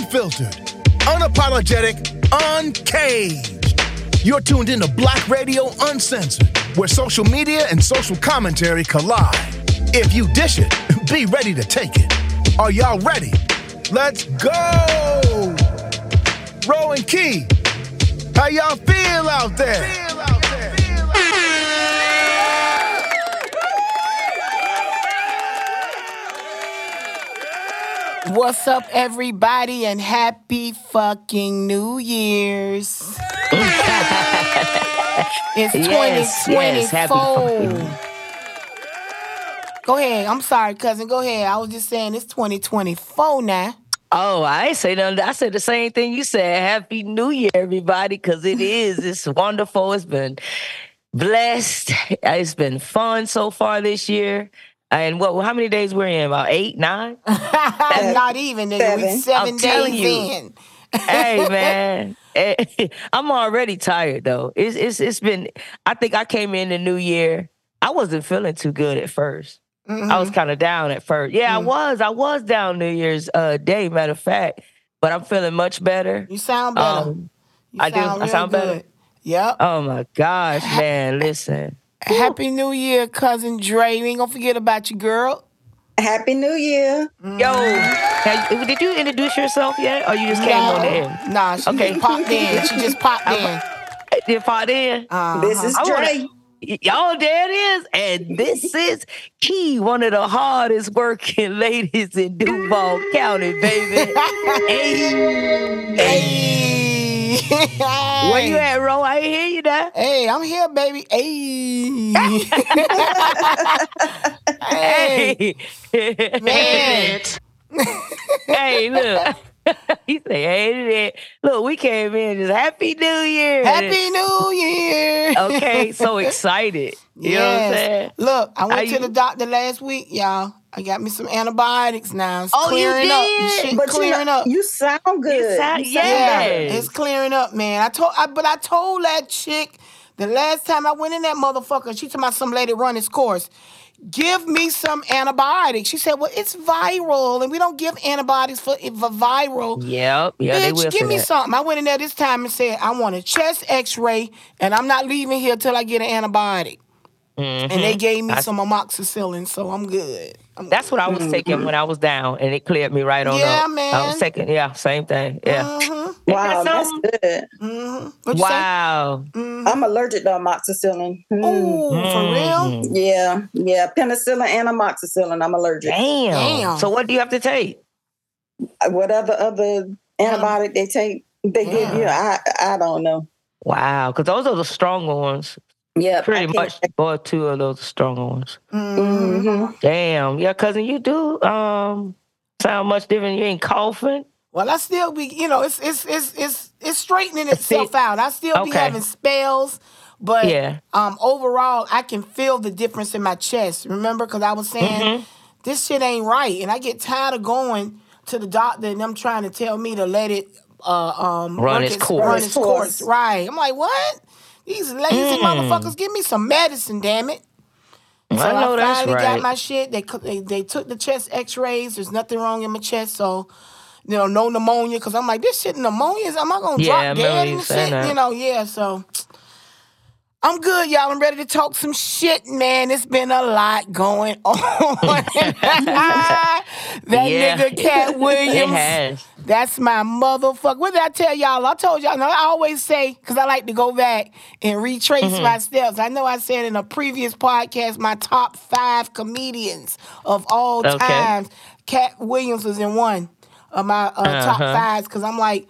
unfiltered, unapologetic, uncaged. You're tuned into Black Radio Uncensored, where social media and social commentary collide. If you dish it, be ready to take it. Are y'all ready? Let's go! Ro and Key, how y'all feel out there? What's up, everybody, and happy fucking New Year's. it's Yes, 2024. yes, Go ahead. I'm sorry, cousin. Go ahead. I was just saying it's 2024 now. Oh, I ain't say nothing. I said the same thing you said. Happy New Year, everybody, because it is. It's wonderful. It's been blessed. It's been fun so far this year. And what? How many days we're in? About eight, nine. Not even, nigga. We Seven. seven I'm days you. in. hey man, Eh, I'm already tired though. It's it's it's been. I think I came in the new year. I wasn't feeling too good at 1st I Mm-hmm. was kind of down at first. Yeah, I Mm. was. I was down New Year's uh, Day. Matter of fact, but I'm feeling much better. You sound better. Um, you I do. I real sound better? good. Yep. Oh my gosh, man! Listen, Happy New Year, cousin Dre. We ain't gonna forget about you, girl. Happy New Year. yo, have- did you introduce yourself yet, or you just came on the air? Nah, she Okay. just popped in. She just popped in. Did part in? Uh-huh. This is I wanna- Dre. Y'all, there it is. And this is Key, one of the hardest working ladies in Duval County, baby. hey. Hey. Where you at, Ro? I ain't hear you there. Hey, I'm here, baby. Hey. hey. Hey. Man. hey, look. he say, hey, there. look, we came in just Happy New Year. Happy New Year. Okay, so excited. You know what I'm saying? Look, I went How to you- the doctor last week, y'all. I got me some antibiotics now. It's Oh, you clearing up. did? The shit But you, clearing know, up. you sound good. sound- You yeah. Yeah, Yes. it's clearing up, man. I told, I, but I told that chick the last time I went in that motherfucker. She told me some lady run this course. Give me some antibiotics. She said, "Well, it's viral, and we don't give antibiotics for, for viral." Yep. Yeah, they will Bitch, give me that. something. I went in there this time and said, "I want a chest X-ray, and I'm not leaving here till I get an antibiotic." And they gave me Mm-hmm. I- some amoxicillin, so I'm good. I'm That's what I was taking when I was down, and it cleared me right on Yeah, up. I man. was taking, yeah, same thing. Yeah. Mm-hmm. Wow, that's good. Mm-hmm. What you say? Wow. I'm allergic to amoxicillin. Mm. Ooh, for real? Mm. Yeah, yeah. Penicillin and amoxicillin. I'm allergic. Damn. Damn. So what do you have to take? Whatever other antibiotic they take, they give you. I I don't know. Wow, because those are the stronger ones. Yeah, Pretty much, or two of those stronger ones. Mm-hmm. hmm Damn. Yeah, cousin, you do um sound much different. You ain't coughing. Well, I still be, you know, it's it's it's it's it's straightening itself out. I still be Okay. having spells, but Yeah. um, overall, I can feel the difference in my chest. Remember, because I was saying Mm-hmm. this shit ain't right, and I get tired of going to the doctor and them trying to tell me to let it uh, um Run work its course. Run its course. Course. Right. I'm like, what? These lazy Mm. motherfuckers, give me some medicine, damn it. So I know I that's finally right. got my shit. They, they they took the chest X-rays. There's nothing wrong in my chest, so you know, no pneumonia. Because I'm like, this shit pneumonia. Is am I gonna Yeah, drop dead and shit? that. You know, yeah. So I'm good, y'all. I'm ready to talk some shit, man. It's been a lot going on. that Yeah. nigga Katt Williams. That's my motherfucker. What did I tell y'all? I told y'all. I always say because I like to go back and retrace Mm-hmm. my steps. I know I said in a previous podcast my top five comedians of all Okay. times. Katt Williams was in one of my uh, top Uh-huh. fives because I'm like.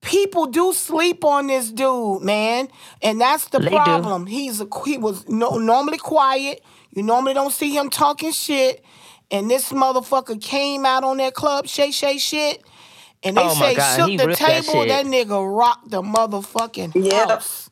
People do sleep on this dude, man, and that's the They do. problem. He's a he was no, normally quiet. You normally don't see him talking shit, and this motherfucker came out on that club Shay Shay shit, and they Oh say God, shook the ripped that table. That, nigga rocked the motherfucking Yep. house.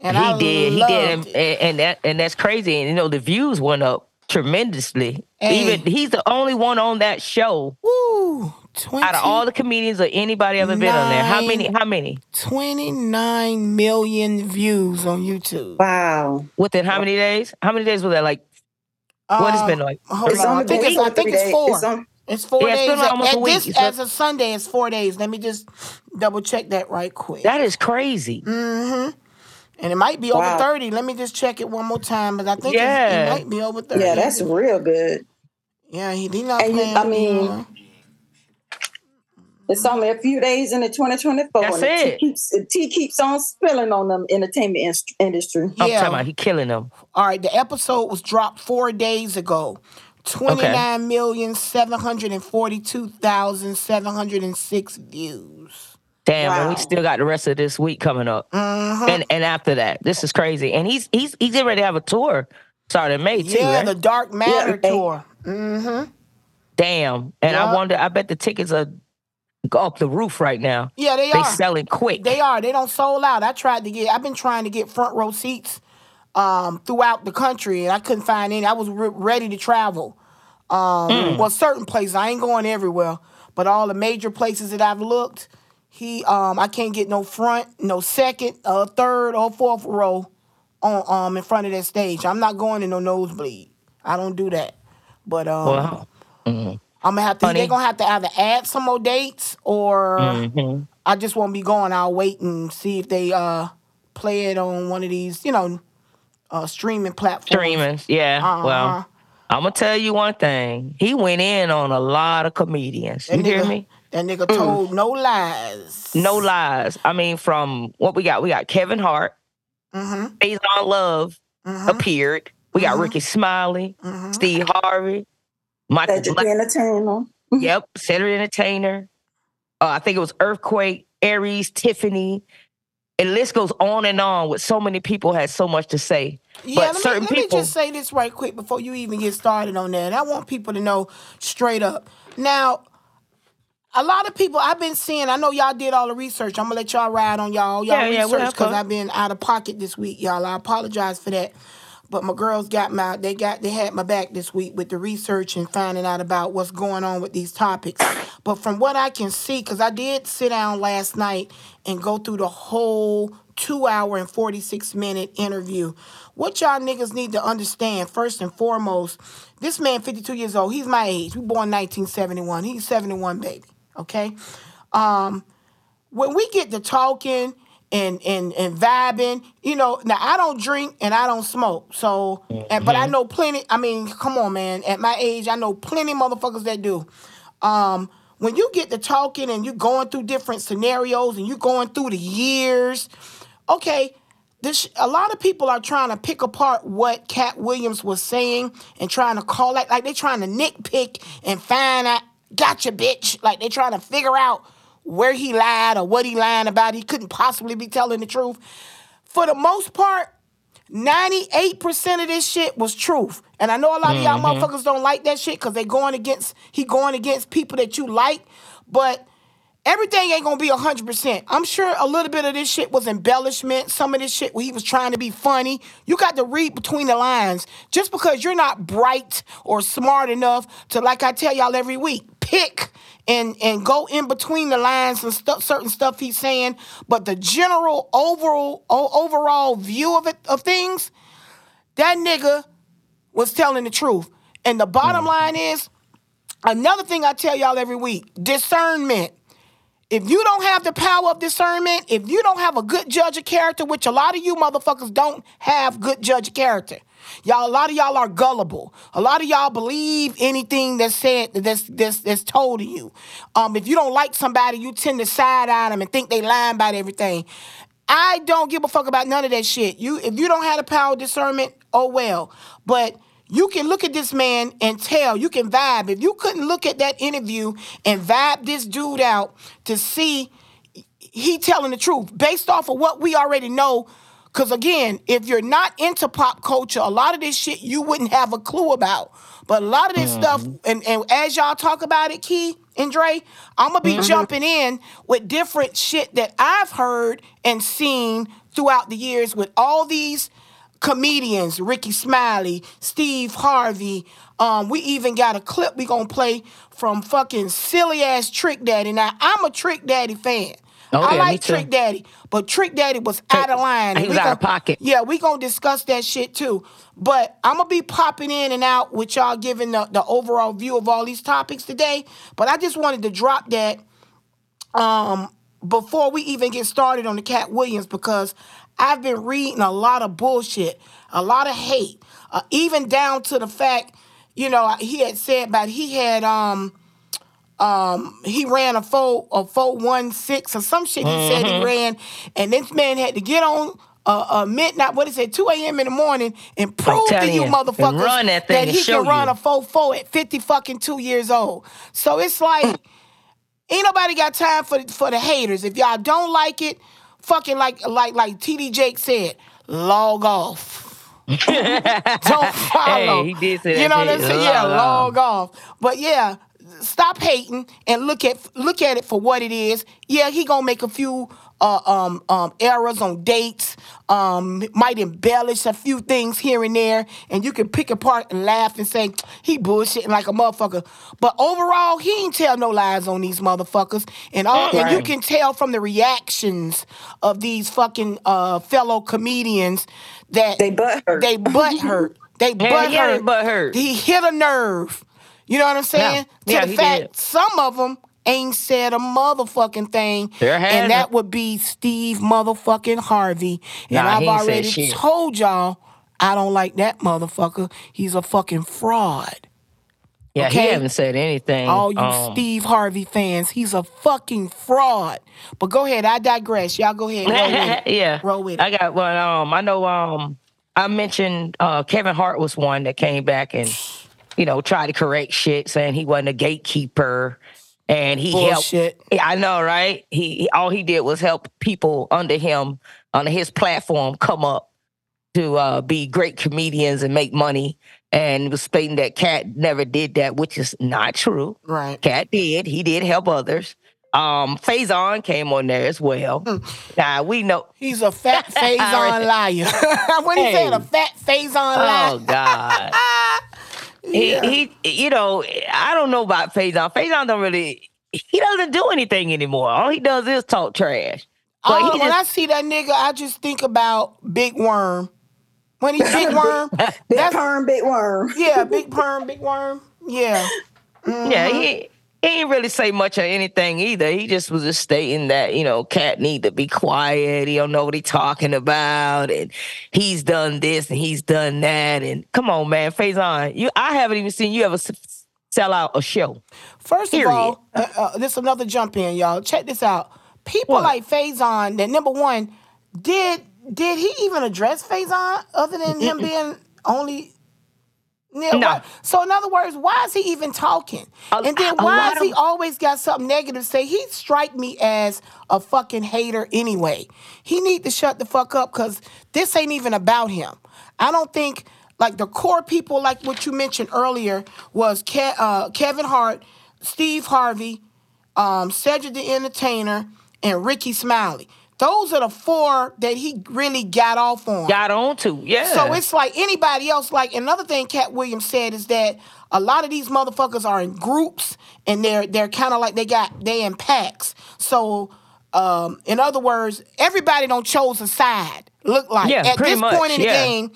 And he I did. He did, and, and and that and that's crazy. And you know the views went up tremendously. Hey. Even he's the only one on that show Woo, 20, out of all the comedians or anybody ever been on there. How many? How many? 29 million views on YouTube. Wow. Within how many days? How many days was that? Like what has Um, been like? Hold It's on, I think it's, I think it's days. four. It's on- It's four Yeah, it's days. been At, almost a at week. this, It's as of Sunday, it's four days. Let me just double check that right quick. That is crazy. Mm. and it might be over 30. Let me just check it one more time, but I think it's, Yeah. it might be over 30. Yeah, that's real good. Yeah, he, he not And you- playing. I mean, huh? It's only a few days into 2024. That's and the tea it. keeps, tea keeps on spilling on them entertainment ins- industry. I'm Yeah. talking about he killing them. All right, the episode was dropped four days ago. Twenty-nine million seven hundred and forty-two thousand seven hundred and six views. Damn, and we still got the rest of this week coming up. Mm-hmm. And and after that, this is crazy. And he's he's he's getting ready to have a tour starting in May too, Yeah, right? the Dark Matter Yeah, tour. Mm-hmm. Damn. And Yeah. I wonder, I bet the tickets are go up the roof right now. Yeah, they, are. They are. selling quick. They are. They don't sold out. I tried to get. I've been trying to get front row seats um, throughout the country, and I couldn't find any. I was re- ready to travel. Um, Mm. Well, certain places. I ain't going everywhere, but all the major places that I've looked, he. Um, I can't get no front, no second, uh, third, or fourth row on um in front of that stage. I'm not going to no nosebleed. I don't do that. But um, well, I'm gonna have to. Honey. They're gonna have to either add some more dates or. mhm. I just won't be going. I'll wait and see if they uh play it on one of these, you know, uh streaming platforms. streaming. Yeah. Uh-huh. Well, I'm gonna tell you one thing. He went in on a lot of comedians. You That hear me? That nigga told no lies. No lies. I mean, from what we got, we got Kevin Hart, Mm-hmm. Faizon Love Mhm. appeared. We got Mhm. Rickey Smiley, Mhm. Steve Harvey, Michael Cedric Black. the Entertainer. Yep, Cedric Entertainer. Uh, I think it was Earthquake, Aries, Tiffany. And list goes on and on with so many people had so much to say. Yeah, But let, me, certain let me people- just say this right quick before you even get started on that. I want people to know straight up. Now, a lot of people I've been seeing, I know y'all did all the research. I'm gonna let y'all ride on y'all, y'all Yeah, yeah, research because fun. I've been out of pocket this week, y'all. I apologize for that. But my girls got my they got they had my back this week with the research and finding out about what's going on with these topics. But from what I can see, because I did sit down last night and go through the whole two hour and 46 minute interview. What y'all niggas need to understand, first and foremost, this man 52 years old, he's my age. We born 1971. He's 71, baby. Okay? Um, when we get to talking and and and vibing, you know, now I don't drink and I don't smoke. So, and, but I know plenty. I mean, come on, man. At my age, I know plenty motherfuckers that do. Um, when you get to talking and you're going through different scenarios and you're going through the years, okay. This, a lot of people are trying to pick apart what Katt Williams was saying and trying to call it like they're trying to nitpick and find out, gotcha, bitch. Like they're trying to figure out where he lied or what he lying about. He couldn't possibly be telling the truth. For the most part, 98% of this shit was truth. And I know a lot of y'all mm-hmm. motherfuckers don't like that shit because they going against, he going against people that you like. But everything ain't gonna be 100%. I'm sure a little bit of this shit was embellishment. Some of this shit where he was trying to be funny. You got to read between the lines. Just because you're not bright or smart enough to, like I tell y'all every week, pick and and go in between the lines and stuff, certain stuff he's saying. But the general overall overall view of it of things, that nigga was telling the truth. And the bottom mm. line is, another thing I tell y'all every week: discernment. If you don't have the power of discernment, if you don't have a good judge of character, which a lot of you motherfuckers don't have good judge of character. Y'all, a lot of y'all are gullible. A lot of y'all believe anything that's said, that's that's that's told to you. Um, if you don't like somebody, you tend to side eye them and think they lying about everything. I don't give a fuck about none of that shit. You, if you don't have the power of discernment, oh well. But you can look at this man and tell. You can vibe. If you couldn't look at that interview and vibe this dude out to see he telling the truth based off of what we already know. Because again, if you're not into pop culture, a lot of this shit you wouldn't have a clue about. But a lot of this stuff, mm-hmm. and, and as y'all talk about it, Key and Dre, I'm gonna be mm-hmm. jumping in with different shit that I've heard and seen throughout the years with all these comedians, Rickey Smiley, Steve Harvey. Um, we even got a clip we gonna play from fucking silly ass Trick Daddy. Now I'm a Trick Daddy fan. Oh, I like. Trick Daddy, but Trick Daddy was out of line. he was we out of pocket. Yeah, we gonna discuss that shit too. But I'm gonna be popping in and out with y'all giving the, the overall view of all these topics today. But I just wanted to drop that um before we even get started on the Katt Williams because I've been reading a lot of bullshit, a lot of hate, uh, even down to the fact, you know, he had said about he had um um he ran a four a four one six or some shit he said he ran, and this man had to get on. Uh, uh, midnight, what is it, 2 a.m. in the morning, and prove to you you, motherfuckers that thing he can run you. a 4-4 at 50 fucking two years old. So it's like, Ain't nobody got time for for the haters. If y'all don't like it, fucking like like like TD Jake said, log off. don't follow. Hey, he did say You know what I'm saying? Yeah, Log log off. But yeah, stop hating and look at look at it for what it is. Yeah, he gonna make a few uh, um, um, errors on dates. Um, might embellish a few things here and there, and you can pick apart and laugh and say he bullshitting like a motherfucker. But overall, he ain't tell no lies on these motherfuckers, and all and you can tell from the reactions of these fucking uh, fellow comedians that They butt hurt. They butt hurt. They butt yeah, hurt. butt hurt. He hit a nerve. You know what I'm saying? Yeah, to the he fact did. some of them ain't said a motherfucking thing. There and hasn't. that would be Steve motherfucking Harvey. And Nah, I've he ain't said already told y'all I don't like that motherfucker. He's a fucking fraud. Yeah, Okay. he haven't said anything. All you um, Steve Harvey fans, he's a fucking fraud. But go ahead, I digress. Y'all go ahead. Roll with it. yeah. Roll with it. I got one. Um, I know. Um, I mentioned uh, Kevin Hart was one that came back and you know tried to correct shit, saying he wasn't a gatekeeper and he Bullshit. helped. I know, right? He, all he did was help people under him under his platform come up to uh, be great comedians and make money. And was stating that Katt never did that, which is not true. Right. Katt did. He did help others. Um, Faizon came on there as well. Hmm. Now we know. He's a fat Faizon liar. what he Hey. said? A fat Faizon liar. Oh God. He, he, you know, I don't know about Faizon. Faizon don't really. He doesn't do anything anymore. All he does is talk trash. But Oh, he when I see that nigga, I just think about Big Worm. When he Big Worm, Big perm, big worm. yeah, Big Perm, Big Worm. Yeah, yeah, he mm-hmm. He ain't really say much of anything either. He just was just stating that you know, Katt need to be quiet. He don't know what he talking about, and he's done this and he's done that. And come on, man, Faizon, you I haven't even seen you ever s- sell out a show. First Period. of all, uh, uh, this another jump in, y'all. Check this out. People What? like Faizon, that number one, did did he even address Faizon other than him being only? Yeah, No. why- So in other words, why is he even talking? A- and then why has he of- always got something negative to say? He strike me as a fucking hater anyway. He need to shut the fuck up because this ain't even about him. I don't think like the core people, like what you mentioned earlier, was Ke- uh, Kevin Hart, Steve Harvey, um, Cedric the Entertainer, and Rickey Smiley. Those are the four that he really got off on. Got on to, yeah. So it's like anybody else. Like another thing, Katt Williams said is that a lot of these motherfuckers are in groups and they're they're kind of like they got they in packs. So um, in other words, everybody don't chose a side. Look like Yeah, at this much, point in the yeah. game.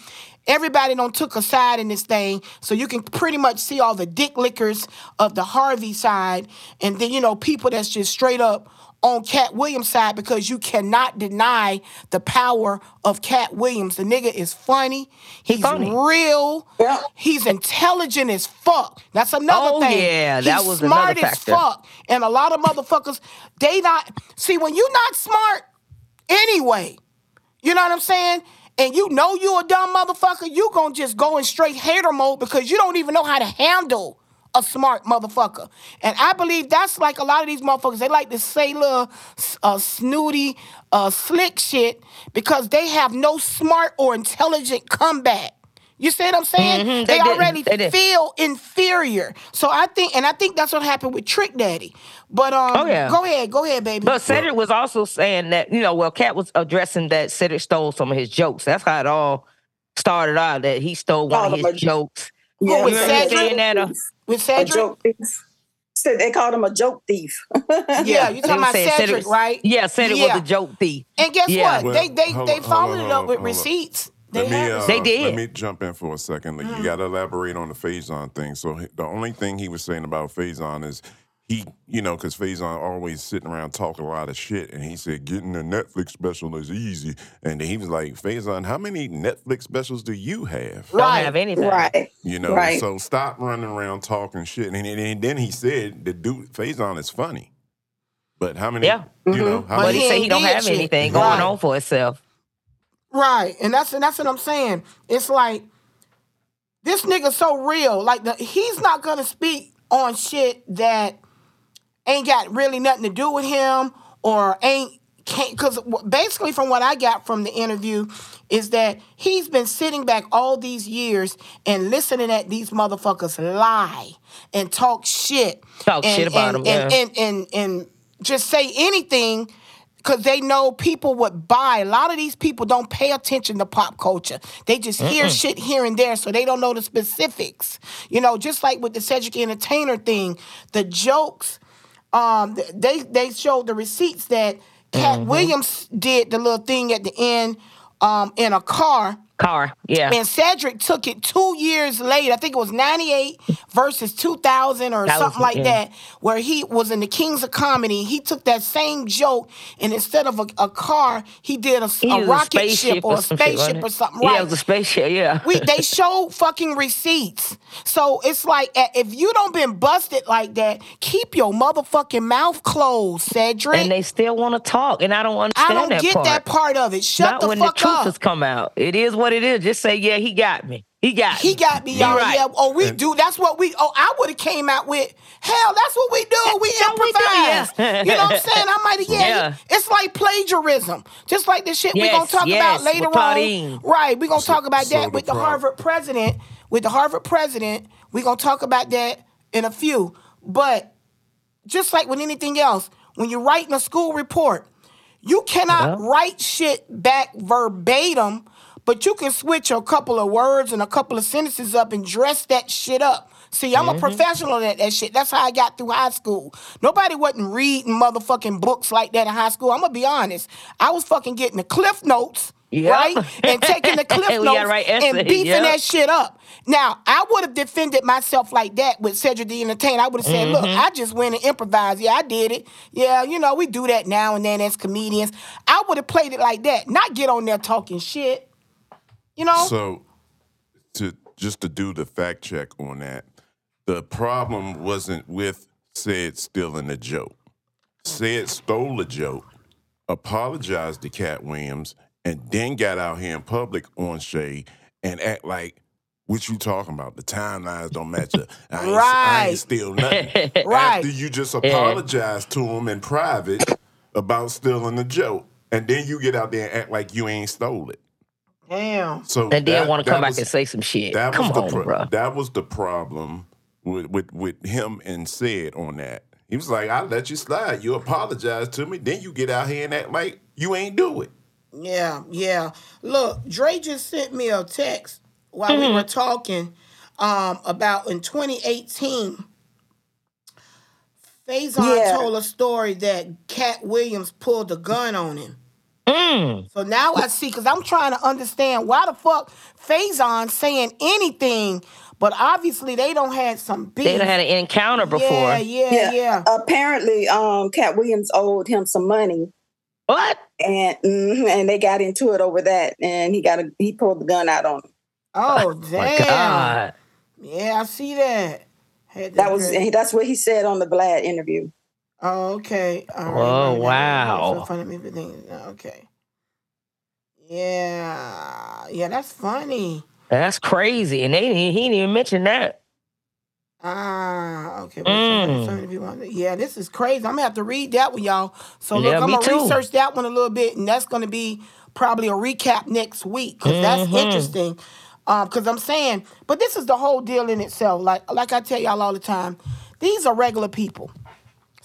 Everybody don't took a side in this thing, so you can pretty much see all the dick lickers of the Harvey side, and then you know people that's just straight up on Katt Williams' side because you cannot deny the power of Katt Williams. The nigga is funny. He's funny. real. Yeah. He's intelligent as fuck. That's another Oh, thing. yeah, that He's was smart another as fuck. And a lot of motherfuckers, they not see when you not smart anyway. You know what I'm saying? And you know you a dumb motherfucker, you gonna just go in straight hater mode because you don't even know how to handle a smart motherfucker. And I believe that's like a lot of these motherfuckers, they like to say little uh, snooty, uh, slick shit because they have no smart or intelligent comeback. You see what I'm saying? Mhm, they they already They feel inferior. So I think, and I think that's what happened with Trick Daddy. But um, Oh, yeah. go ahead, go ahead, baby. But Cedric was also saying that, you know, well, Katt was addressing that Cedric stole some of his jokes. That's how it all started out, that he stole one All of of his jokes. Yeah, with You Cedric? saying that? uh, with a Cedric, joke thief. said they called him a joke thief. Yeah, you They talking was about saying said Cedric, right? Yeah, said it Yeah. was a joke thief. And guess Yeah. what? Well, they they hold they on, hold followed it hold up on, with hold on. receipts. They Let me, have uh, it. They did. Let me jump in for a second. Like, You got to elaborate on the Faizon thing. So he- the only thing he was saying about Faison is he, you know, because Faizon always sitting around talking a lot of shit, and he said getting a Netflix special is easy. And he was like, Faizon, how many Netflix specials do you have? Don't Right. have anything. right. You know, Right. so stop running around talking shit. And, and, and then he said the dude Faizon is funny, but how many? Yeah. You know, mm-hmm. how But But many? he said he don't have shit. anything going on for himself. Right, and that's and that's what I'm saying. It's like this nigga so real. Like the, he's not gonna speak on shit that ain't got really nothing to do with him or ain't can't because basically from what I got from the interview is that he's been sitting back all these years and listening at these motherfuckers lie and talk shit, Talk and, shit about and, 'em, and, yeah. and, and and just say anything because they know people would buy. A lot of these people don't pay attention to pop culture. They just hear shit here and there, so they don't know the specifics. You know, just like with the Cedric Entertainer thing, the jokes, um, they they showed the receipts that Katt Williams did the little thing at the end um, in a car. Car. Yeah. And Cedric took it two years later. I think it was 98 versus 2000 or That was- something like yeah. that, where he was in the Kings of Comedy. He took that same joke and instead of a, a car, he did a, He a was rocket ship or a some shit, spaceship or something. Yeah, it was a spaceship. Yeah. we they show fucking receipts. So it's like if you don't been busted like that, keep your motherfucking mouth closed, Cedric. and they still want to talk, and I don't understand I don't that get part. that part of it. Shut Not the when fuck the truth up. has come out. It is what it is. Just say, yeah, he got me. He got He me. got me, y'all. right. Yeah. Oh, we do. That's what we. Oh, I would have came out with. Hell, that's what we do. We Yeah, we do, improvise. yeah. You know what I'm saying? I might have. Yeah, Yeah. It's like plagiarism. Just like the shit we Yes, gonna talk yes, about later on. Right. We gonna talk about so that with the prob- Harvard president. With the Harvard president, we gonna talk about that in a few. But just like with anything else, when you're writing a school report, you cannot write shit back verbatim, but you can switch a couple of words and a couple of sentences up and dress that shit up. See, I'm a professional at that shit. That's how I got through high school. Nobody wasn't reading motherfucking books like that in high school. I'm gonna be honest. I was fucking getting the cliff notes, Yeah. right? And taking the cliff notes and beefing yeah. that shit up. Now, I would have defended myself like that with Cedric the Entertainer. I would have said, look, Mm-hmm. I just went and improvised. Yeah, I did it. Yeah, you know, we do that now and then as comedians. I would have played it like that, not get on there talking shit. You know? So, to just to do the fact check on that, the problem wasn't with Ced stealing the joke. Ced stole the joke, apologized to Katt Williams, and then got out here in public on Shay and act like. What you talking about? The timelines don't match up. I ain't, I ain't steal nothing. Right. After you just apologize to him in private about stealing the joke, and then you get out there and act like you ain't stole it. Damn. So and then want to that come back was- and say some shit. that Come was the on, pro- bro. that was the problem with, with with him and Ced on that. He was like, "I let you slide. You apologize to me, then you get out here and act like you ain't do it." Yeah, yeah. Look, Dre just sent me a text while we were talking um, about in 2018. Faizon Yeah. told a story that Katt Williams pulled a gun on him. Mm. So now I see, because I'm trying to understand why the fuck Faizon saying anything, but obviously they don't have some beef. They done had an encounter before. Yeah, yeah, yeah. Apparently, um, Katt Williams owed him some money, What? and mhm, and they got into it over that, and he got a he pulled the gun out on him. Oh, My damn. God. Yeah, I see that. That was dress- that's what he said on the Vlad interview. Oh, okay. All Oh, right, wow. So funny, everything. Okay. Yeah, yeah, that's funny. That's crazy. And they he didn't even mention that. Ah, okay. Mm. so many- so people. Yeah, this is crazy. I'm gonna have to read that one, y'all. So look, Yeah, I'm gonna too. research that one a little bit, and that's gonna be probably a recap next week because that's Mhm. interesting. Um, because I'm saying, but this is the whole deal in itself. Like, like I tell y'all all the time, these are regular people.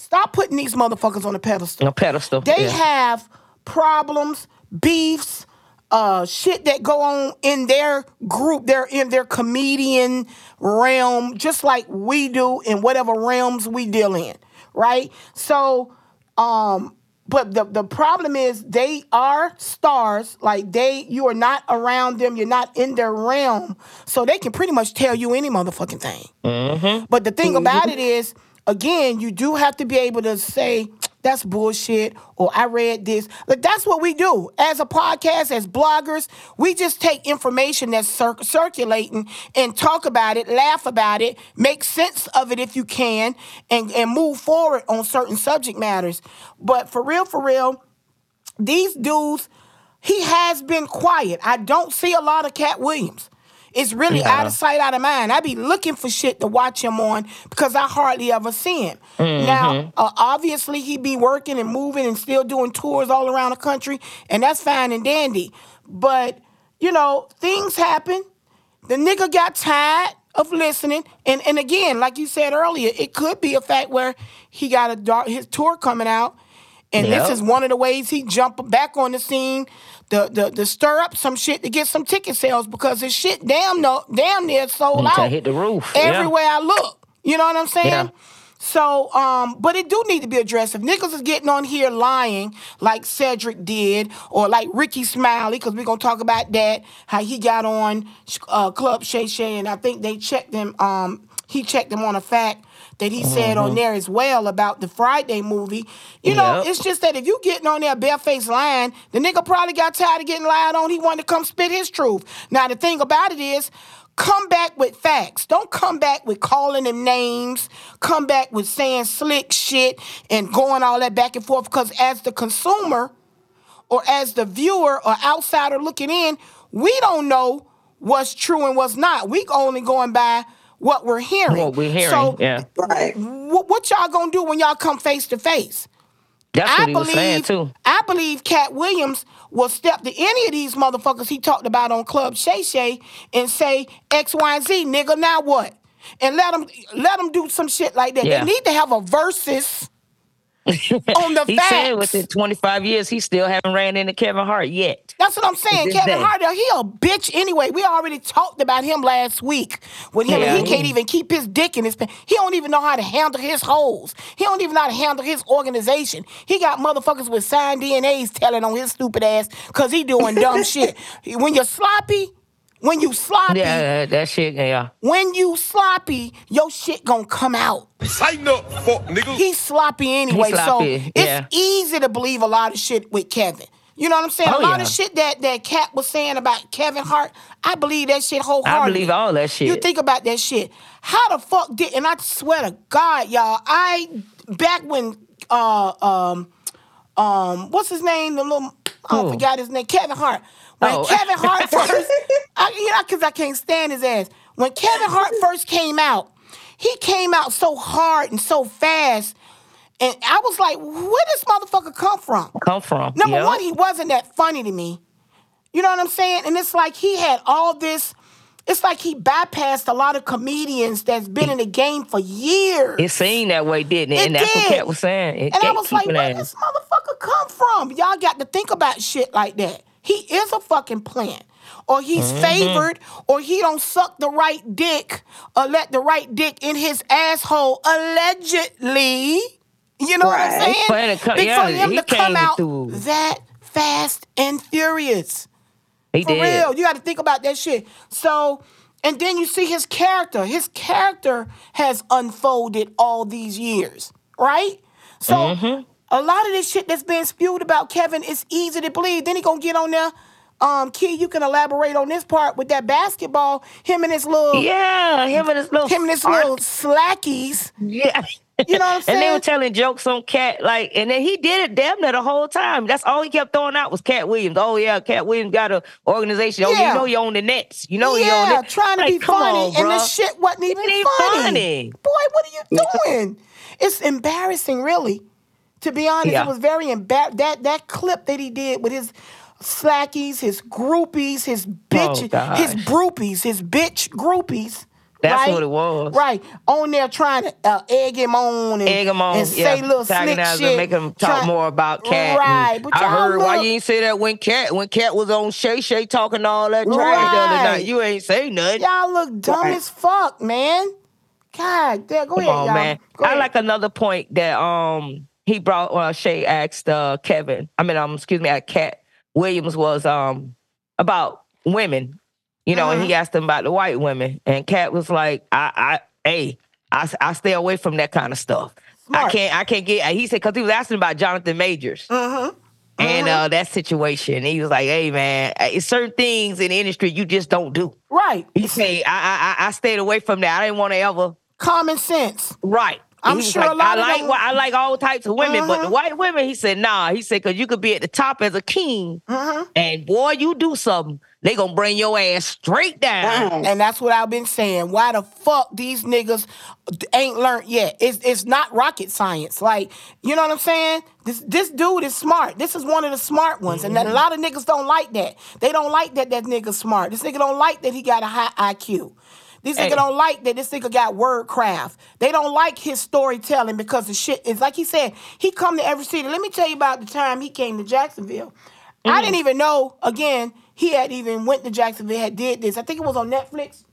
Stop putting these motherfuckers on a pedestal. A pedestal. They yeah. have problems, beefs, uh shit that go on in their group, they're in their comedian realm, just like we do in whatever realms we deal in, right? So um but the, the problem is they are stars like they you are not around them you're not in their realm so they can pretty much tell you any motherfucking thing but the thing about it is again you do have to be able to say that's bullshit or i read this like that's what we do as a podcast as bloggers we just take information that's cir- circulating and talk about it laugh about it make sense of it if you can and, and move forward on certain subject matters but for real for real these dudes, he has been quiet. I don't see a lot of Katt Williams. It's really out of sight, out of mind. I be looking for shit to watch him on because I hardly ever see him. Now, uh, obviously, he be working and moving and still doing tours all around the country, and that's fine and dandy. But you know, things happen. The nigga got tired of listening, and and again, like you said earlier, it could be a fact where he got a dark his tour coming out, and Yep. this is one of the ways he jumped back on the scene, the the the stir up some shit to get some ticket sales because this shit damn no damn near sold to out. hit the roof, yeah. everywhere I look. You know what I'm saying? Yeah. So, um, but it do need to be addressed. If niggas is getting on here lying like Cedric did, or like Rickey Smiley, because we're gonna talk about that, how he got on uh, Club Shay Shay, and I think they checked him. Um, he checked him on a fact that he said on mm-hmm. there as well about the Friday movie. You know, it's just that if you getting on there barefaced lying, the nigga probably got tired of getting lied on. He wanted to come spit his truth. Now the thing about it is. Come back with facts. Don't come back with calling them names. Come back with saying slick shit and going all that back and forth. Because as the consumer, or as the viewer or outsider looking in, we don't know what's true and what's not. We only going by what we're hearing. What we're hearing, So, yeah. Right. wh- what y'all gonna do when y'all come face to face? That's I what he was saying believe, too. I believe Katt Williams will step to any of these motherfuckers he talked about on Club Shay Shay and say X, Y, and Z, nigga. Now what? And let them let them do some shit like that. Yeah. They need to have a versus on the He facts. said within 25 years, he still haven't ran into Kevin Hart yet. That's what I'm saying. Kevin day. Hart, he a bitch anyway. We already talked about him last week with him, Yeah, he can't even keep his dick in his pants. He don't even know how to handle his holes. He don't even know how to handle his organization. He got motherfuckers with signed DNAs telling on his stupid ass because he doing dumb shit. When you're sloppy, when you sloppy, Yeah, that, that shit, yeah. when you sloppy, your shit gonna come out. Tighten up, fuck nigga. He's sloppy anyway, sloppy, so yeah. it's easy to believe a lot of shit with Kevin. You know what I'm saying? Oh, a lot yeah. of shit that that Katt was saying about Kevin Hart, I believe that shit wholeheartedly. I believe all that shit. You think about that shit. How the fuck did? And I swear to God, y'all, I back when uh um um what's his name? The little I Who? forgot his name. Kevin Hart. When Oh. Kevin Hart first, I, you know, because I can't stand his ass. When Kevin Hart first came out, he came out so hard and so fast, and I was like, where this motherfucker come from? Come from. Number Yep. one, he wasn't that funny to me. You know what I'm saying? And it's like he had all this. It's like he bypassed a lot of comedians that's been in the game for years. It seemed that way, didn't it? It and that's what did. Katt was saying. It and I was like, where this motherfucker come from? Y'all got to think about shit like that. He is a fucking plant. Or he's Mm-hmm. favored, or he don't suck the right dick, or let the right dick in his asshole, allegedly. You know what I'm saying? But it co- Big yeah, for him to come out through. that fast and furious. He For did. real, you got to think about that shit. So, and then you see his character. His character has unfolded all these years, right? So, Mm-hmm. A lot of this shit that's being spewed about Kevin is easy to believe. Then he gonna get on there. Um, Key, you can elaborate on this part with that basketball. Him and his little, Yeah, him and his little him and his little slackies. Yeah. You know what I'm saying? And they were telling jokes on Katt, like, and then he did it damn near the whole time. That's all he kept throwing out was Katt Williams. Oh yeah, Katt Williams got an organization. Oh, Yeah. you know you own the Nets. You know you own yeah, it. trying to Like, be funny, on, and this shit wasn't even funny. funny. Boy, what are you doing? it's embarrassing, really. To be honest, Yeah. it was very embarrassing. That that clip that he did with his slackies, his groupies, his bitch, Oh, his groupies, his bitch groupies. That's right? what it was. Right. On there trying to uh, egg him on and, Egg him on, and yeah. say little slick shit. make him talk Try- more about Katt. Right. But I heard why look- you ain't say that when Katt when Katt was on Shay Shay talking all that trash the other night. You ain't say nothing. Y'all look dumb Right. as fuck, man. God damn. Go Come ahead, on, y'all. man. Go I ahead. like another point that um he brought. Well, Shay asked uh, Kevin. I mean, um, excuse me, at Katt Williams was um about women, you know, and he asked him about the white women, and Katt was like, I, I, hey, I, I stay away from that kind of stuff. I can't, I can't get. He said because he was asking about Jonathan Majors. Mm-hmm. And uh, that situation, he was like, "Hey, man, it's certain things in the industry you just don't do." Right. He said, "I, I, I stayed away from that. I didn't want to ever Common sense. Right. I'm He was sure a like, lot I of like them- wh- I like all types of women, but the Mhm. white women, he said, nah. He said, cause you could be at the top as a king, Mhm. and boy, you do something, they gonna bring your ass straight down. Down. And that's what I've been saying. Why the fuck these niggas ain't learned yet? It's it's not rocket science. Like, you know what I'm saying? This this dude is smart. This is one of the smart ones. And Mm-hmm. a lot of niggas don't like that. They don't like that that nigga's smart. This nigga don't like that he got a high IQ. These Hey. nigga don't like that this nigga got word craft. They don't like his storytelling because the shit is like he said, he come to every city. Let me tell you about the time he came to Jacksonville. I Mm-hmm. didn't even know, again, he had even went to Jacksonville, had did this. I think it was on Netflix.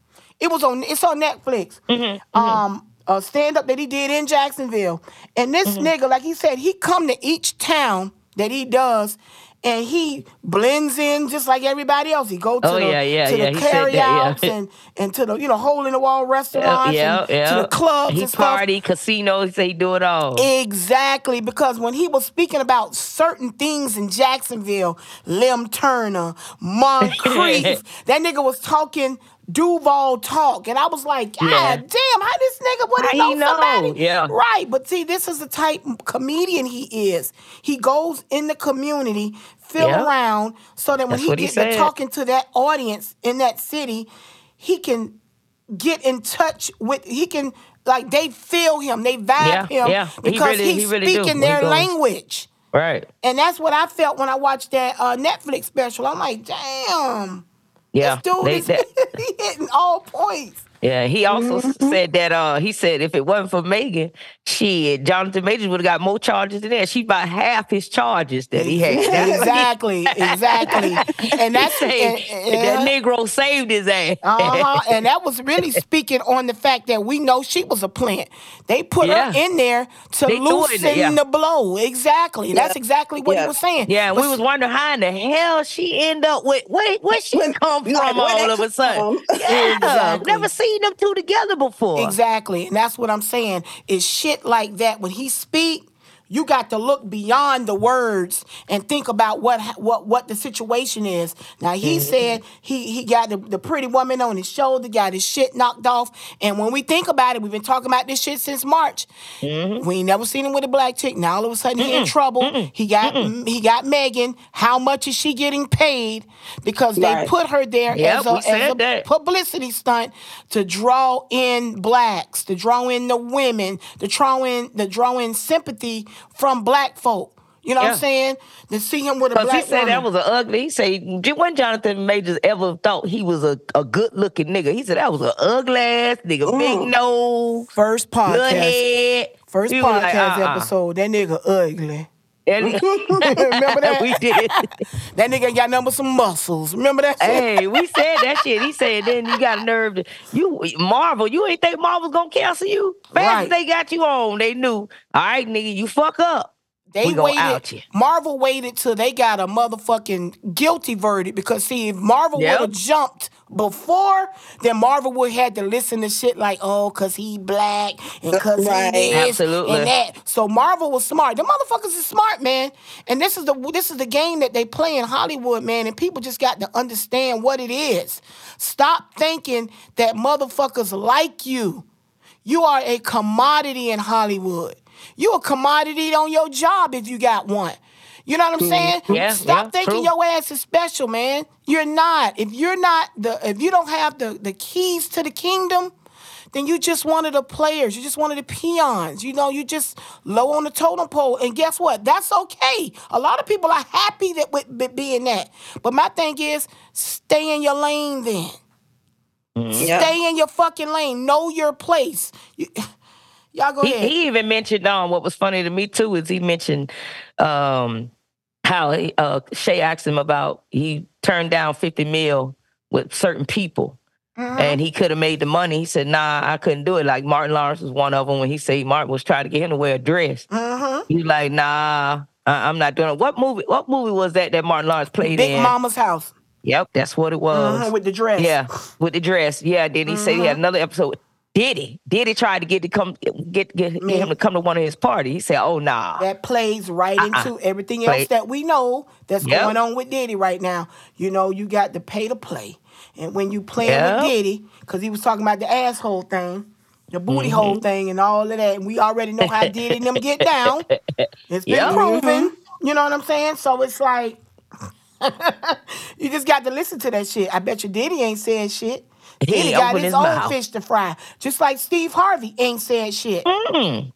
It was on it's on Netflix. Mm-hmm. Um a stand-up that he did in Jacksonville. And this Mm-hmm. nigga, like he said, he come to each town that he does and he blends in just like everybody else. He go to Oh, the, yeah, yeah, to yeah. the He said that, yeah. carryouts and, and to the you know hole in the wall restaurants yeah, and yeah. to the clubs He and stuff. party, casino, he say do it all. Exactly, because when he was speaking about certain things in Jacksonville, Lem Turner, Moncrief, that nigga was talking Duval talk, and I was like, God Yeah. damn, how this nigga would How know, he know? somebody? Yeah. right. But see, this is the type of comedian he is. He goes in the community, feel Yeah. around, so that when That's he what he gets to talking to that audience in that city, he can get in touch with. He can. Like they feel him, they vibe Yeah, him yeah. He because really- he's he really speaking when he their goes. language. Right. And that's what I felt when I watched that uh, Netflix special. I'm like, damn, Yeah. this dude They- is he hitting all points. Yeah, he also Mm-hmm. said that uh he said if it wasn't for Meagan, shit, Jonathan Majors would have got more charges than that. She about half his charges that he had. That's what he- exactly, exactly. And that's he said and, that Negro saved his ass. uh-huh. and that was really speaking on the fact that we know she was a plant. They put Yeah. her in there to They it loosen yeah. the blow. Exactly. That's exactly what he was saying. Yeah, But we was wondering how in the hell she end up with where where she come from all of a sudden. Yeah, Exactly. never seen them two together before. Exactly. And that's what I'm saying. Is shit like that when he speak, you got to look beyond the words and think about what what what the situation is. Now he Mm-hmm. said he he got the, the pretty woman on his shoulder, got his shit knocked off. And when we think about it, we've been talking about this shit since March. Mm-hmm. We ain't never seen him with a black chick. Now all of a sudden he in trouble. He got he got Meagan. How much is she getting paid? Because they Right. put her there Yep, as a, as a that. publicity stunt to draw in blacks, to draw in the women, to draw in to draw in sympathy from black folk. You know what I'm saying? To see him with a black he said that was an ugly. He said when Jonathan Majors ever thought he was a, a good looking nigga. He said that was an ugly ass nigga, mm. big nose, first podcast. head. First He was like, podcast uh-uh. episode. That nigga ugly. And- Remember that? we did. That nigga got nothing but some muscles. Remember that? shit? hey, we said that shit. He said then you got a nerve to you Marvel. You ain't think Marvel's gonna cancel you? Fast Right. as they got you on, they knew. All right, nigga, you fuck up. They We gonna out waited. you. Marvel waited till they got a motherfucking guilty verdict because see, if Marvel Yep. would have jumped before, then Marvel would had to listen to shit like, oh, cause he black and cause Right. he this Absolutely. and that. So Marvel was smart. The motherfuckers is smart, man. And this is the this is the game that they play in Hollywood, man. And people just got to understand what it is. Stop thinking that motherfuckers like you. You are a commodity in Hollywood. You a commodity on your job if you got one. You know what I'm saying? Yeah, Stop yeah, thinking true. your ass is special, man. You're not. If you're not the if you don't have the the keys to the kingdom, then you just one of the players. You just one of the peons. You know, you just low on the totem pole. And guess what? That's okay. A lot of people are happy that with, with being that. But my thing is, stay in your lane then. Mm-hmm. Yeah. Stay in your fucking lane. Know your place. You, y'all go He, ahead. he even mentioned um what was funny to me too is he mentioned um how he, uh Shay asked him about he turned down 50 mil with certain people Mhm. and he could have made the money. He said, nah, I couldn't do it. Like Martin Lawrence was one of them when he said Martin was trying to get him to wear a dress. Mhm. He's like, nah, I- I'm not doing it. What movie what movie was that that Martin Lawrence played Big in? Big Mama's house Yep, that's what it was. Mhm, with the dress. Yeah, with the dress. Yeah, then he said he Mm-hmm. had another episode. Diddy, Diddy tried to get to come get get, get him to come to one of his parties. He said, "Oh nah." That plays right into everything Play- else that we know that's Yep. going on with Diddy right now. You know, you got to pay to play. And when you playing Yep. with Diddy, because he was talking about the asshole thing, the booty Mm-hmm. hole thing, and all of that, and we already know how Diddy and them get down. It's been Yep. proven. You know what I'm saying? So it's like, you just got to listen to that shit. I bet you Diddy ain't saying shit. He got his, his own mouth. fish to fry. Just like Steve Harvey ain't said shit. Mm.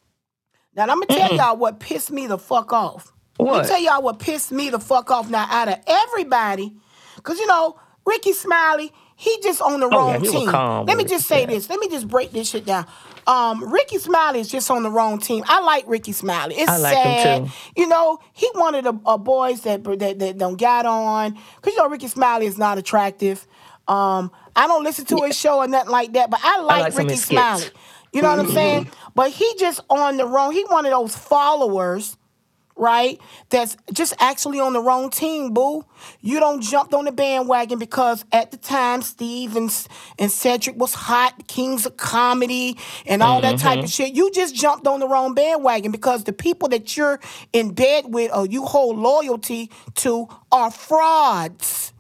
Now I'm gonna tell y'all what pissed me the fuck off. Let What? me tell y'all what pissed me the fuck off. Now out of everybody, cause you know Rickey Smiley, he just on the Oh, wrong yeah, team. Let me just say yeah. this. Let me just break this shit down. Um, Rickey Smiley is just on the wrong team. I like Rickey Smiley. It's I like him sad. too. You know, he one of the uh, boys that, that that don't got on. Cause you know Rickey Smiley is not attractive. Um, I don't listen to his show or nothing like that, but I like, like Rickey skits. Smiley. You know what I'm saying? But he just on the wrong. He one of those followers, right? That's just actually on the wrong team, boo. You don't jump on the bandwagon because at the time Steve and, and Cedric was hot, kings of comedy, and all that type of shit. You just jumped on the wrong bandwagon because the people that you're in bed with or you hold loyalty to are frauds.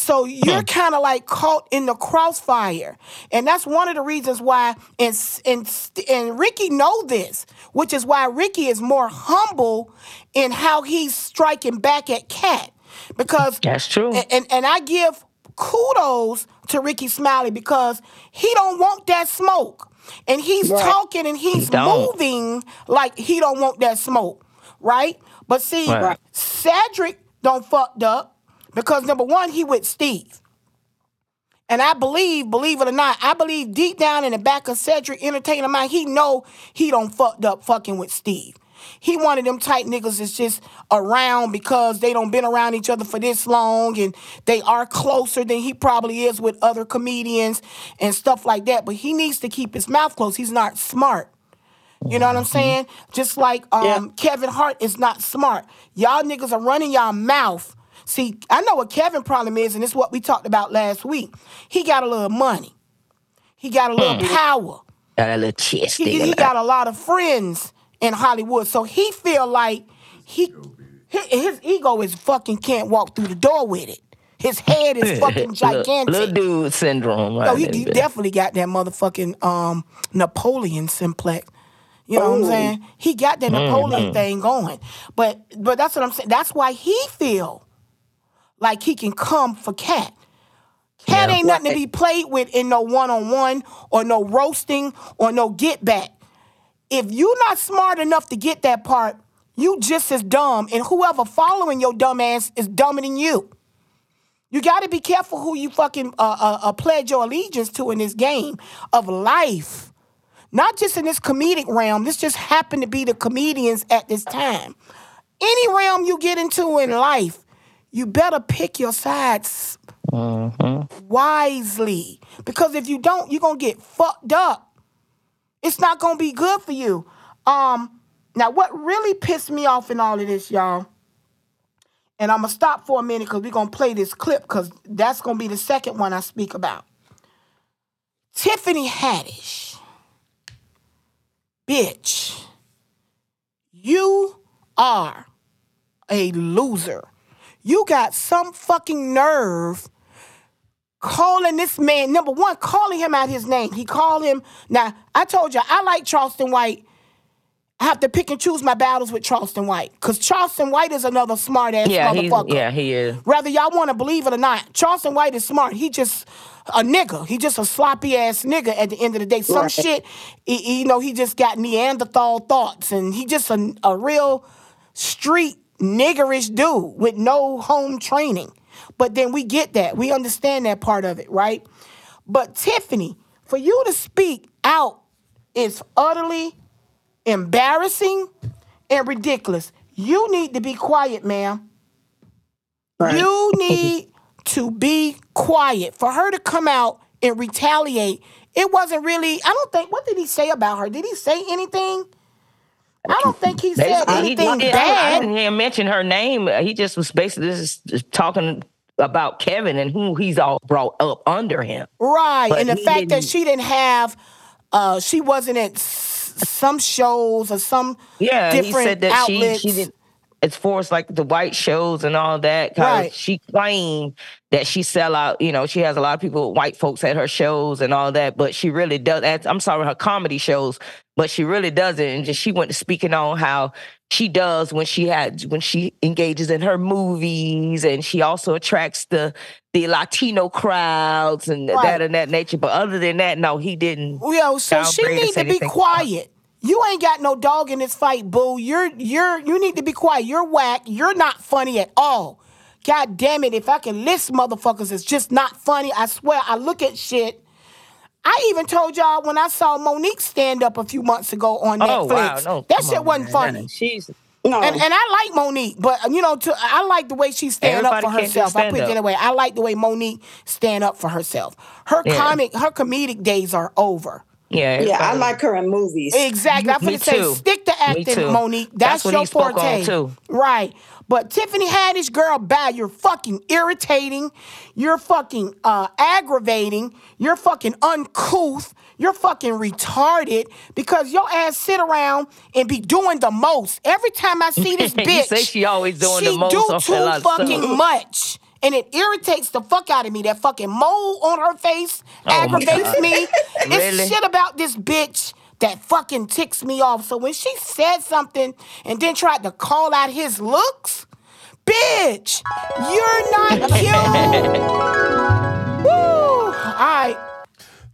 So you're hmm. kind of like caught in the crossfire, and that's one of the reasons why. And and and Rickey know this, which is why Rickey is more humble in how he's striking back at Katt, because That's true. And and, and I give kudos to Rickey Smiley because he don't want that smoke, and he's Right. talking and he's don't. moving like he don't want that smoke, right? But see, Right. Cedric don't fucked up because number one, he with Steve. And I believe, believe it or not, I believe deep down in the back of Cedric Entertainer mind, he know he don't fucked up fucking with Steve. He one of them tight niggas that's just around because they don't been around each other for this long and they are closer than he probably is with other comedians and stuff like that. But he needs to keep his mouth closed. He's not smart. You know what I'm saying? Just like um, Yeah. Kevin Hart is not smart. Y'all niggas are running y'all mouth. See, I know what Kevin problem is, and it's what we talked about last week. He got a little money. He got a little power. Got a little chest. He, he got a lot of friends in Hollywood, so he feel like he his, ego is fucking can't walk through the door with it. His head is fucking gigantic. Little, dude syndrome. Right No, he, he definitely got that motherfucking um, Napoleon simplex. You know what I'm saying? He got that Napoleon thing going. But but that's what I'm saying. That's why he feel like he can come for Katt. Katt Yeah. ain't nothing to be played with in no one on one or no roasting or no get back. If you not smart enough to get that part, you just as dumb, and whoever following your dumb ass is dumber than you. You got to be careful who you fucking uh, uh, uh, pledge your allegiance to in this game of life. Not just in this comedic realm. This just happened to be the comedians at this time. Any realm you get into in life, you better pick your sides wisely. Because if you don't, you're gonna get fucked up. It's not gonna be good for you. Um, now what really pissed me off in all of this, y'all, and I'm gonna stop for a minute because we're gonna play this clip because that's gonna be the second one I speak about. Tiffany Haddish. Bitch. You are a loser. You got some fucking nerve calling this man, number one, calling him out his name. He called him. Now, I told you, I like Charleston White. I have to pick and choose my battles with Charleston White. Because Charleston White is another smart ass Yeah, motherfucker. yeah, he is. Whether y'all want to believe it or not, Charleston White is smart. He just a nigga. He just a sloppy ass nigga at the end of the day. Some Right. shit, he- he- you know, he just got Neanderthal thoughts and he just a, a real street niggerish dude with no home training. But then we get that. We understand that part of it, right? But Tiffany, for you to speak out is utterly embarrassing and ridiculous. You need to be quiet, ma'am. Right. You need to be quiet. For her to come out and retaliate, it wasn't really, I don't think, what did he say about her? Did he say anything? I don't think he said Basically, he- anything he- I- I didn't hear mention her name. He just was basically just, talking about Kevin and who he's all brought up under him. Right. But and the fact that she didn't have, uh, she wasn't at s- some shows or some Yeah, he different said that outlets. she she didn't. As far as like the white shows and all that, 'cause Right. she claimed that she sell out. You know, she has a lot of people, white folks at her shows and all that, but she really does. at- I'm sorry, her comedy shows, but she really doesn't. And just she went to speaking on how she does when she had when she engages in her movies, and she also attracts the the Latino crowds and Right. that and that nature. But other than that, no, he didn't. Yo, so she downgrade us need to be quiet. You ain't got no dog in this fight, boo. You're you're you need to be quiet. You're whack. You're not funny at all. God damn it! If I can list motherfuckers, it's just not funny. I swear. I look at shit. I even told y'all when I saw Mo'Nique stand up a few months ago on Oh Netflix. wow, no, that shit on, wasn't man. funny. She's No. And, and I like Mo'Nique, but you know, to, I like the way she stand up for herself. I put it stand-up. that way. I like the way Mo'Nique stand up for herself. Her Yeah. comic, her comedic days are over. Yeah, yeah, I like her in movies. Exactly. I'm Me finna say, too. stick to acting, too. Mo'Nique. That's, That's what your he spoke forte. on, too. Right. But Tiffany Haddish, girl, bad. You're fucking irritating. You're fucking uh, aggravating. You're fucking uncouth. You're fucking retarded because your ass sit around and be doing the most. Every time I see this You bitch, say she always doing the most she most do on too lot of fucking much. And it irritates the fuck out of me. That fucking mole on her face Oh aggravates me. It's Really? shit about this bitch that fucking ticks me off. So when she said something and then tried to call out his looks, bitch, you're not cute. Woo! All right.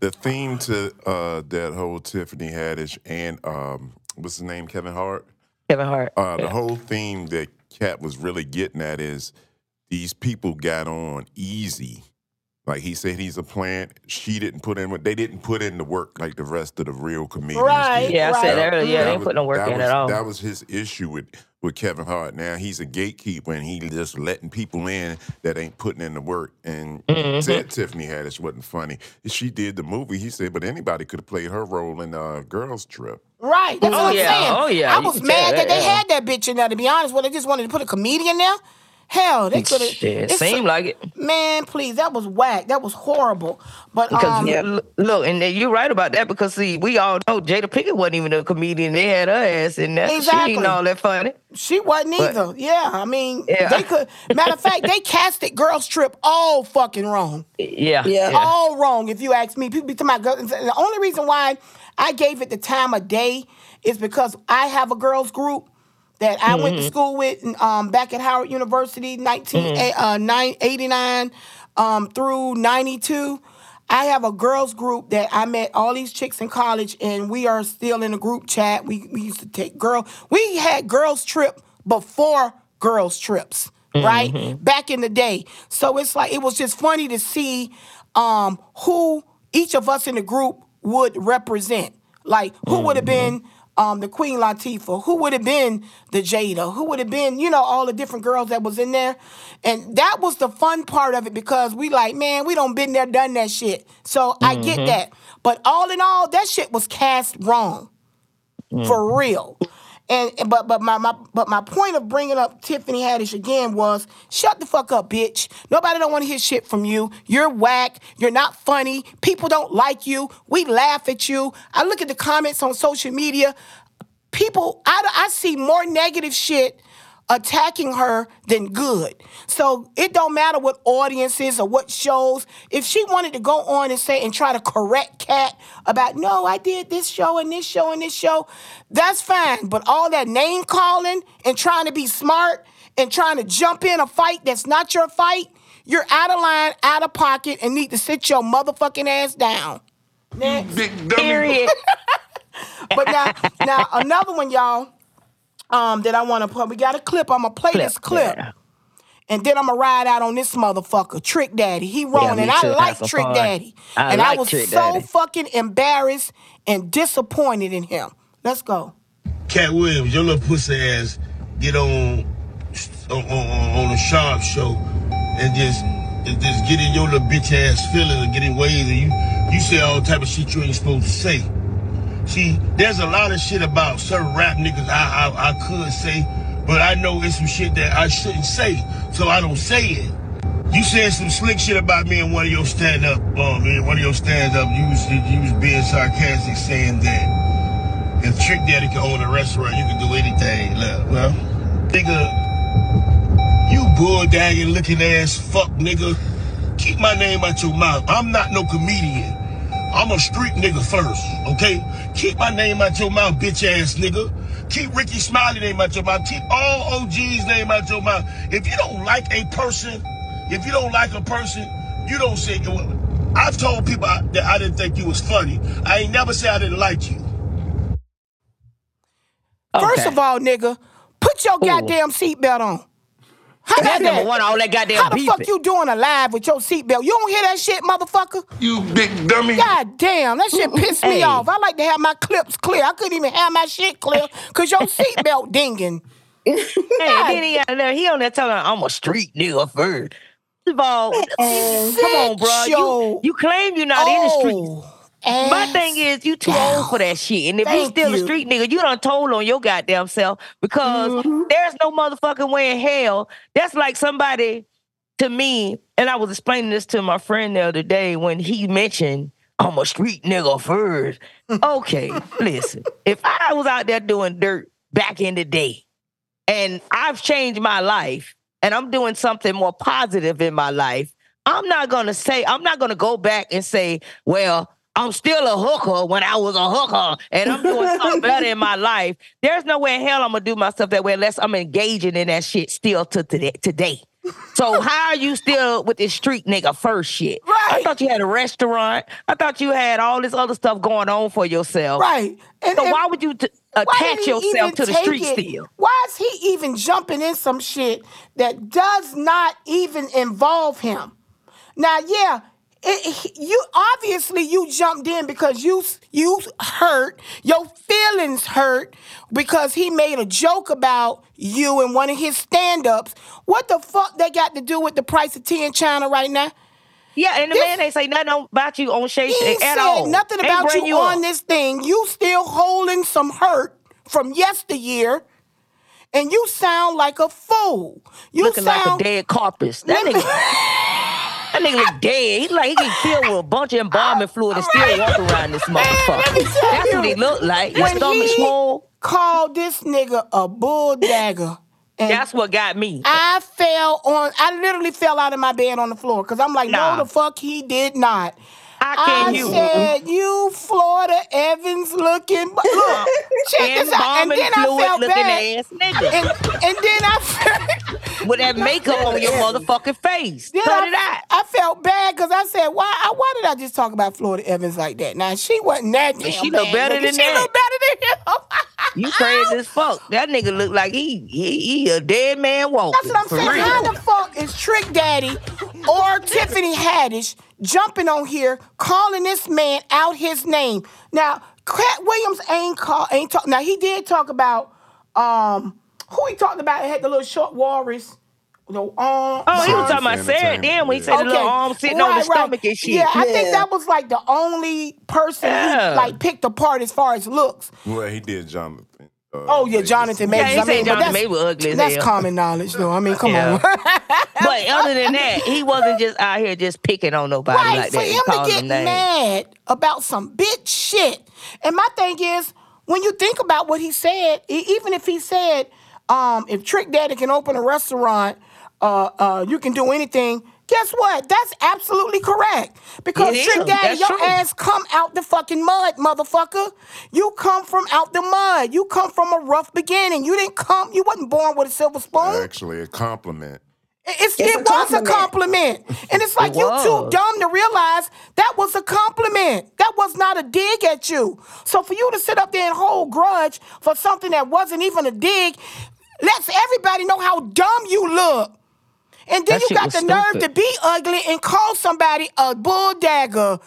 The theme to uh, that whole Tiffany Haddish and um, what's his name, Kevin Hart. Kevin Hart. Uh, the whole theme that Katt was really getting at is these people got on easy. Like he said, he's a plant. She didn't put in. What they didn't put in the work like the rest of the real comedians. Right. did. Yeah, I said Right. earlier, yeah, That they ain't was- putting no work in was- at all. That was his issue with with Kevin Hart. Now he's a gatekeeper and he just letting people in that ain't putting in the work. And Mm-hmm. said Tiffany Haddish wasn't funny. She did the movie. He said, but anybody could have played her role in uh, Girls Trip. Right. That's Oh, what I'm yeah. saying. Oh, yeah. I was can mad that that, they yeah. had that bitch in there, to be honest. Well, they just wanted to put a comedian there. Hell, they could have. Shit, it seemed like it. Man, please, that was whack. That was horrible. But Because um, you- l- look, and then you're right about that because see, we all know Jada Pinkett wasn't even a comedian. They had her ass in there. She ain't all that funny. She wasn't But- either. Yeah, I mean, Yeah. they could. Matter of fact, they casted Girls Trip all fucking wrong. Yeah. Yeah. All wrong, if you ask me. People be talking about girls. The only reason why I gave it the time of day is because I have a girls group that I went to school with um, back at Howard University, 1989 um, through 92. I have a girls group that I met all these chicks in college, and we are still in a group chat. We, we used to take girl. We had girls trip before girls trips, right? Back in the day. So it's like it was just funny to see um, who each of us in the group would represent. Like who would have been um, the Queen Latifah? Who would have been the Jada? Who would have been, you know, all the different girls that was in there? And that was the fun part of it because we like, man, we don't been there, done that shit. So I get that. But all in all, that shit was cast wrong. For real. And but but my, my but my point of bringing up Tiffany Haddish again was shut the fuck up, bitch. Nobody don't want to hear shit from you. You're whack. You're not funny. People don't like you. We laugh at you. I look at the comments on social media. People, I, I see more negative shit attacking her than good. So it don't matter what audiences or what shows. If she wanted to go on and say and try to correct Katt about no, I did this show and this show and this show, that's fine. But all that name calling and trying to be smart and trying to jump in a fight that's not your fight, you're out of line, out of pocket, and need to sit your motherfucking ass down. Next. Period. But now, now another one, y'all, um, that I want to put. We got a clip. I'm gonna play this clip. Yeah. And then I'm gonna ride out on this motherfucker, Trick Daddy. He wrong, me and I too. Have like some Trick fun. Daddy. I and I was Trick so Daddy. fucking embarrassed and disappointed in him. Let's go. Katt Williams, your little pussy ass get on on, on, on a sharp show and just and just get in your little bitch ass feelings and get in ways and you you say all type of shit you ain't supposed to say. See, there's a lot of shit about certain rap niggas I I, I could say, but I know it's some shit that I shouldn't say, so I don't say it. You said some slick shit about me in one of your stand up, um, in one of your stand up. You was you was being sarcastic, saying that if Trick Daddy can own a restaurant, you can do anything. Look, well, nigga, you bulldagging looking ass fuck nigga. Keep my name out your mouth. I'm not no comedian. I'm a street nigga first, okay? Keep my name out your mouth, bitch ass nigga. Keep Rickey Smiley name out your mouth. Keep all OG's name out your mouth. If you don't like a person, if you don't like a person, you don't say. Your I've told people I- that I didn't think you was funny. I ain't never say I didn't like you. First of all, nigga, put your goddamn seatbelt on. How That's about number that? one, all that goddamn How the fuck you doing alive with your seatbelt? You don't hear that shit, motherfucker? You big dummy. God damn, that shit pissed me Hey. off. I like to have my clips clear. I couldn't even have my shit clear because your seatbelt dinging. Hey, then he, out there, he on there telling I'm a street nigga first. First of all, come on, bro. You, you claim you're not in the streets. Oh. Oh, My thing is, you too old for that shit. And if you Thank still a street nigga, you done told on your goddamn self because Mm-hmm. there's no motherfucking way in hell. That's like somebody to me, and I was explaining this to my friend the other day when he mentioned I'm a street nigga first. Okay, listen. If I was out there doing dirt back in the day, and I've changed my life, and I'm doing something more positive in my life, I'm not gonna say, I'm not gonna go back and say, well, I'm still a hooker when I was a hooker and I'm doing something better in my life. There's no way in hell I'm gonna do myself that way unless I'm engaging in that shit still to today. today. So how are you still with this street nigga first shit? Right. I thought you had a restaurant. I thought you had all this other stuff going on for yourself. Right. And, So and why would you t- attach yourself to the street it? still? Why is he even jumping in some shit that does not even involve him? Now, yeah, it, you obviously you jumped in because you you hurt, your feelings hurt because he made a joke about you in one of his stand-ups. What the fuck they got to do with the price of tea in China right now? Yeah, and the This- man ain't say nothing about you on Shay He Shay at said all. nothing about bring you, on this thing. You still holding some hurt from yesteryear, and you sound like a fool. You looking sound like a dead carpus. That nigga, that nigga look dead. He like he get filled with a bunch of embalming fluid and still walk around this Man, let me motherfucker. That's what he look like. When stomach small. called this nigga a bull dagger. And That's what got me. I fell on. I literally fell out of my bed on the floor because I'm like, Nah. no, the fuck he did not. I I you. said, you Florida Evans looking. Look, check this out. And then I felt looking bad. ass nigga And, and then I. with that makeup on your motherfucking face. Then Cut I, it out. I felt bad because I said, why I- Why did I just talk about Florida Evans like that? Now, she wasn't that damn she look better than She that. look better than him. You crazy as fuck. That nigga look like he he, he a dead man walking. That's what I'm saying. real. How the fuck is Trick Daddy or Tiffany Haddish jumping on here calling this man out his name? Now, Katt Williams ain't call ain't talk. Now he did talk about um who he talked about had the little short walrus. The arm. Oh, he was talking about Sarah entertaining, then when he yeah. said the little arm sitting on Right, the right. stomach and shit. Yeah, I think that was like the only person Yeah. he like picked apart as far as looks. Well, he did Jonathan. Uh, Oh yeah, Majors. Jonathan Yeah, Majors. he I said mean, Jonathan that's, Majors was ugly as that's hell. common knowledge, though. I mean, come Yeah. on. But other than that, he wasn't just out here just picking on nobody Right, like for that. and him to get them mad about some bitch shit. And my thing is, when you think about what he said, even if he said, um, if Trick Daddy can open a restaurant, uh, uh, you can do anything. Guess what? That's absolutely correct. Because It Trick is. Daddy, That's your true. ass come out the fucking mud, motherfucker. You come from out the mud. You come from a rough beginning. You didn't come. You wasn't born with a silver spoon. Actually, a compliment. It's, It's it a was a compliment. compliment. And it's like It you was. too dumb to realize that was a compliment. That was not a dig at you. So for you to sit up there and hold grudge for something that wasn't even a dig, lets everybody know how dumb you look. And then That you got was the nerve stupid. to be ugly and call somebody a bull dagger.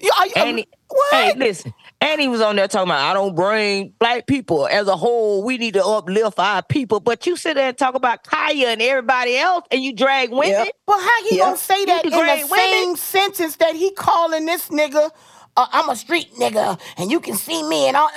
You, are And he, what? hey, listen. And he was on there talking about I don't bring black people as a whole. We need to uplift our people. But you sit there and talk about Kaya and everybody else, and you drag women. Yep. But how he Yep. gonna say that in the degrade same sentence that he calling this nigga? Uh, I'm a street nigga, and you can see me and all.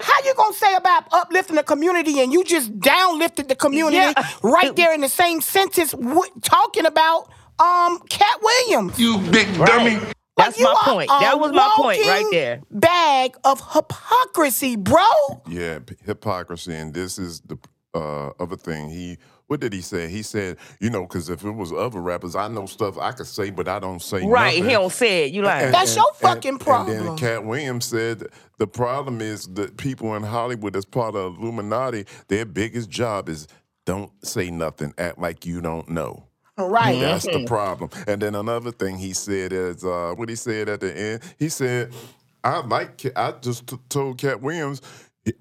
How you gonna say about uplifting the community and you just downlifted the community Yeah. right there in the same sentence w- talking about um Katt Williams? You big Right. dummy. That's Like, my point. That was my point right there. Bag of hypocrisy, bro. Yeah, hypocrisy, and this is the uh, other thing. He, what did he say? He said, you know, because if it was other rappers, I know stuff I could say, but I don't say Right. nothing. He don't say it. You lying. And- That's and- your fucking and, problem. And then Katt Williams said the problem is that people in Hollywood, as part of Illuminati, their biggest job is don't say nothing, act like you don't know. Right. That's the problem. And then another thing he said is uh, what he said at the end. He said, "I like. I just t- told Katt Williams,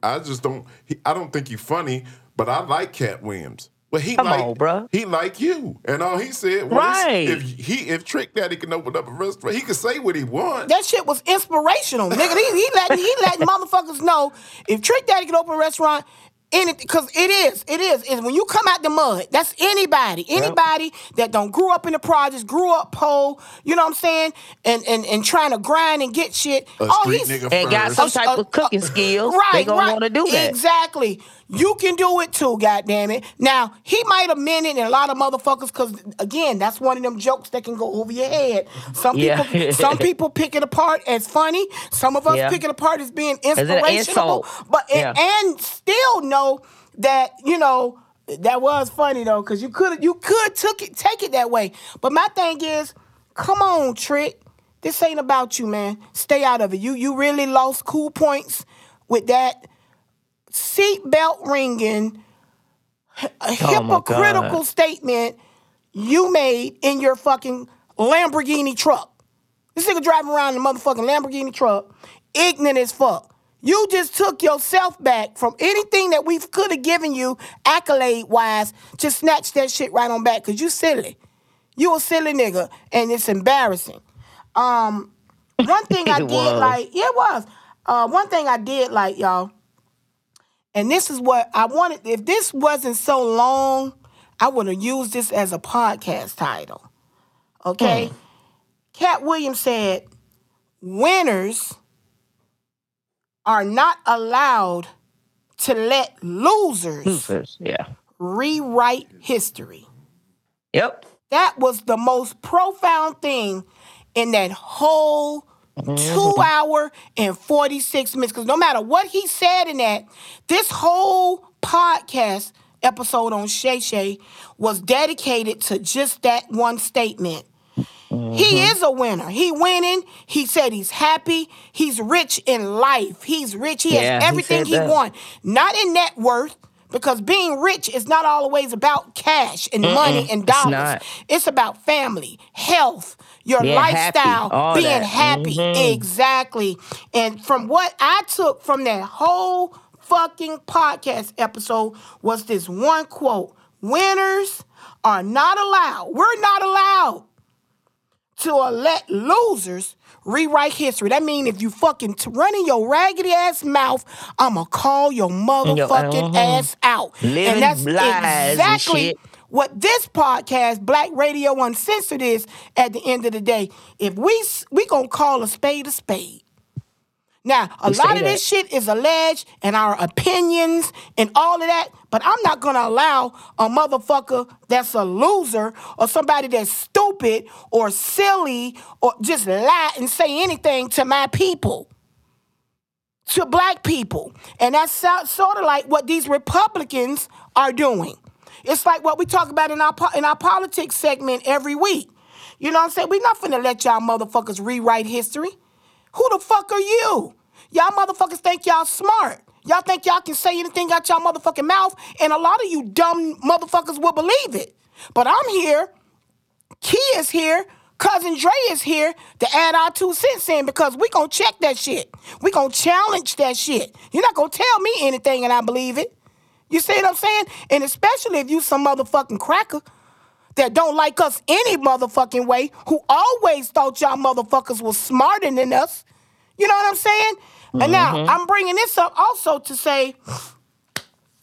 I just don't. He, I don't think he's funny, but I like Katt Williams." But he Come like, on, bruh. He like you, and all he said was, Right. "If he, if Trick Daddy can open up a restaurant, he can say what he wants." That shit was inspirational, nigga. He, he let he let motherfuckers know if Trick Daddy can open a restaurant, anything, because it is, it is, is when you come out the mud. That's anybody, anybody that don't grew up in the projects, grew up poor. You know what I'm saying? And and and trying to grind and get shit. A all street he's- nigga and got some type of cooking skills. Right, they gonna right. want to do that. Exactly. You can do it too, goddamn it. Now he might have meant it, and a lot of motherfuckers, because again, that's one of them jokes that can go over your head. Some Yeah. people, some people pick it apart as funny. Some of us Yeah. pick it apart as being inspirational. But Yeah. and, and still know that you know that was funny though, because you could you could took it take it that way. But my thing is, come on, Trick. This ain't about you, man. Stay out of it. You you really lost cool points with that seatbelt ringing, a Oh, hypocritical statement you made in your fucking Lamborghini truck. This nigga driving around in a motherfucking Lamborghini truck, ignorant as fuck. You just took yourself back from anything that we could have given you accolade wise. Just snatch that shit right on back because you silly. You a silly nigga, and it's embarrassing. Um, one thing I did was. like, yeah, it was. Uh, one thing I did like, y'all, and this is what I wanted. If this wasn't so long, I would have used this as a podcast title. Okay? Hmm. Katt Williams said, winners are not allowed to let losers Losers, Yeah. rewrite history. Yep. That was the most profound thing in that whole two mm-hmm. hour and 46 minutes. Because no matter what he said in that, this whole podcast episode on Shay Shay was dedicated to just that one statement. He mm-hmm. is a winner. He winning. He said he's happy. He's rich in life. He's rich. He Yeah, has everything he, that. wants. Not in net worth, because being rich is not always about cash and money and it's dollars. not. It's about family, health, your Being lifestyle, all being that. happy. Mhm. Exactly. And from what I took from that whole fucking podcast episode was this one quote Winners are not allowed, we're not allowed to let losers rewrite history. That means if you fucking t- running your raggedy ass mouth, I'ma call your motherfucking mhm. ass out. Living and that's and exactly shit. What this podcast, Black Radio Uncensored, is at the end of the day. If we we gonna call a spade a spade. Now, a We lot of this shit is alleged and our opinions and all of that, but I'm not gonna allow a motherfucker that's a loser or somebody that's stupid or silly or just lie and say anything to my people to black people. And that's sort of like what these Republicans are doing. It's like what we talk about in our in our politics segment every week. You know what I'm saying? We're not finna let y'all motherfuckers rewrite history. Who the fuck are you? Y'all motherfuckers think y'all smart. Y'all think y'all can say anything out y'all motherfucking mouth, and a lot of you dumb motherfuckers will believe it. But I'm here Key is here. Cousin Dre is here to add our two cents in because we gonna check that shit. We gonna challenge that shit. You're not gonna tell me anything and I believe it. You see what I'm saying? And especially if you some motherfucking cracker that don't like us any motherfucking way, who always thought y'all motherfuckers was smarter than us. You know what I'm saying? And now I'm bringing this up also to say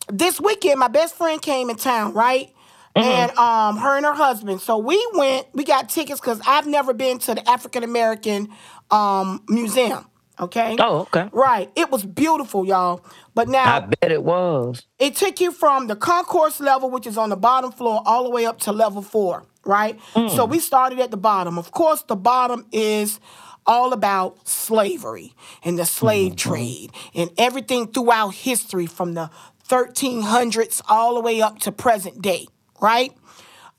this weekend my best friend came in town, right? And um, her and her husband. So we went. We got tickets because I've never been to the African American um, Museum. Okay. Oh, okay. Right. It was beautiful, y'all. But now I bet it was. it took you from the concourse level, which is on the bottom floor, all the way up to level four, right? So we started at the bottom. Of course, the bottom is all about slavery and the slave trade and everything throughout history from the 1300s all the way up to present day, right?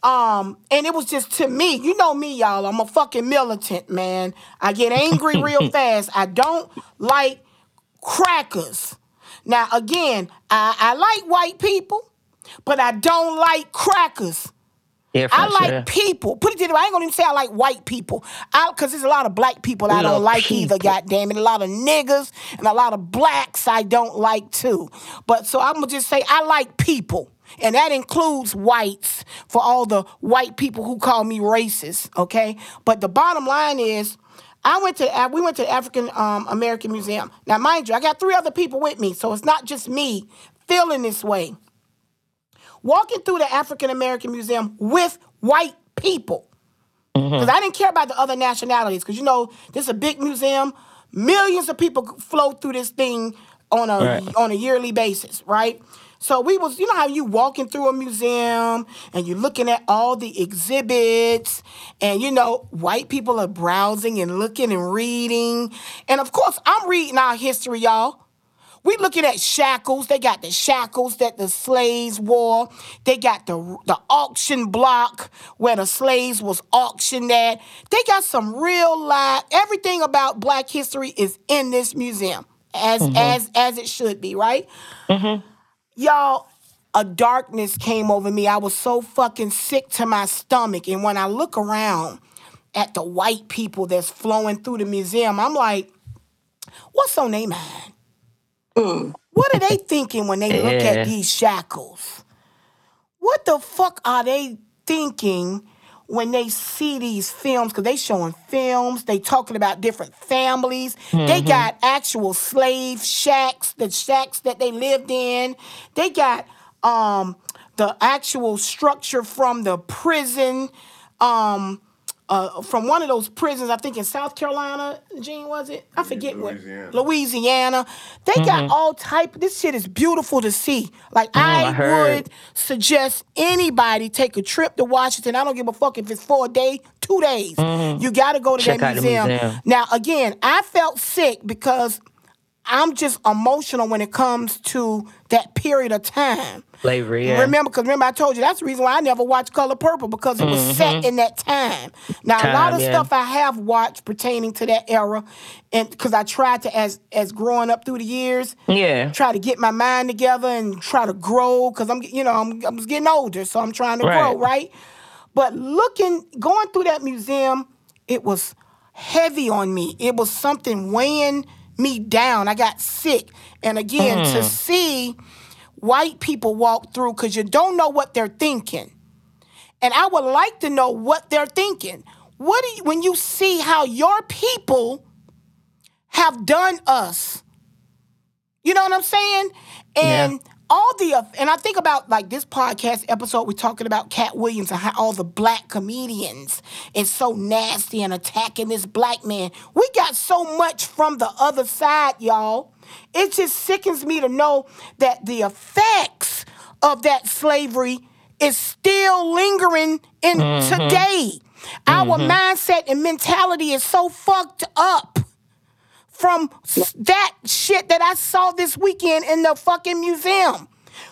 Um, and it was just to me, you know me, y'all. I'm a fucking militant, man. I get angry real fast. I don't like crackers. Now, again, I, I like white people, but I don't like crackers. I like yeah. people. Put it this way, I ain't gonna even say I like white people. I cause there's a lot of black people I don't like either, people. goddamn it. A lot of niggas and a lot of blacks I don't like too. But so I'm gonna just say I like people. And that includes whites for all the white people who call me racist, okay? But the bottom line is I went to we went to the African um, American Museum. Now, mind you, I got three other people with me, so it's not just me feeling this way walking through the African American Museum with white people. Because I didn't care about the other nationalities. Because you know, this is a big museum. Millions of people flow through this thing on a Right. on a yearly basis, right? So we was, you know how you walking through a museum and you're looking at all the exhibits, and you know, white people are browsing and looking and reading. And of course, I'm reading our history, y'all. We looking at shackles. They got the shackles that the slaves wore. They got the the auction block where the slaves was auctioned at. They got some real life. Everything about Black history is in this museum, as mm-hmm. as as it should be, right? Mm-hmm. Y'all, a darkness came over me. I was so fucking sick to my stomach, and when I look around at the white people that's flowing through the museum, I'm like, what's on their mind? Mm. What are they thinking when they look Yeah. at these shackles? What the fuck are they thinking when they see these films? Because they showing films, they talking about different families. They got actual slave shacks, the shacks that they lived in. They got um, the actual structure from the prison. Um, uh, from one of those prisons, I think in South Carolina, Gene, was it? I forget Louisiana. what. Louisiana. They got mm-hmm. all type. This shit is beautiful to see. Like mm, I I, would suggest anybody take a trip to Washington. I don't give a fuck if it's for a day, two days. Mm-hmm. You got to go to Check that museum. museum. Now, again, I felt sick because I'm just emotional when it comes to that period of time. Slavery, yeah. Remember, because remember I told you that's the reason why I never watched Color Purple because it was set in that time. Now a lot Mm-hmm. Of yeah. stuff I have watched pertaining to that era, and because I tried to as as growing up through the years, Yeah. try to get my mind together and try to grow because I'm you know I'm I'm getting older, so I'm trying to grow Right. right. But looking going through that museum, it was heavy on me. It was something weighing me down. I got sick, and again to mm. see white people walk through because you don't know what they're thinking. And I would like to know what they're thinking. What do you, when you see how your people have done us? You know what I'm saying? And Yeah. All the and I think about like this podcast episode we're talking about Katt Williams and how all the black comedians is so nasty and attacking this black man. We got so much from the other side, y'all. It just sickens me to know that the effects of that slavery is still lingering in mm-hmm. today. Our mm-hmm. mindset and mentality is so fucked up from that shit that I saw this weekend in the fucking museum.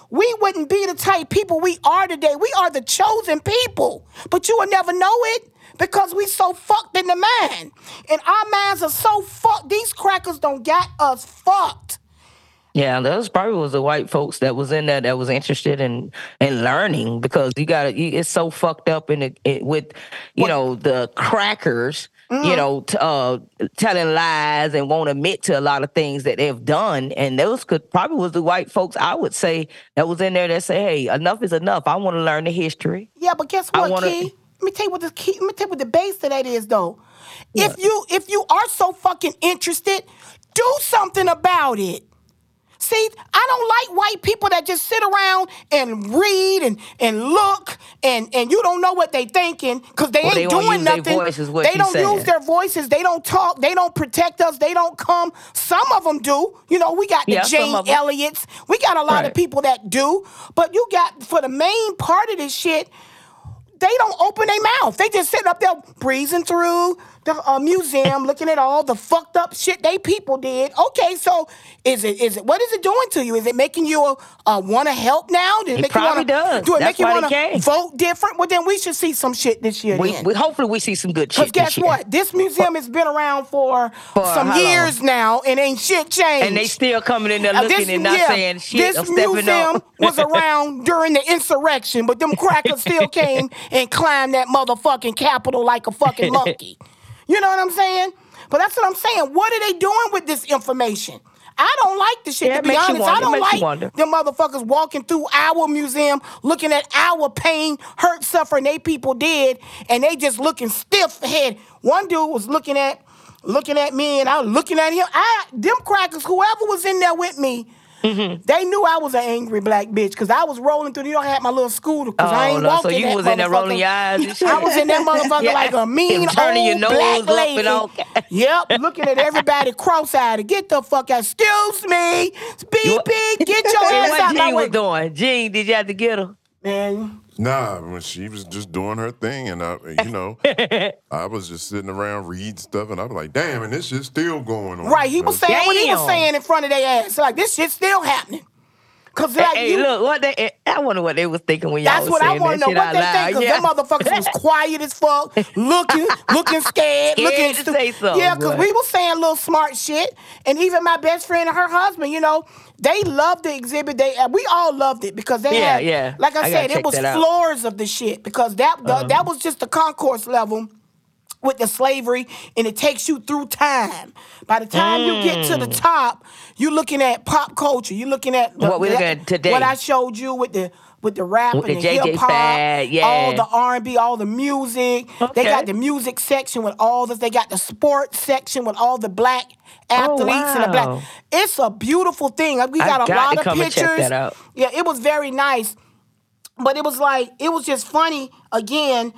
We wouldn't be the type people we are today. We are the chosen people, but you will never know it because we so fucked in the mind. And our minds are so fucked. These crackers don't got us fucked. Yeah, those probably was the white folks that was in there that was interested in in learning because you got. It's so fucked up in it with you know the crackers you know, t- uh, telling lies and won't admit to a lot of things that they've done. And those could probably was the white folks I would say that was in there that say, "Hey, enough is enough. I want to learn the history." Yeah, but guess I what, wanna- Key? Let me tell you what the key. Let me tell you what the base of that is, though. If you if you are so fucking interested, do something about it. See, I don't like white people that just sit around and read and, and look and, and you don't know what they thinking because they Well, ain't they doing nothing. voice is what they don't saying. use their voices. They don't talk. They don't protect us. They don't come. Some of them do. You know, we got the Yeah, Jane. Elliotts. We got a lot of people that do. But you got for the main part of this shit, they don't open their mouth. They just sitting up there breezing through the uh, museum, looking at all the fucked up shit they people did. Okay, so is it is it what is it doing to you? Is it making you uh, want to help now? Does It make probably you wanna, does. Do it That's make you want to vote different? Well, then we should see some shit this year. We, we hopefully we see some good shit. Because guess this year. what? This museum has been around for, For some how long? years now, and ain't shit changed. And they still coming in there Uh, looking and not yeah, saying shit This museum was around during the insurrection, but them crackers still came and climbed that motherfucking capitol like a fucking monkey. You know what I'm saying? But that's what I'm saying. What are they doing with this information? I don't like the shit, Yeah, to be honest. I don't like them motherfuckers walking through our museum, looking at our pain, hurt, suffering they people did, and they just looking stiff head. One dude was looking at looking at me, and I was looking at him. I them crackers, whoever was in there with me, Mm-hmm. they knew I was an angry black bitch because I was rolling through. You know, I had my little scooter because I Oh, ain't no, walking so you that was in there rolling your eyes and shit? I was in that motherfucker Yeah. like a mean turning your old nose black lady. all. Yep, looking at everybody cross-eyed. Get the fuck out. Excuse me. Beep, You-. Get your ass what out my Jean was doing? Jean, did you have to get her? Man, Nah, when she was just doing her thing, and I, you know, I was just sitting around reading stuff, and I was like, "Damn!" And this shit's still going on. right. He was saying what he was saying in front of their ass. Like, this shit's still happening. Because, like, hey, you, look, what they? Eh, I wonder what they was thinking when y'all That's was what I saying want to know. What they think? Because Yeah. them motherfuckers was quiet as fuck, looking, looking scared, looking. to say something, yeah, because boy. we was saying little smart shit, and even my best friend and her husband, you know, they loved the exhibit. They we all loved it because they Yeah, had, yeah. like I, I said, it was out. floors of the shit because that the, that um, was just the concourse level with the slavery and it takes you through time. By the time you get to the top, you're looking at pop culture. You're looking at the, Mm. What we looking at today. What I showed you with the with the rap With and the the, hip hop, yeah. all the R and B, all the music. They got the music section with all this. They got the sports section with all the black athletes and the black. Oh. It's a beautiful thing. We I got a got lot of pictures. check that out. Yeah, it was very nice. But it was like, it was just funny, again,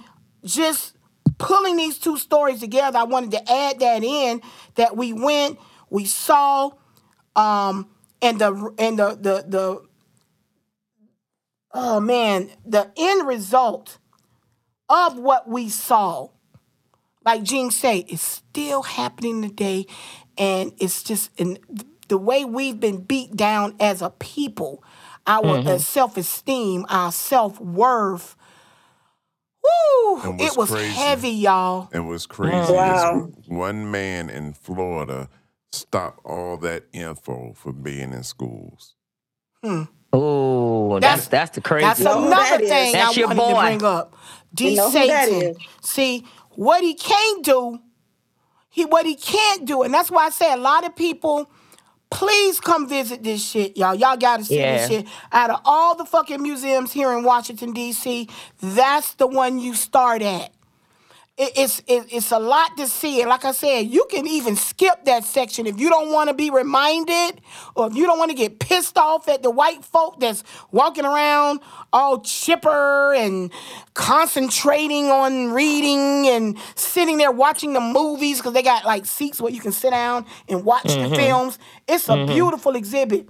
just pulling these two stories together. I wanted to add that in that we went, we saw, um, and the and the the the oh man, the end result of what we saw, like Gene said, is still happening today, and it's just in the way we've been beat down as a people, our Mm-hmm. self esteem, our self worth. Woo! And It was crazy- heavy, y'all. And what's crazy Wow. is one man in Florida stopped all that info from being in schools. Oh, that's that's the crazy. That's know another that is? thing That's I your wanted to bring up. D. You know Satan. See what he can't do. He what he can't do, and that's why I say a lot of people. Please come visit this shit, y'all. Y'all gotta see this Yeah. shit. Out of all the fucking museums here in Washington D.C., that's the one you start at. It- it's it, it's a lot to see, and like I said, you can even skip that section if you don't want to be reminded, or if you don't want to get pissed off at the white folk that's walking around all chipper and concentrating on reading and sitting there watching the movies because they got like seats where you can sit down and watch the mm-hmm. films. It's a mm-hmm. beautiful exhibit.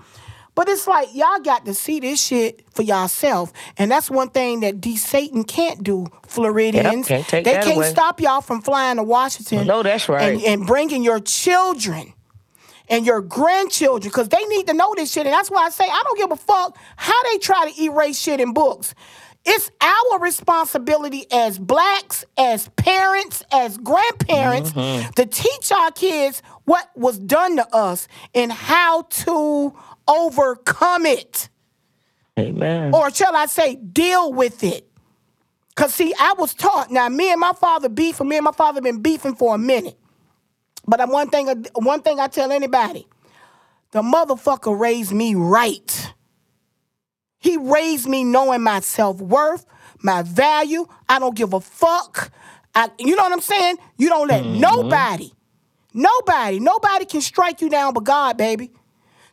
But it's like y'all got to see this shit for yourself, and that's one thing that D. Satan can't do. Floridians, can't take they can't away. stop y'all from flying to Washington. No, that's right. And, and bringing your children and your grandchildren, because they need to know this shit. And that's why I say I don't give a fuck how they try to erase shit in books. It's our responsibility as blacks, as parents, as grandparents Mm-hmm. to teach our kids what was done to us and how to overcome it. Amen. Or shall I say, deal with it. Cause see, I was taught. Now, me and my father beefing. Me and my father been beefing for a minute. But I'm one thing. One thing I tell anybody: the motherfucker raised me right. He raised me knowing my self worth, my value. I don't give a fuck. I, you know what I'm saying? You don't let mm-hmm. nobody, nobody, nobody can strike you down but God, baby.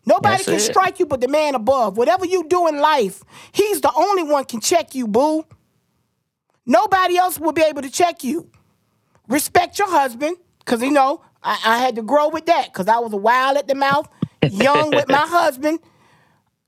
Nobody That's can it. strike you but the man above. Whatever you do in life, he's the only one can check you, boo. Nobody else will be able to check you. Respect your husband, because you know, I, I had to grow with that, because I was wild at the mouth, young with my husband.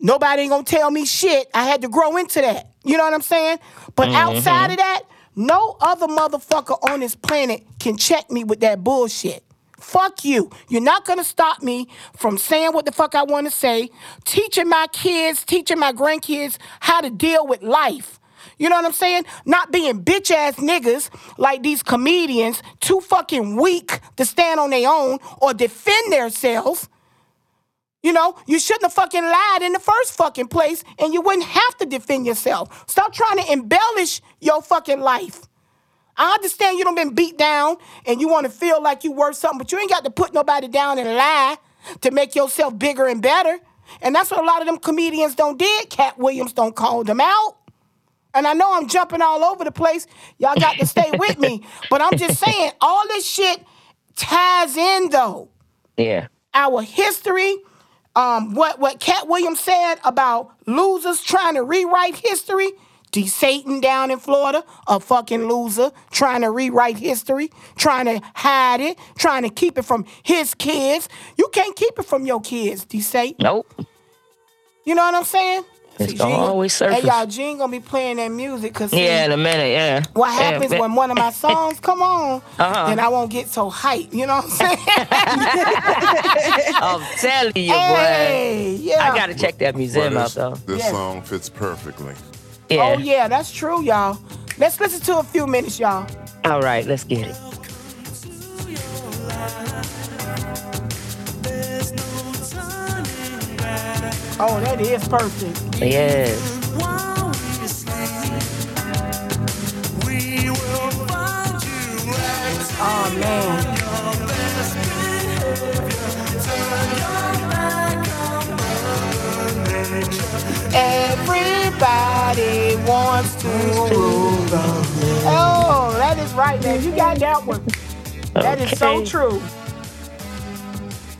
Nobody ain't gonna tell me shit. I had to grow into that. You know what I'm saying? But mm-hmm. outside of that, no other motherfucker on this planet can check me with that bullshit. Fuck you. You're not gonna stop me from saying what the fuck I wanna say, teaching my kids, teaching my grandkids how to deal with life. You know what I'm saying? Not being bitch ass niggas like these comedians, too fucking weak to stand on their own or defend themselves. You know, you shouldn't have fucking lied in the first fucking place and you wouldn't have to defend yourself. Stop trying to embellish your fucking life. I understand you done been beat down and you want to feel like you worth something, but you ain't got to put nobody down and lie to make yourself bigger and better. And that's what a lot of them comedians don't did. Katt Williams don't call them out. And I know I'm jumping all over the place. Y'all got to stay with me. But I'm just saying, all this shit ties in though Yeah. our history, um, what what Katt Williams said about losers trying to rewrite history. D. Satan down in Florida, a fucking loser, trying to rewrite history, trying to hide it, trying to keep it from his kids. You can't keep it from your kids, D. Satan. Nope. You know what I'm saying? It's See, gonna always surface. Hey, y'all, Gene gonna be playing that music because Yeah, in a minute. Yeah. what Yeah, happens but- when one of my songs come on, Uh-huh. then I won't get so hyped. You know what I'm saying? I'm telling you, boy. hey, yeah. I gotta check that Well, museum out though. this Yes. song fits perfectly. Yeah. Oh yeah, that's true, y'all. Let's listen to a few minutes, y'all. All right, let's get it. Oh, that is perfect. Yes. Oh man. Everybody wants to rule the Oh, that is right, man. You got that one. That is so Okay. true.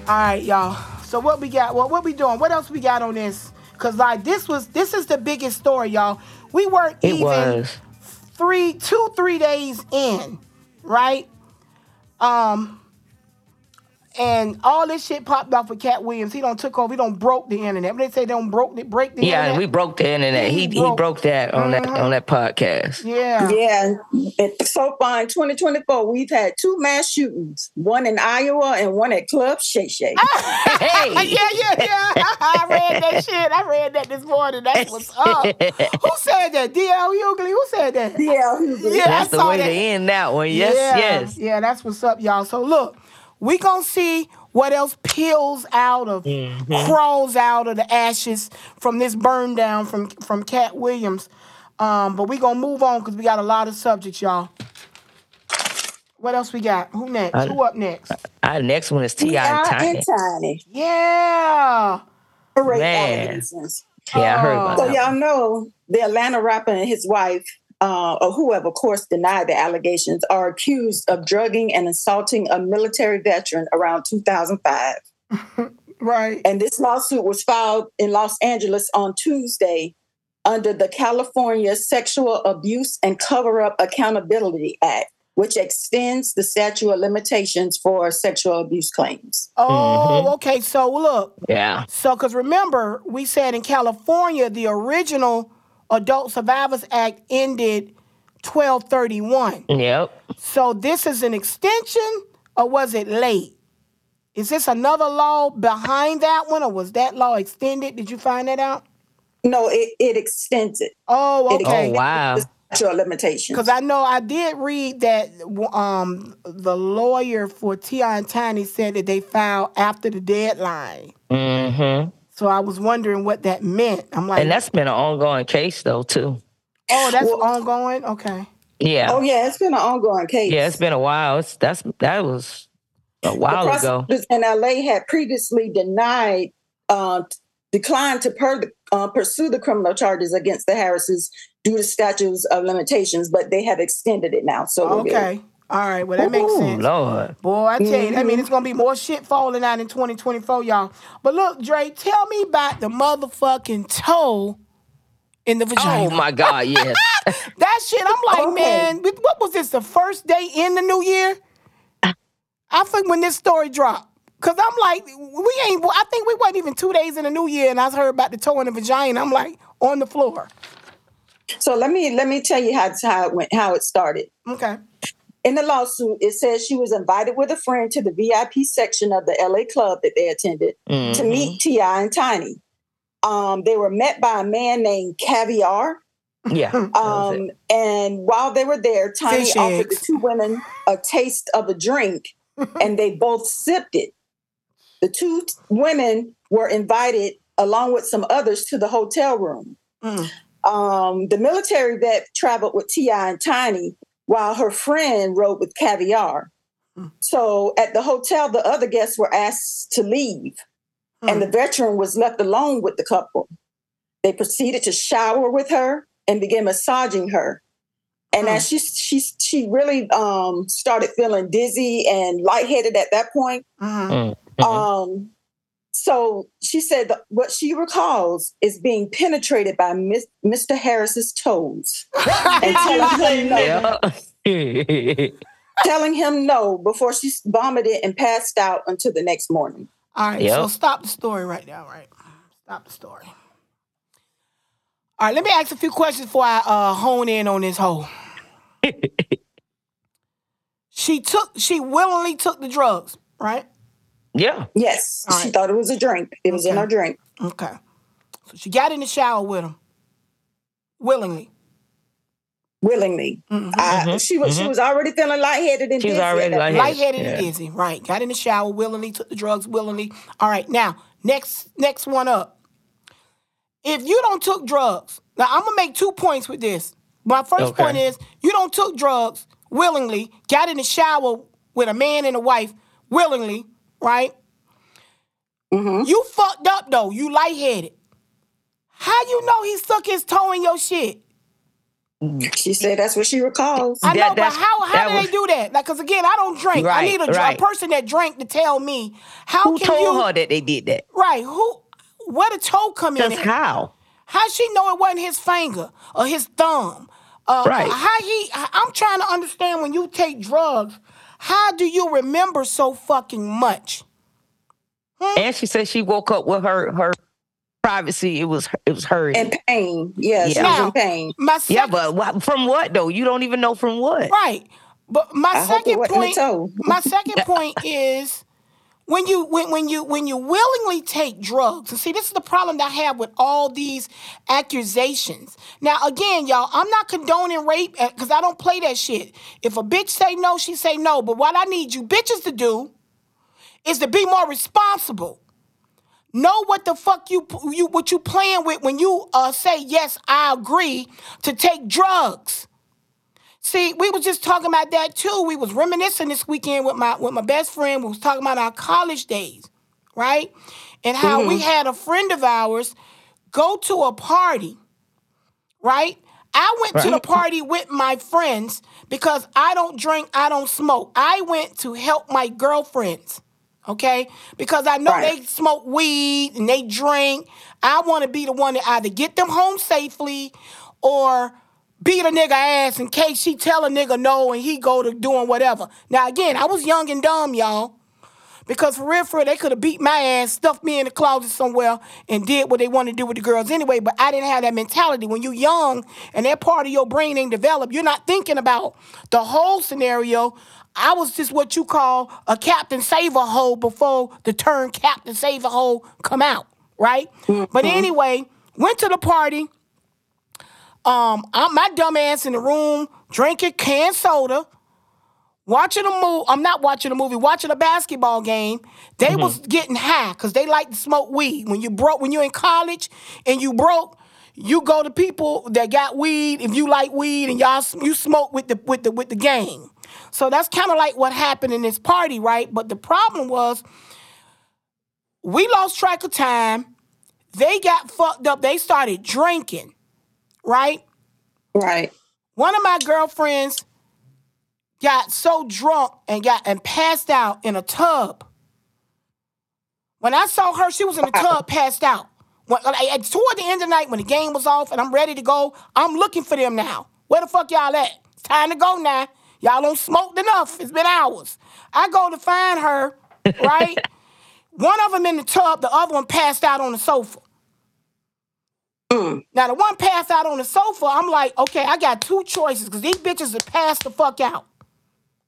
All right, y'all. So what we got? Well, what we doing? What else we got on this? Cause like this was this is the biggest story, y'all. We weren't It even was. three, two, three days in, right? Um, and all this shit popped off with Katt Williams. He don't took over. He don't broke the internet. When they say they don't broke the break the Yeah, internet. we broke the internet. He he broke- broke that on that mm-hmm. on that podcast. yeah. Yeah, and so far in 2024, we've had two mass shootings, one in Iowa and one at Club Shay Shay. Hey. yeah, yeah, yeah. I read that shit. I read that this morning. That's what's up. Who said that? DL Hughley? Who said that? D.L. Hughley. Yeah, That's I the saw way that. to end that one. Yes, yeah, yes. Yeah, that's what's up, y'all. So look, we gonna see what else peels out of, Mm-hmm. crawls out of the ashes from this burn down from from Katt Williams. Um, but we gonna move on because we got a lot of subjects, y'all. What else we got? Who next? I- Who up next? Our next one is T.I. and T.I. Tiny. and Tiny. Yeah. Great Man. Yeah, I heard about So that. y'all know the Atlanta rapper and his wife, uh, or whoever, of course, denied the allegations, are accused of drugging and assaulting a military veteran around 2005. Right. And this lawsuit was filed in Los Angeles on Tuesday under the California Sexual Abuse and Cover Up Accountability Act, which extends the statute of limitations for sexual abuse claims. Oh, Mm-hmm. okay. So look, Yeah. So, because remember, we said in California, the original Adult Survivors Act ended 1231. Yep. So, this is an extension, or was it late? Is this another law behind that one, or was that law extended? Did you find that out? No, it, it extends it. Oh, It okay. Oh wow. The statute of limitations. Because I know I did read that um, the lawyer for T.I. and Tiny said that they filed after the deadline. Mm-hmm. So I was wondering what that meant. I'm like, And that's been an ongoing case though too. Oh, that's Well- ongoing. Okay. Yeah. Oh yeah, it's been an ongoing case. Yeah, it's been a while. It's that's that was a The while ago. prosecutors in LA had previously denied, uh, declined to per, uh, pursue the criminal charges against the Harrises due to statutes of limitations, but they have extended it now. So we're good. Okay. All right. Well, that makes Ooh, sense. Lord. Boy, I tell you, I Mm-hmm. mean, it's gonna be more shit falling out in 2024, y'all. But look, Dre, tell me about the motherfucking toe in the vagina. Oh my God, yes. That shit, I'm like, Okay. man, what what was this? The first day in the new year? I think when this story dropped. Cause I'm like, we ain't. I think we wasn't even two days in the new year, and I heard about the toe in the vagina. I'm like on the floor. So let me let me tell you how how it went, how it started. Okay. In the lawsuit, it says she was invited with a friend to the VIP section of the LA club that they attended to Mhm. meet T.I. and Tiny. Um, they were met by a man named Caviar. Yeah. that was it. Um, and while they were there, Tiny Fish offered the two women a taste of a drink, and they both sipped it. The two t- women were invited, along with some others, to the hotel room. Mm. Um, the military vet traveled with T.I. and Tiny, while her friend rode with Caviar. Mm. So at the hotel, the other guests were asked to leave, and the veteran was left alone with the couple. They proceeded to shower with her and began massaging her. And as she she she really um, started feeling dizzy and lightheaded at that point, Mhm. Mm, mhm. um, so she said that what she recalls is being penetrated by Miss, Mr. Harris's toes and telling him no, telling him no before she vomited and passed out until the next morning. All right, so stop the story right now, right? Stop the story. All right, let me ask a few questions before I uh, hone in on this hole. she took, she willingly took the drugs, right? Yeah. Yes, All she right. thought it was a drink. It was in Okay. her drink. Okay. So she got in the shower with him, willingly. willingly. Mhm. I, Mhm, she was she mhm. was already feeling lightheaded and She was dizzy at already that lightheaded. point. Lightheaded Yeah. and dizzy, right? Got in the shower willingly, took the drugs willingly. All right, now next next one up. If you don't took drugs, now I'm gonna make two points with this. My first Okay. point is you don't took drugs willingly, got in the shower with a man and a wife willingly, right? Mhm. You fucked up though. You lightheaded. How you know he stuck his toe in your shit? She said that's what she recalls. I That- know, but how how do was- they do that? Like, cause again, I don't drink. I need a, dr- a person that drank to tell me how Who can told you her that they did that? right? Who where the toe come in? Just how? How she know it wasn't his finger or his thumb? Uh, Right. How he? I'm trying to understand when you take drugs. How do you remember so fucking much? Hmm? And she said she woke up with her her privacy. It was it was her. in pain. Yeah, she Yeah. was Now, in pain. My second, yeah, but from what though? You don't even know from what. right. But my I second point. my second point is when you when, when you when you willingly take drugs and see this is the problem that i have with all these accusations. Now again y'all i'm not condoning rape because i don't play that shit. If a bitch say no she say no. But what i need you bitches to do is to be more responsible. Know what the fuck you you what you playing with when you uh say yes i agree to take drugs See, we was just talking about that too. We was reminiscing this weekend with my with my best friend. We was talking about our college days, right? And how we mm-hmm. had a friend of ours go to a party, right? I went to the party with my friends because I don't drink, I don't smoke. I went to help my girlfriends, okay? Because I know Right. they smoke weed and they drink. I want to be the one to either get them home safely or beat a nigga ass in case she tell a nigga no and he go to doing whatever. Now again, I was young and dumb, y'all. Because for real, for real, they could have beat my ass, stuffed me in the closet somewhere, and did what they wanted to do with the girls anyway. But I didn't have that mentality. When you're young and that part of your brain ain't developed, you're not thinking about the whole scenario. I was just what you call a captain save a hole before the term captain save a hole come out, right? But mm-hmm. anyway, went to the party. Um, I'm my dumb ass in the room drinking canned soda, watching a movie. I'm not watching a movie, watching a basketball game. They Mm-hmm. was getting high because they like to smoke weed. When you broke, when you're in college and you broke, you go to people that got weed if you like weed and y'all you smoke with the with the with the gang. So that's kind of like what happened in this party, right? But the problem was we lost track of time. They got fucked up. They started drinking, right? Right. One of my girlfriends got so drunk and got and passed out in a tub. When I saw her, she was in the tub, passed out. When, like, toward the end of the night, when the game was off and I'm ready to go, I'm looking for them now. Where the fuck y'all at? It's time to go now. Y'all don't smoked enough. It's been hours. I go to find her, right? one of them in the tub, the other one passed out on the sofa. Mm. Now the one passed out on the sofa, I'm like, okay, I got two choices because these bitches are passed the fuck out,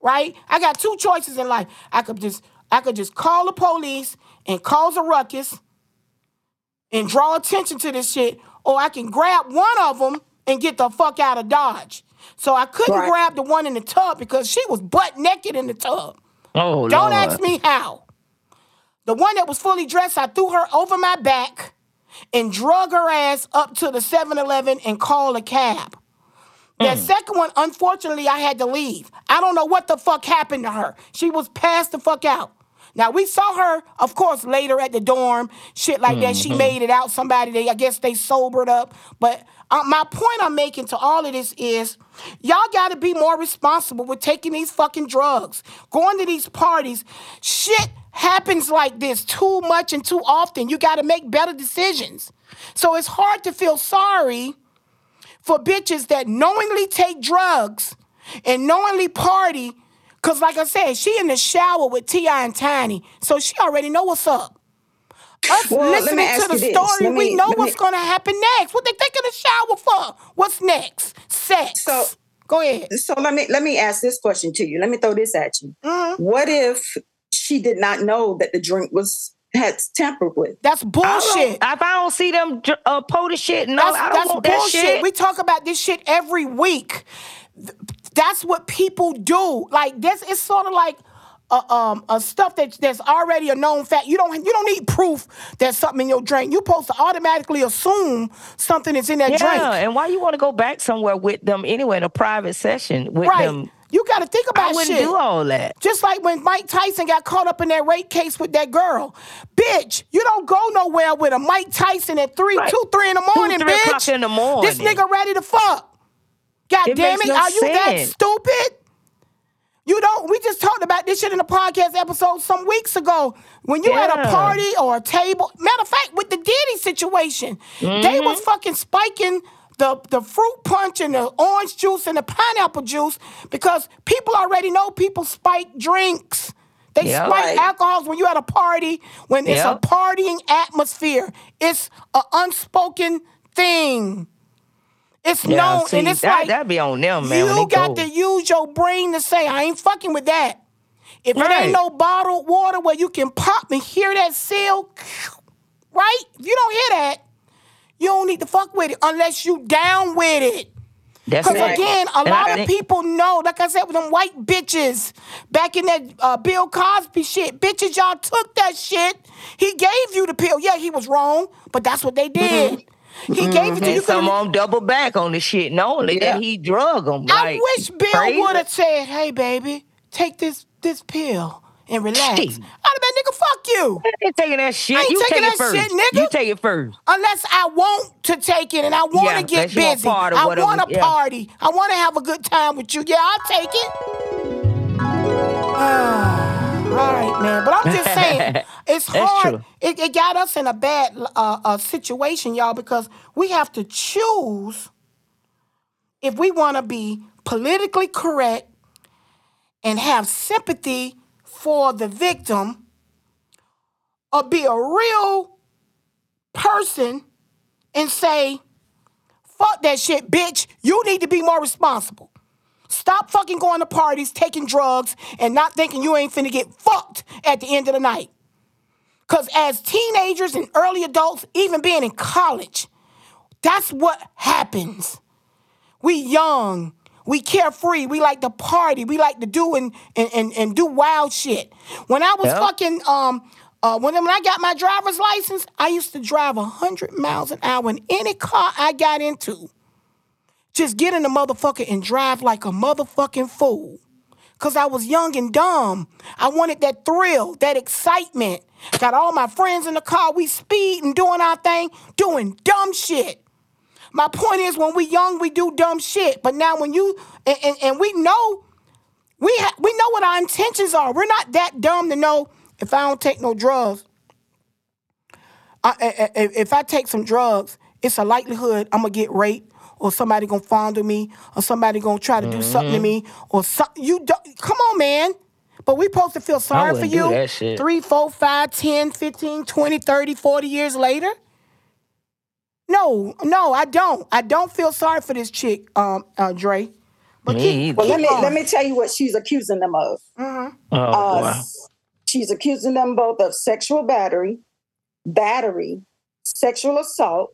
right? I got two choices in life. I could just, I could just call the police and cause a ruckus and draw attention to this shit, or I can grab one of them and get the fuck out of Dodge. So I couldn't Right. grab the one in the tub because she was butt naked in the tub. Oh, Don't Lord. ask me how. The one that was fully dressed, I threw her over my back and drug her ass up to the 7 Eleven and call a cab. That mm. second one, unfortunately, I had to leave. I don't know what the fuck happened to her. She was passed the fuck out. Now we saw her, of course, later at the dorm, shit like that. She made it out. Somebody, they, I guess they sobered up. But uh, my point I'm making to all of this is, y'all got to be more responsible with taking these fucking drugs, going to these parties. Shit happens like this too much and too often. You got to make better decisions. So it's hard to feel sorry for bitches that knowingly take drugs and knowingly party. Cause like I said, she in the shower with T.I. and Tiny, so she already know what's up. Us Well, listening to the story, Let we know what's me- gonna happen next. What they think in the shower for? What's next? Sex. So- go ahead. So let me let me ask this question to you. Let me throw this at you. Mhm. What if she did not know that the drink was had tampered with? That's I bullshit. If I don't see them dr- uh, pull the shit, no, That's, I don't that's want that bullshit. shit. We talk about this shit every week. Th- That's what people do. Like this, is sort of like a, um, a stuff that that's already a known fact. You don't you don't need proof that something in your drink. You're supposed to automatically assume something is in that drink. yeah, drink. and why you want to go back somewhere with them anyway in a private session with Right. them? You got to think about I wouldn't shit. do all that. Just like when Mike Tyson got caught up in that rape case with that girl. Bitch, you don't go nowhere with a Mike Tyson at three, Right. two, three in the morning, three bitch. o'clock in the morning. This nigga ready to fuck. God It damn it. no Are you that stupid? You don't, we just talked about this shit in a podcast episode some weeks ago. When you at a party or a table, matter of fact, with the Diddy situation, they Mm-hmm. was fucking spiking the, the fruit punch and the orange juice and the pineapple juice because people already know people spike drinks. They Yeah. spike Right. alcohols when you at a party, when it's a partying atmosphere. It's an unspoken thing. It's Yeah, known, see, and it's that, like that'd be on them, man. when you they got go. to use your brain to say, I ain't fucking with that. If it Right. ain't no bottled water where you can pop and hear that seal, right? If you don't hear that, you don't need to fuck with it unless you down with it. That's Because it. again, a And lot of think- people know, like I said, with them white bitches back in that uh, Bill Cosby shit, bitches, y'all took that shit. He gave you the pill. Yeah, he was wrong, but that's what they did. He gave it to mm-hmm. you. And some could've- of them double back on the shit, knowing Yeah. that he drug them. I like, wish Bill would have said, "Hey, baby, take this this pill and relax." I'd Shit. have been, "Nigga, fuck you." I ain't taking that shit. I ain't you taking take that it first. shit, nigga. You take it first. Unless I want to take it and I want Yeah, to get unless you want busy, part I want to yeah. party, I want to have a good time with you. Yeah, I'll take it. All right, man. But I'm just saying, it's hard. It, it got us in a bad uh, uh, situation, y'all, because we have to choose if we want to be politically correct and have sympathy for the victim or be a real person and say, fuck that shit, bitch. You need to be more responsible. Stop fucking going to parties, taking drugs, and not thinking you ain't finna get fucked at the end of the night. Because as teenagers and early adults, even being in college, that's what happens. We young, we carefree, we like to party, we like to do and and, and, and do wild shit. When I was Yeah. fucking um Uh, when, when I got my driver's license, I used to drive 100 miles an hour in any car I got into. Just get in the motherfucker and drive like a motherfucking fool. Cause I was young and dumb. I wanted that thrill, that excitement. Got all my friends in the car, we speed and doing our thing, doing dumb shit. My point is, when we young, we do dumb shit. But now, when you and, and, and we know, we ha- we know what our intentions are. We're not that dumb to know if I don't take no drugs. I, I- I- if I take some drugs, it's a likelihood I'm gonna get raped, or somebody gonna fondle me, or somebody gonna try to do something to me, or some, you. don't, come on, man. But we supposed to feel sorry for you that shit. three, four, five, 10, 15, 20, 30, 40 years later? No, no, I don't. I don't feel sorry for this chick, um, uh, Dre. But Me keep, either. Well, let me keep let on. me tell you what she's accusing them of. Oh, Uh, boy. She's accusing them both of sexual battery, battery, sexual assault,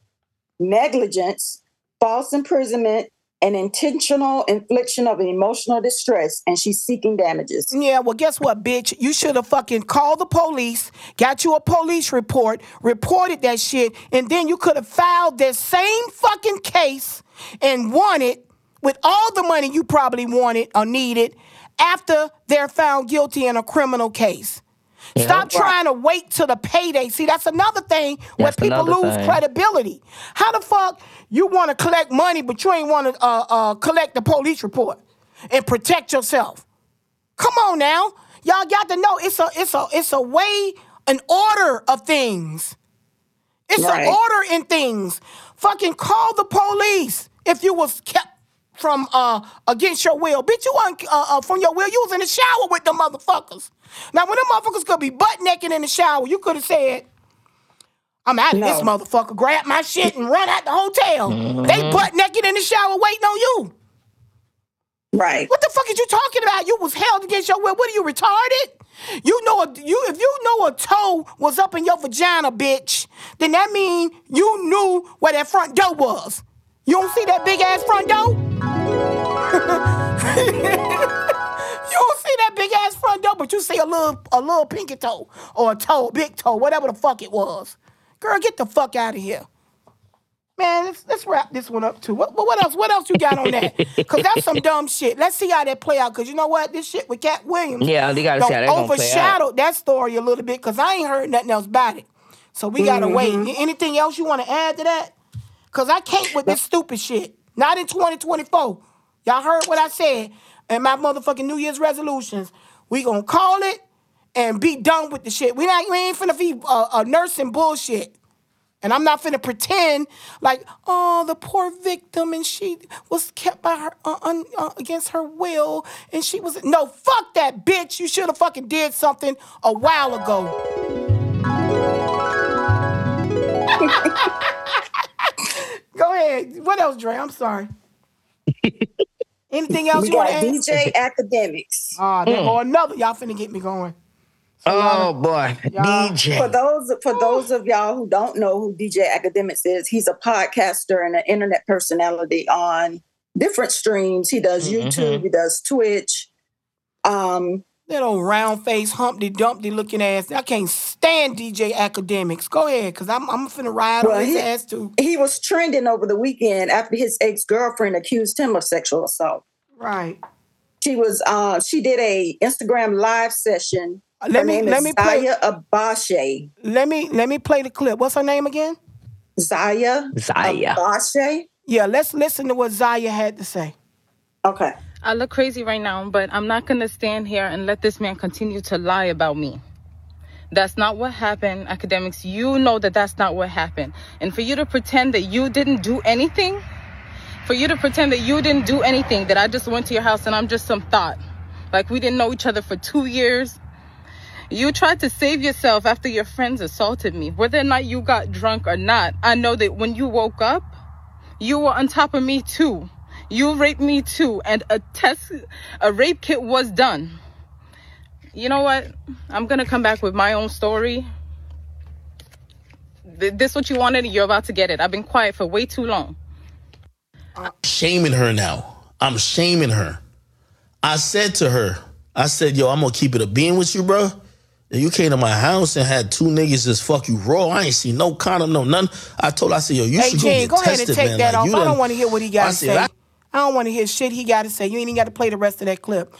negligence, false imprisonment, and intentional infliction of emotional distress. And she's seeking damages. Yeah, well, guess what, bitch? You should have fucking called the police, got you a police report, reported that shit, and then you could have filed that same fucking case and won it with all the money you probably wanted or needed after they're found guilty in a criminal case. Stop trying to wait till the payday. See, that's another thing where That's people lose thing. credibility. How the fuck you want to collect money, but you ain't want to uh, uh, collect the police report and protect yourself? Come on now. Y'all got to know it's a it's a it's a way, an order of things. It's Right. an order in things. Fucking call the police if you was kept from uh against your will. Bitch, you wasn't uh, uh, from your will. You was in the shower with the motherfuckers. Now when them motherfuckers could be butt naked in the shower, you could have said, I'm out of this motherfucker. Grab my shit and run out the hotel. Mm-hmm. They butt naked in the shower waiting on you. Right. What the fuck is you talking about? You was held against your will. What are you retarded? You know a, you if you know a toe was up in your vagina, bitch, then that mean you knew where that front door was. You don't see that big ass front door? You don't see that big ass front door, but you see a little a little pinky toe or a toe, big toe, whatever the fuck it was. Girl, get the fuck out of here. Man, let's, let's wrap this one up too. What, what else? What else you got on that? Cause that's some dumb shit. Let's see how that play out. Cause you know what? This shit with Katt Williams. Yeah, they gotta don't see how that gonna play out. overshadowed that story a little bit. Cause I ain't heard nothing else about it. So we gotta Mm-hmm. wait. Anything else you want to add to that? Cause I can't with this stupid shit. Not in 2024. Y'all heard what I said. And my motherfucking New Year's resolutions. We gonna call it and be done with the shit. We not we ain't finna be uh, uh, nursing bullshit. And I'm not finna pretend like, oh, the poor victim, and she was kept by her uh, un, uh, against her will, and she was no fuck that bitch. You should have fucking did something a while ago. Go ahead. What else, Dre? I'm sorry. Anything else We you want got to add? DJ Akademiks. Ah, there go another. Y'all finna get me going. Oh boy, y'all- For DJ. those for those of y'all who don't know who DJ Akademiks is, he's a podcaster and an internet personality on different streams. He does Mm-hmm. YouTube, he does Twitch. Um, That old round face, Humpty Dumpty looking ass. I can't stand DJ Akademiks. Go ahead, cause I'm I'm finna ride Well, on his he- ass too. he was trending over the weekend after his ex-girlfriend accused him of sexual assault. Right. She was uh she did a Instagram live session. Uh, Let Her me name let is me play. Zaya Abashe. Let me let me play the clip. What's her name again? Zaya Zaya. Abashe. Yeah, let's listen to what Zaya had to say. Okay. I look crazy right now, but I'm not gonna stand here and let this man continue to lie about me. That's not what happened, Akademiks. You know that that's not what happened. And for you to pretend that you didn't do anything, for you to pretend that you didn't do anything, that I just went to your house and I'm just some thought, like we didn't know each other for two years. You tried to save yourself after your friends assaulted me. Whether or not you got drunk or not, I know that when you woke up, you were on top of me too. You raped me too, and a test, a rape kit was done. You know what? I'm gonna come back with my own story. Th- This what you wanted, and you're about to get it. I've been quiet for way too long. shaming her now. I'm shaming her. I said to her, I said, yo, I'm gonna keep it a being with you, bro. And you came to my house and had two niggas just fuck you raw. I ain't see no condom, no none. I told her, I said, yo, you Hey, should go get go ahead tested, and take man. that Like, off. you I don't want to hear what he got I to say. I- I don't want to hear shit he got to say. You ain't even got to play the rest of that clip.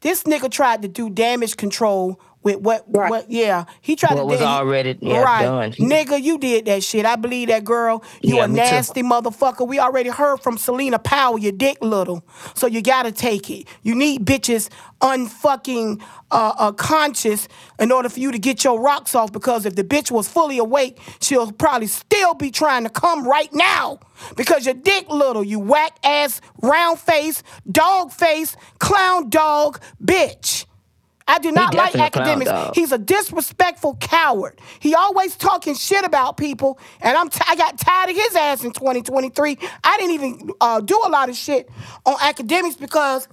This nigga tried to do damage control with what? Right. What? Yeah, he tried What to. was he- already, yeah, right, done. nigga. You did that shit. I believe that girl. You Yeah, a me too. nasty motherfucker. We already heard from Selena Powell. Your dick little, so you gotta take it. You need bitches unfucking uh, uh, conscious in order for you to get your rocks off. Because if the bitch was fully awake, she'll probably still be trying to come right now. Because your dick little, you whack ass, round face, dog face, clown dog, bitch. I do not like definitely a clown Akademiks. He's a disrespectful coward. He always talking shit about people, and I'm t- I got tired of his ass in 2023. I didn't even uh, do a lot of shit on Akademiks because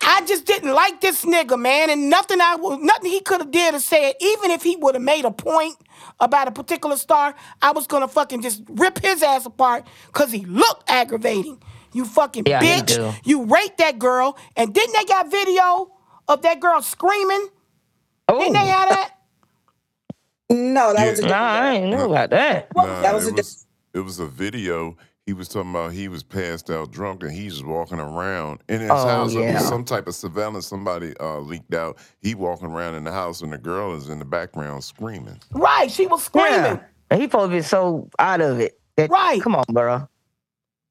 I just didn't like this nigga, man, and nothing I nothing he could have did or said. Even if he would have made a point about a particular star, I was gonna fucking just rip his ass apart because he looked aggravating. You fucking Yeah, bitch. You raped that girl, and didn't they got video of that girl screaming? Didn't they Oh, have that? No, that was a nah, different I ain't know about that. Nah, that was it a was it was a video. He was talking about he was passed out drunk and he's just walking around in his Oh, house. It was yeah. Some type of surveillance somebody uh, leaked out. He walking around in the house and the girl is in the background screaming. Right, she was screaming. Yeah. And he probably to be so out of it. That, Right. Come on, bro.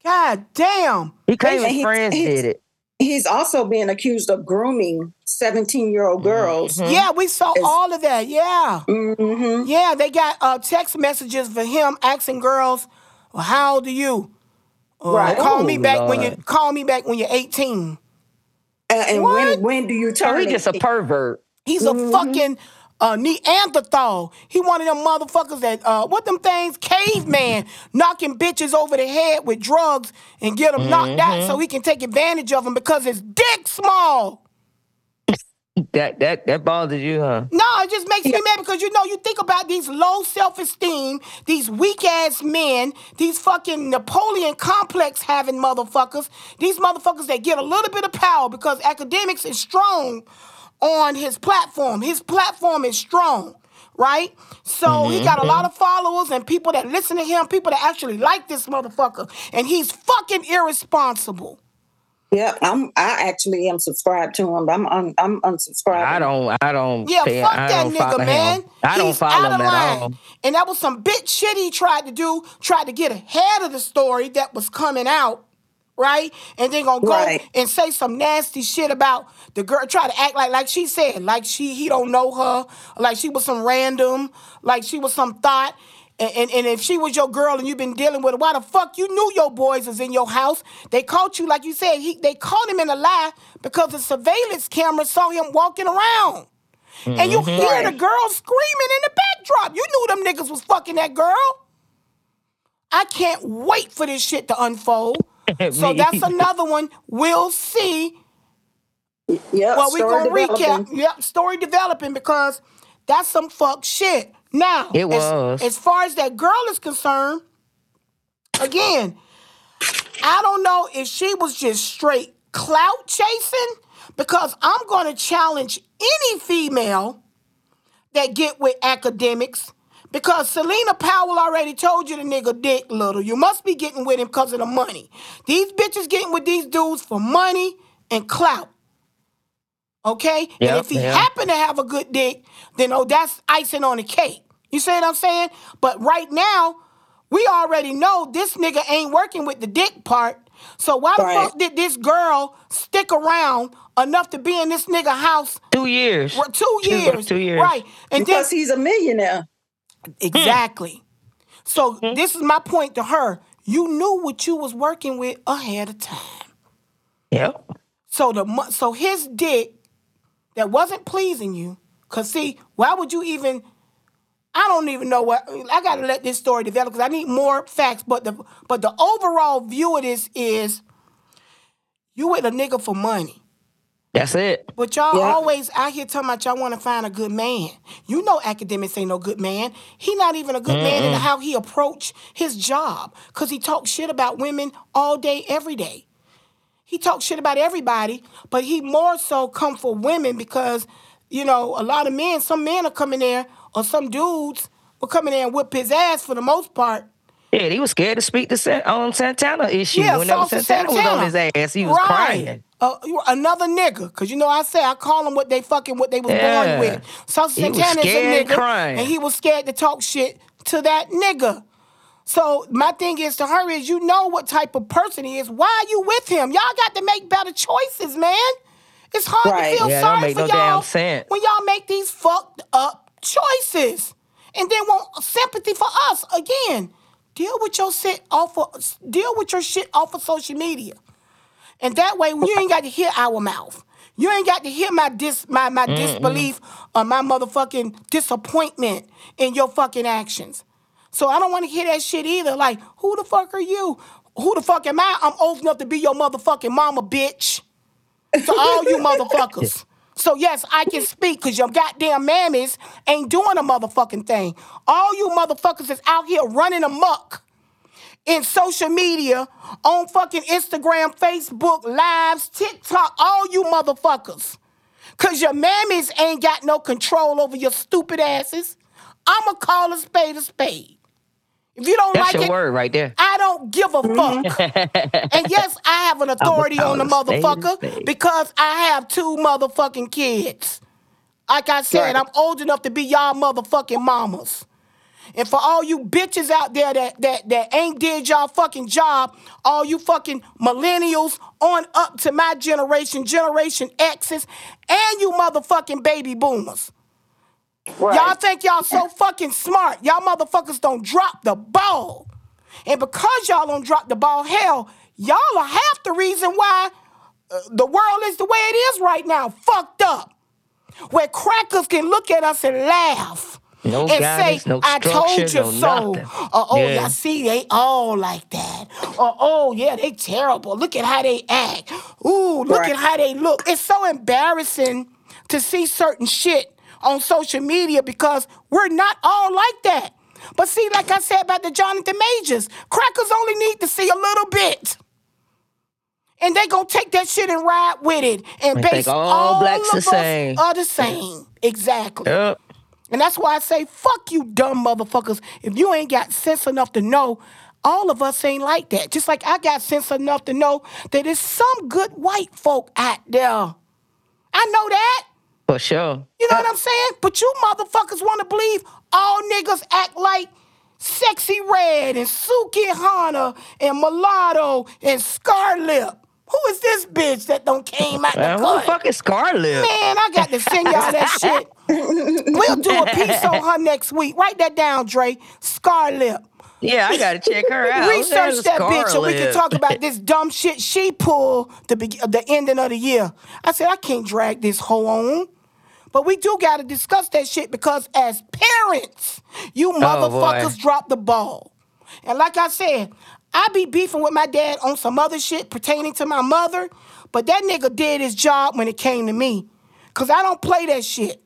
God damn. He claimed And his friends he's- did it. He's also being accused of grooming 17 year old girls. Yeah, we saw It's- all of that. Yeah. hmm Yeah, they got uh, text messages for him asking girls, well, "How old are you? Uh, Right. Call me Oh, back when you call me back when you're 18." And, and What? when when do you So turn? he just a pervert. He's a Mm-hmm. fucking uh, Neanderthal. He one of them motherfuckers that uh, what them things, caveman, knocking bitches over the head with drugs and get them knocked out Mm-hmm. so he can take advantage of them because his dick small. That that that bothers you, huh? No, it just makes me mad because you know you think about these low self esteem, these weak ass men, these fucking Napoleon complex having motherfuckers, these motherfuckers that get a little bit of power because Akademiks is strong on his platform. His platform is strong. Right? So he mm-hmm, got a lot mm-hmm. of followers and people that listen to him, people that actually like this motherfucker. And he's fucking irresponsible. Yeah, I'm. I actually am subscribed to him. But I'm. un, I'm unsubscribed. I don't. I don't. Yeah, pay, fuck I that don't nigga, follow man. Him. I don't He's follow out of him at line. all. And that was some bitch shit he tried to do, tried to get ahead of the story that was coming out, right? And then gonna go Right. and say some nasty shit about the girl, try to act like like she said, like she he don't know her, like she was some random, like she was some thought. And, and, and if she was your girl and you've been dealing with her, why the fuck you knew your boys was in your house? They caught you, like you said, he, they caught him in a lie because the surveillance camera saw him walking around. And you mm-hmm. hear the girl screaming in the backdrop. You knew them niggas was fucking that girl. I can't wait for this shit to unfold. so that's another one. We'll see. Yep. Well, we story gonna recap. developing. Yep, story developing because that's some fuck shit. Now, It as- was. as far as that girl is concerned, again, I don't know if she was just straight clout chasing because I'm going to challenge any female that get with Akademiks because Selena Powell already told you the nigga dick little. You must be getting with him because of the money. These bitches getting with these dudes for money and clout. Okay? and if he yeah. happen to have a good dick, then oh, that's icing on the cake. You see what I'm saying? But right now, we already know this nigga ain't working with the dick part. So why the fuck did this girl stick around enough to be in this nigga house Two years. for two years? Two years. Right. And then Because he's a millionaire. Hmm. Exactly. So hmm. this is my point to her. You knew what you was working with ahead of time. Yep. So the mo- so his dick that wasn't pleasing you, cause see, why would you even? I don't even know what I gotta let this story develop because I need more facts. But the but the overall view of this is you with a nigga for money. That's it. But y'all Yeah. always out here talking about y'all want to find a good man. You know Akademiks ain't no good man. He not even a good man in how he approach his job. Cause he talks shit about women all day, every day. He talks shit about everybody, but he more so come for women because you know, a lot of men, some men are coming there, or some dudes will come in there and whip his ass for the most part. Yeah, he was scared to speak the San- on Santana issue. Yeah, Whenever Saucy Santana, was on his ass, he was Right. crying. Uh, another nigga, cause you know I say I call them what they fucking what they was Yeah. born with. Saucy He Santana is a scared nigga, crying. and he was scared to talk shit to that nigga. So my thing is to her is you know what type of person he is. Why are you with him? Y'all got to make better choices, man. It's hard Right. to feel Yeah, sorry for no y'all damn sense. when y'all make these fucked up choices, and then want sympathy for us again. Deal with your shit off of deal with your shit off of social media. And that way you ain't got to hear our mouth. You ain't got to hear my dis my, my disbelief or my motherfucking disappointment in your fucking actions. So I don't want to hear that shit either. Like, who the fuck are you? Who the fuck am I? I'm old enough to be your motherfucking mama, bitch. To all you motherfuckers. So yes, I can speak because your goddamn mammies ain't doing a motherfucking thing. All you motherfuckers is out here running amok in social media, on fucking Instagram, Facebook, lives, TikTok, all you motherfuckers. Cause your mammies ain't got no control over your stupid asses. I'ma call a spade a spade. If you don't That's like your it, word right there. I don't give a mm-hmm. fuck. and yes, I have an authority on the call spade motherfucker spade. because I have two motherfucking kids. Like I said, Right. I'm old enough to be y'all motherfucking mamas. And for all you bitches out there that that that ain't did y'all fucking job, all you fucking millennials on up to my generation, generation X's, and you motherfucking baby boomers. Right. Y'all think y'all so fucking smart. Y'all motherfuckers don't drop the ball. And because y'all don't drop the ball, hell, y'all are half the reason why uh, the world is the way it is right now, fucked up. Where crackers can look at us and laugh. No and guidance, say, no I told you no so. nothing. Or, oh, Yeah. y'all see, they all like that. Or, oh, yeah, they terrible. Look at how they act. Ooh, look Right. at how they look. It's so embarrassing to see certain shit on social media because we're not all like that. But see, like I said about the Jonathan Majors, crackers only need to see a little bit. And they gonna take that shit and ride with it and They base think all all blacks of the us same. are the same. Exactly. Yep. And that's why I say, fuck you, dumb motherfuckers. If you ain't got sense enough to know, all of us ain't like that. Just like I got sense enough to know that there's some good white folk out there. I know that. For sure. You know what I'm saying? But you motherfuckers want to believe all niggas act like Sexyy Red and Sukihana and Mulatto and Scarlip. Who is this bitch that don't came out Man, the who the fuck is Scarlett? Man, I got to send y'all that shit. We'll do a piece on her next week. Write that down, Dre. Scarlip. Yeah, I gotta check her out. Research that bitch and we can talk about this dumb shit she pulled the be- the ending of the year. I said, I can't drag this hoe on. But we do got to discuss that shit because as parents, you Oh, motherfuckers boy. drop the ball. And like I said, I be beefing with my dad on some other shit pertaining to my mother, but that nigga did his job when it came to me. Cause I don't play that shit.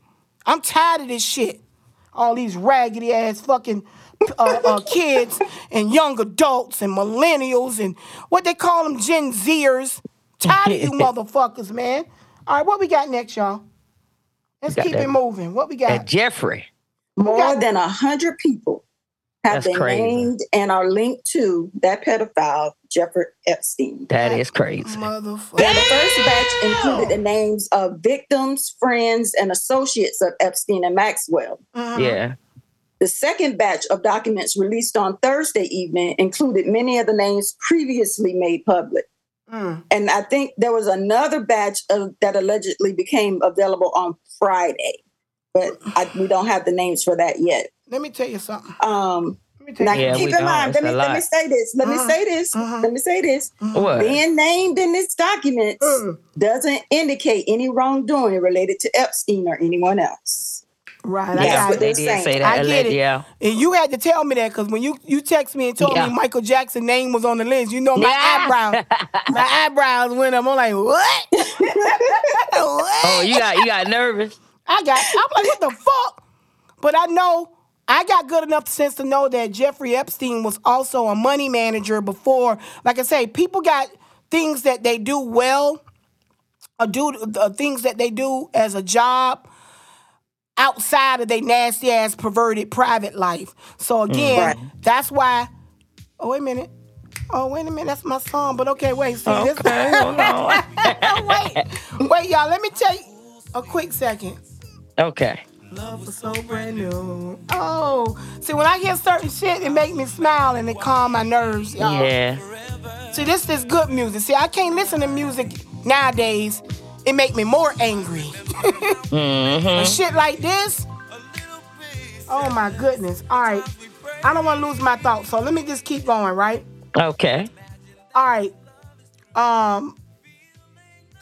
I'm tired of this shit. All these raggedy ass fucking uh, uh, kids and young adults and millennials and what they call them Gen Zers. Tired of you motherfuckers, man. All right, what we got next, y'all? Let's keep that- it moving. What we got? Jeffrey. More got- than a hundred people have That's been crazy. named and are linked to that pedophile, Jeffrey Epstein. That is crazy. Motherfucker. Now, the first batch included the names of victims, friends, and associates of Epstein and Maxwell. Yeah. The second batch of documents released on Thursday evening included many of the names previously made public. Mm. And I think there was another batch of, that allegedly became available on Friday, but I, we don't have the names for that yet. Let me tell you something. Um, Let me tell now. Yeah, keep in mind, let me, let me say this. Let Uh-huh. me say this. Uh-huh. Let me say this. What? Being named in this document Mm. doesn't indicate any wrongdoing related to Epstein or anyone else. Right, I Yeah, got what they did saying. say I that. get it. Yeah. And you had to tell me that because when you you text me and told Yeah. me Michael Jackson's name was on the list, you know my Yeah. eyebrows, my eyebrows went up. I'm like, what? what? Oh, you got you got nervous. I got. I'm like, what the fuck? But I know I got good enough sense to know that Jeffrey Epstein was also a money manager before. Like I say, people got things that they do well, or do uh, things that they do as a job. outside of their nasty ass perverted private life. So again, Right. that's why. Oh wait a minute. Oh wait a minute, that's my song. But okay, wait. See this. Hold on. wait, wait, y'all. Let me tell you a quick second. Okay. Love was so brand new. Oh, see, when I hear certain shit, it make me smile and it calm my nerves, y'all. Yeah. See, this is good music. See, I can't listen to music nowadays. It make me more angry. And shit like this. Oh my goodness. All right. I don't want to lose my thoughts, so let me just keep going, right? Okay. All right. Um.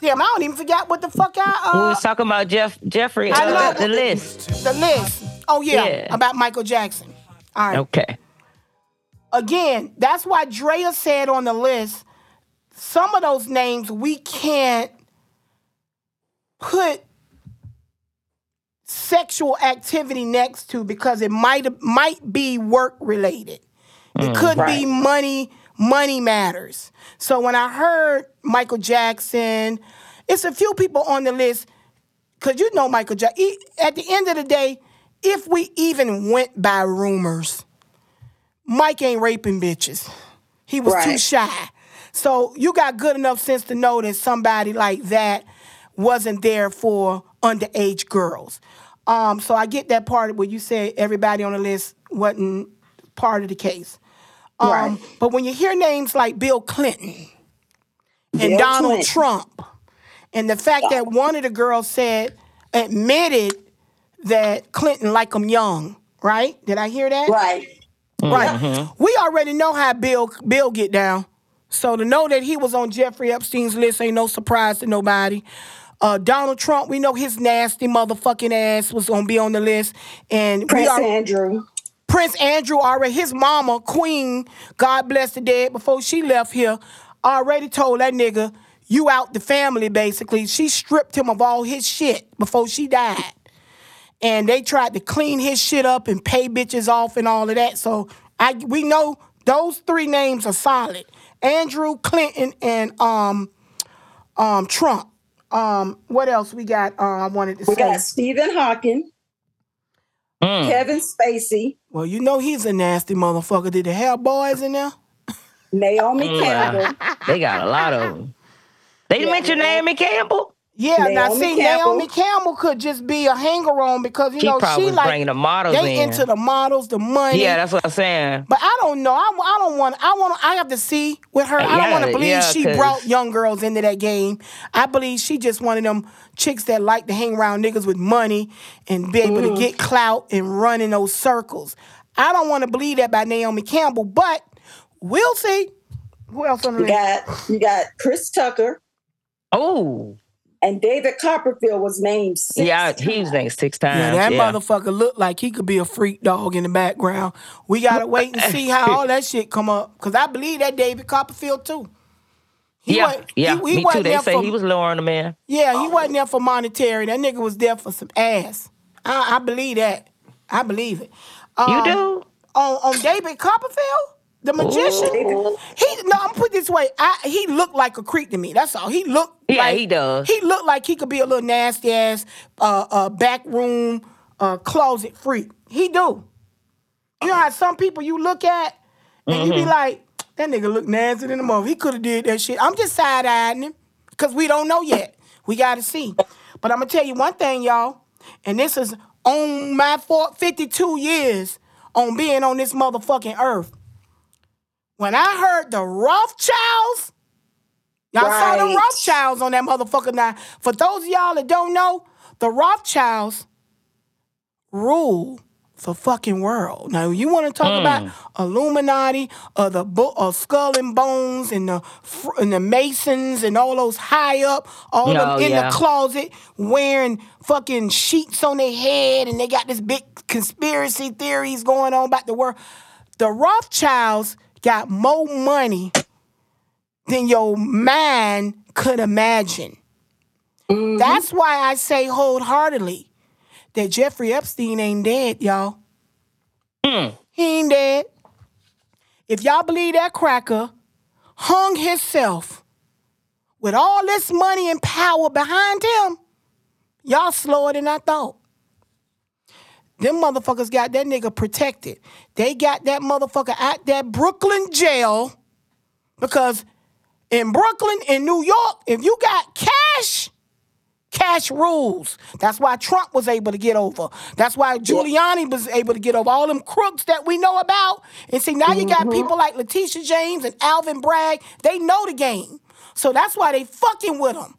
Damn, I don't even forget what the fuck I uh was talking about Jeff Jeffrey I uh, know. the list. the list. Oh yeah, Yeah. about Michael Jackson. All right. Okay. again, that's why Drea said on the list, some of those names we can't put sexual activity next to because it might might be work related. It could be money, money matters. So when I heard Michael Jackson, it's a few people on the list because you know Michael Jackson. At the end of the day, if we even went by rumors, Mike ain't raping bitches. He was too shy. So you got good enough sense to know that somebody like that wasn't there for underage girls. Um, so I get that part where you said everybody on the list wasn't part of the case. Um, Right. But when you hear names like Bill Clinton and Bill Donald Clinton. Trump, and the fact that one of the girls said, admitted that Clinton like him young, right? Did I hear that? Right. Right. We already know how Bill Bill get down. So to know that he was on Jeffrey Epstein's list ain't no surprise to nobody. Uh, Donald Trump, we know his nasty motherfucking ass was gonna be on the list, and we Prince are Andrew. Prince Andrew already, his mama, Queen, God bless the dead, before she left here, already told that nigga, you out the family, basically. She stripped him of all his shit before she died. And they tried to clean his shit up and pay bitches off and all of that. So I we know those three names are solid. Andrew, Clinton, and um um Trump. Um, what else we got? Uh, I wanted to We say. We got Stephen Hawking, Mm. Kevin Spacey, Well, you know he's a nasty motherfucker. Did they have boys in there? Naomi Mm. Campbell, They got a lot of them. They Yeah, mentioned Naomi- Naomi Campbell. Yeah, now Naomi see, Campbell. Naomi Campbell could just be a hanger on because you She know probably she was like bringing the models they in. into the models, the money. Yeah, that's what I'm saying. But I don't know. I, I don't want. I want. I have to see with her. I don't Yeah, want to believe yeah, she 'cause- brought young girls into that game. I believe she just one of them chicks that like to hang around niggas with money and be able to mm-hmm. get clout and run in those circles. I don't want to believe that by Naomi Campbell, but we'll see. Who else on the you list? got you got Chris Tucker, Oh, and David Copperfield was named six yeah, he was named six times. Yeah, that yeah. motherfucker looked like he could be a freak dog in the background. We gotta wait and see how all that shit come up. Cause I believe that David Copperfield too. He yeah, wa- yeah, he, he me too. wasn't They there say for, he was lowering the man. Yeah, he wasn't there for monetary. That nigga was there for some ass. I, I believe that. I believe it. You Um, do? on on David Copperfield, the magician. Ooh. He no, I'm put this way. I he looked like a creep to me. That's all. He looked. Yeah, like, he does. He looked like he could be a little nasty ass, uh, uh, back room, uh, closet freak. He do. You know how some people you look at and you be Mm-hmm. like, that nigga look nasty than the mother. He could have did that shit. I'm just side eyeing him because we don't know yet. We got to see. But I'm gonna tell you one thing, y'all, and this is on my 52 years on being on this motherfucking earth. When I heard the Rothschilds, y'all saw the Rothschilds on that motherfucker. Now, for those of y'all that don't know, the Rothschilds rule the fucking world. Now, you want to talk hmm. about Illuminati or the bo- or Skull and Bones and the fr- and the Masons and all those high up, all No, them oh, in yeah. the closet wearing fucking sheets on their head and they got this big conspiracy theories going on about the world. The Rothschilds got more money than your mind could imagine. Mm-hmm. That's why I say wholeheartedly that Jeffrey Epstein ain't dead, y'all. Hmm. He ain't dead. If y'all believe that cracker hung himself with all this money and power behind him, y'all slower than I thought. them motherfuckers got that nigga protected. They got that motherfucker at that Brooklyn jail because in Brooklyn, in New York, if you got cash, cash rules. That's why Trump was able to get over. That's why Giuliani was able to get over all them crooks that we know about. And see, now you got mm-hmm. people like Letitia James and Alvin Bragg. They know the game. So that's why they fucking with them.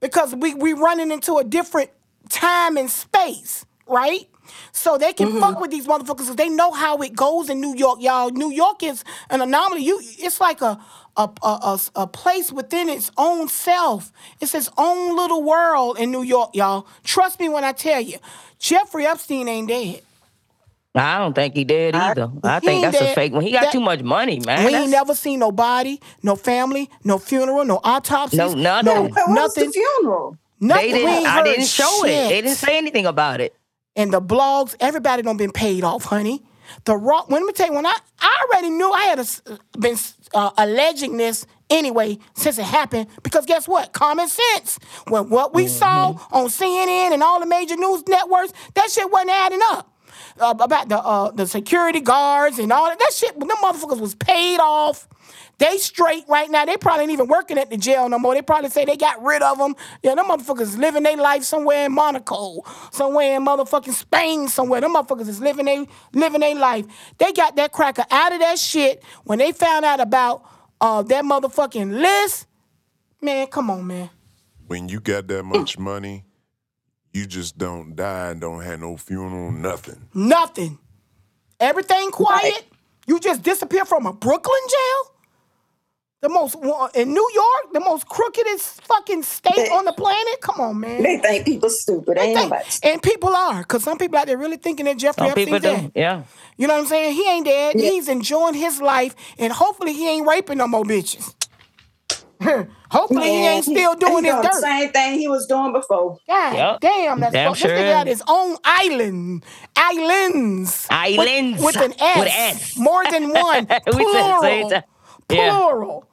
Because we we running into a different time and space, right? So they can mm-hmm. fuck with these motherfuckers because they know how it goes in New York, y'all. New York is an anomaly. You, it's like a a, a, a, a place within its own self. It's its own little world in New York, y'all. Trust me when I tell you, Jeffrey Epstein ain't dead. I don't think he did either. I He think ain't that's a dead. fake one. He got That- too much money, man. we ain't That's- never seen no body, no family, no funeral, no autopsies, No, nothing. no Where was nothing. the funeral? nothing. they We didn't. ain't I heard didn't show it. They shit. didn't say anything about it. And the blogs, everybody done been paid off, honey. The rock. When let me tell you, when I I already knew I had a been uh, alleging this anyway since it happened because guess what? Common sense. When what we saw on CNN and all the major news networks, that shit wasn't adding up. Uh, about the uh, the security guards and all that, that shit. Them motherfuckers was paid off. They straight right now. They probably ain't even working at the jail no more. They probably say they got rid of them. Yeah, them motherfuckers living their life somewhere in Monaco, somewhere in motherfucking Spain, somewhere. Them motherfuckers is living they living their life. They got that cracker out of that shit when they found out about uh, that motherfucking list. Man, come on, man. When you got that much money, you just don't die and don't have no funeral, nothing. Nothing. Everything quiet. Right. You just disappear from a Brooklyn jail? The most in New York, the most crookedest fucking state They- on the planet. Come on, man. They think people stupid. Ain't Think- and people are, because some people out there really thinking that Jeffrey Some Epstein's dead. Yeah. You know what I'm saying? He ain't dead. He's enjoying his life, and hopefully he ain't raping no more bitches. hopefully he Man, ain't still doing he his doing the dirt. same thing he was doing before. God Yep. damn, that's Damn fuck. sure this nigga got is. his own island. Islands. With- Islands. With, an S. With an S. More than one. We said the Plural. time. Yeah. Plural.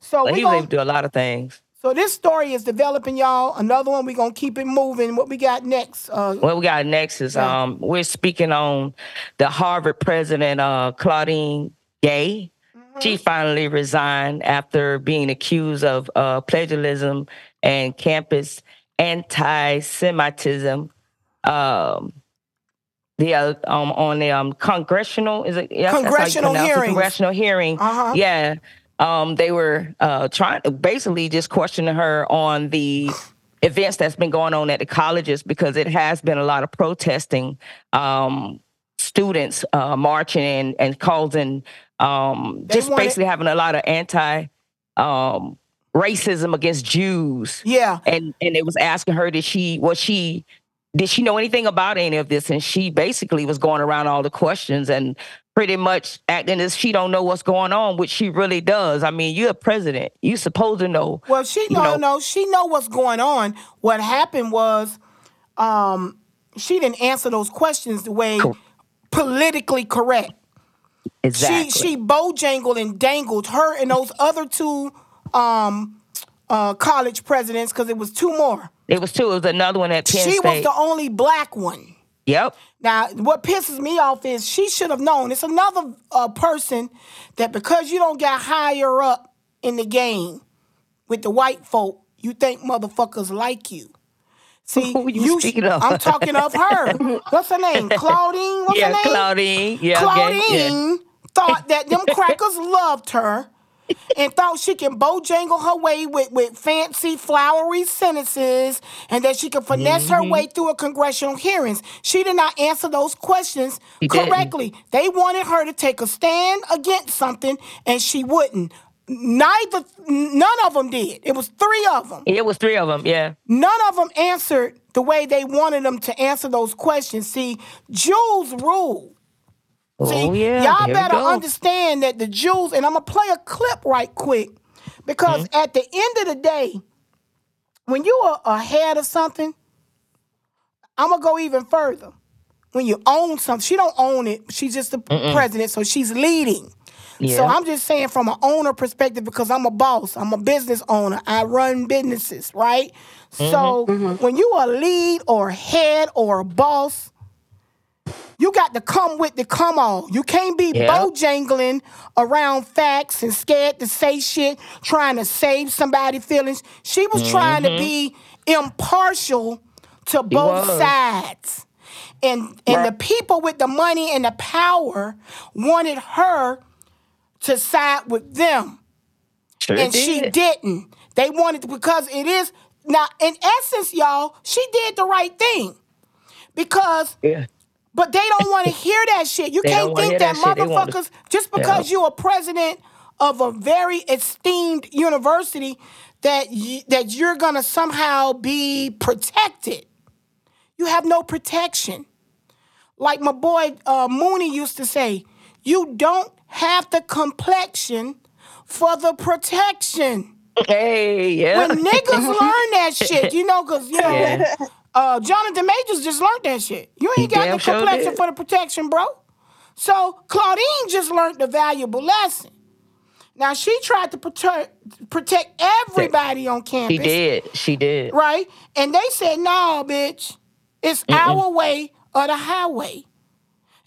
So But we he was gonna, able to do a lot of things. so this story is developing, y'all. Another one, we gonna keep it moving. What we got next? Uh, What we got next is Yeah. um we're speaking on the Harvard president uh Claudine Gay. She finally resigned after being accused of uh plagiarism and campus anti-Semitism. Um the uh, um on the um congressional is it yeah, that's how you Congressional hearings. congressional hearing Uh-huh. yeah um they were uh trying basically just questioning her on the events that's been going on at the colleges because it has been a lot of protesting um students uh marching and, and causing um just basically having a lot of anti um racism against Jews yeah. and and it was asking her did she was she did she know anything about any of this and she basically was going around all the questions and pretty much acting as she don't know what's going on which she really does i mean you're a president you supposed to know Well, she no, know- no, she know what's going on. What happened was, um, she didn't answer those questions the way Cor- politically correct. Exactly She she bojangled and dangled her and those other two um uh college presidents because it was two more. it was two it was another one at penn she was the only black one. yep Now, what pisses me off is she should have known. It's another uh, person that because you don't get higher up in the game with the white folk, you think motherfuckers like you. See, Who you sh- speaking of? I'm talking of her. What's her name? Claudine. What's yeah her name? claudine yeah Claudine okay. Thought that them crackers loved her and thought she can bojangle her way with, with fancy flowery sentences and that she could finesse Mm-hmm. her way through a congressional hearings. She did not answer those questions She didn't. correctly. They wanted her to take a stand against something and she wouldn't. Neither, none of them did. It was three of them. it was three of them yeah None of them answered the way they wanted them to answer those questions. See, Jules ruled. See, oh yeah y'all Here better understand that the Jews, and I'm gonna play a clip right quick, because Mm-hmm. at the end of the day, when you are ahead of something, I'm gonna go even further. When you own something, she don't own it. She's just the president, so she's leading. So I'm just saying from an owner perspective because I'm a boss. I'm a business owner. I run businesses, right? So Mm-hmm. when you are lead or head or a boss, You got to come with the come on. You can't be Yeah. bojangling around facts and scared to say shit, trying to save somebody's feelings. She was trying to be impartial to both sides. And and the people with the money and the power wanted her to side with them Sure and did. she didn't. They wanted to, because it is now in essence, y'all, she did the right thing. Because Yeah. But they don't want to hear that shit. You They don't can't think hear that, that shit. They want to- motherfuckers just because you're a president of a very esteemed university that you, that you're gonna somehow be protected. You have no protection. Like my boy uh, Mooney used to say, you don't have the complexion for the protection. Hey, yeah. When niggas learn that shit, you know, cause you know, Yeah. Uh, Jonathan Majors just learned that shit. You ain't got Damn the sure complexion did. for the protection, bro. So Claudine just learned the valuable lesson. Now she tried to protect protect everybody on campus. she did. She did. Right? And they said, no, bitch, it's our way or the highway.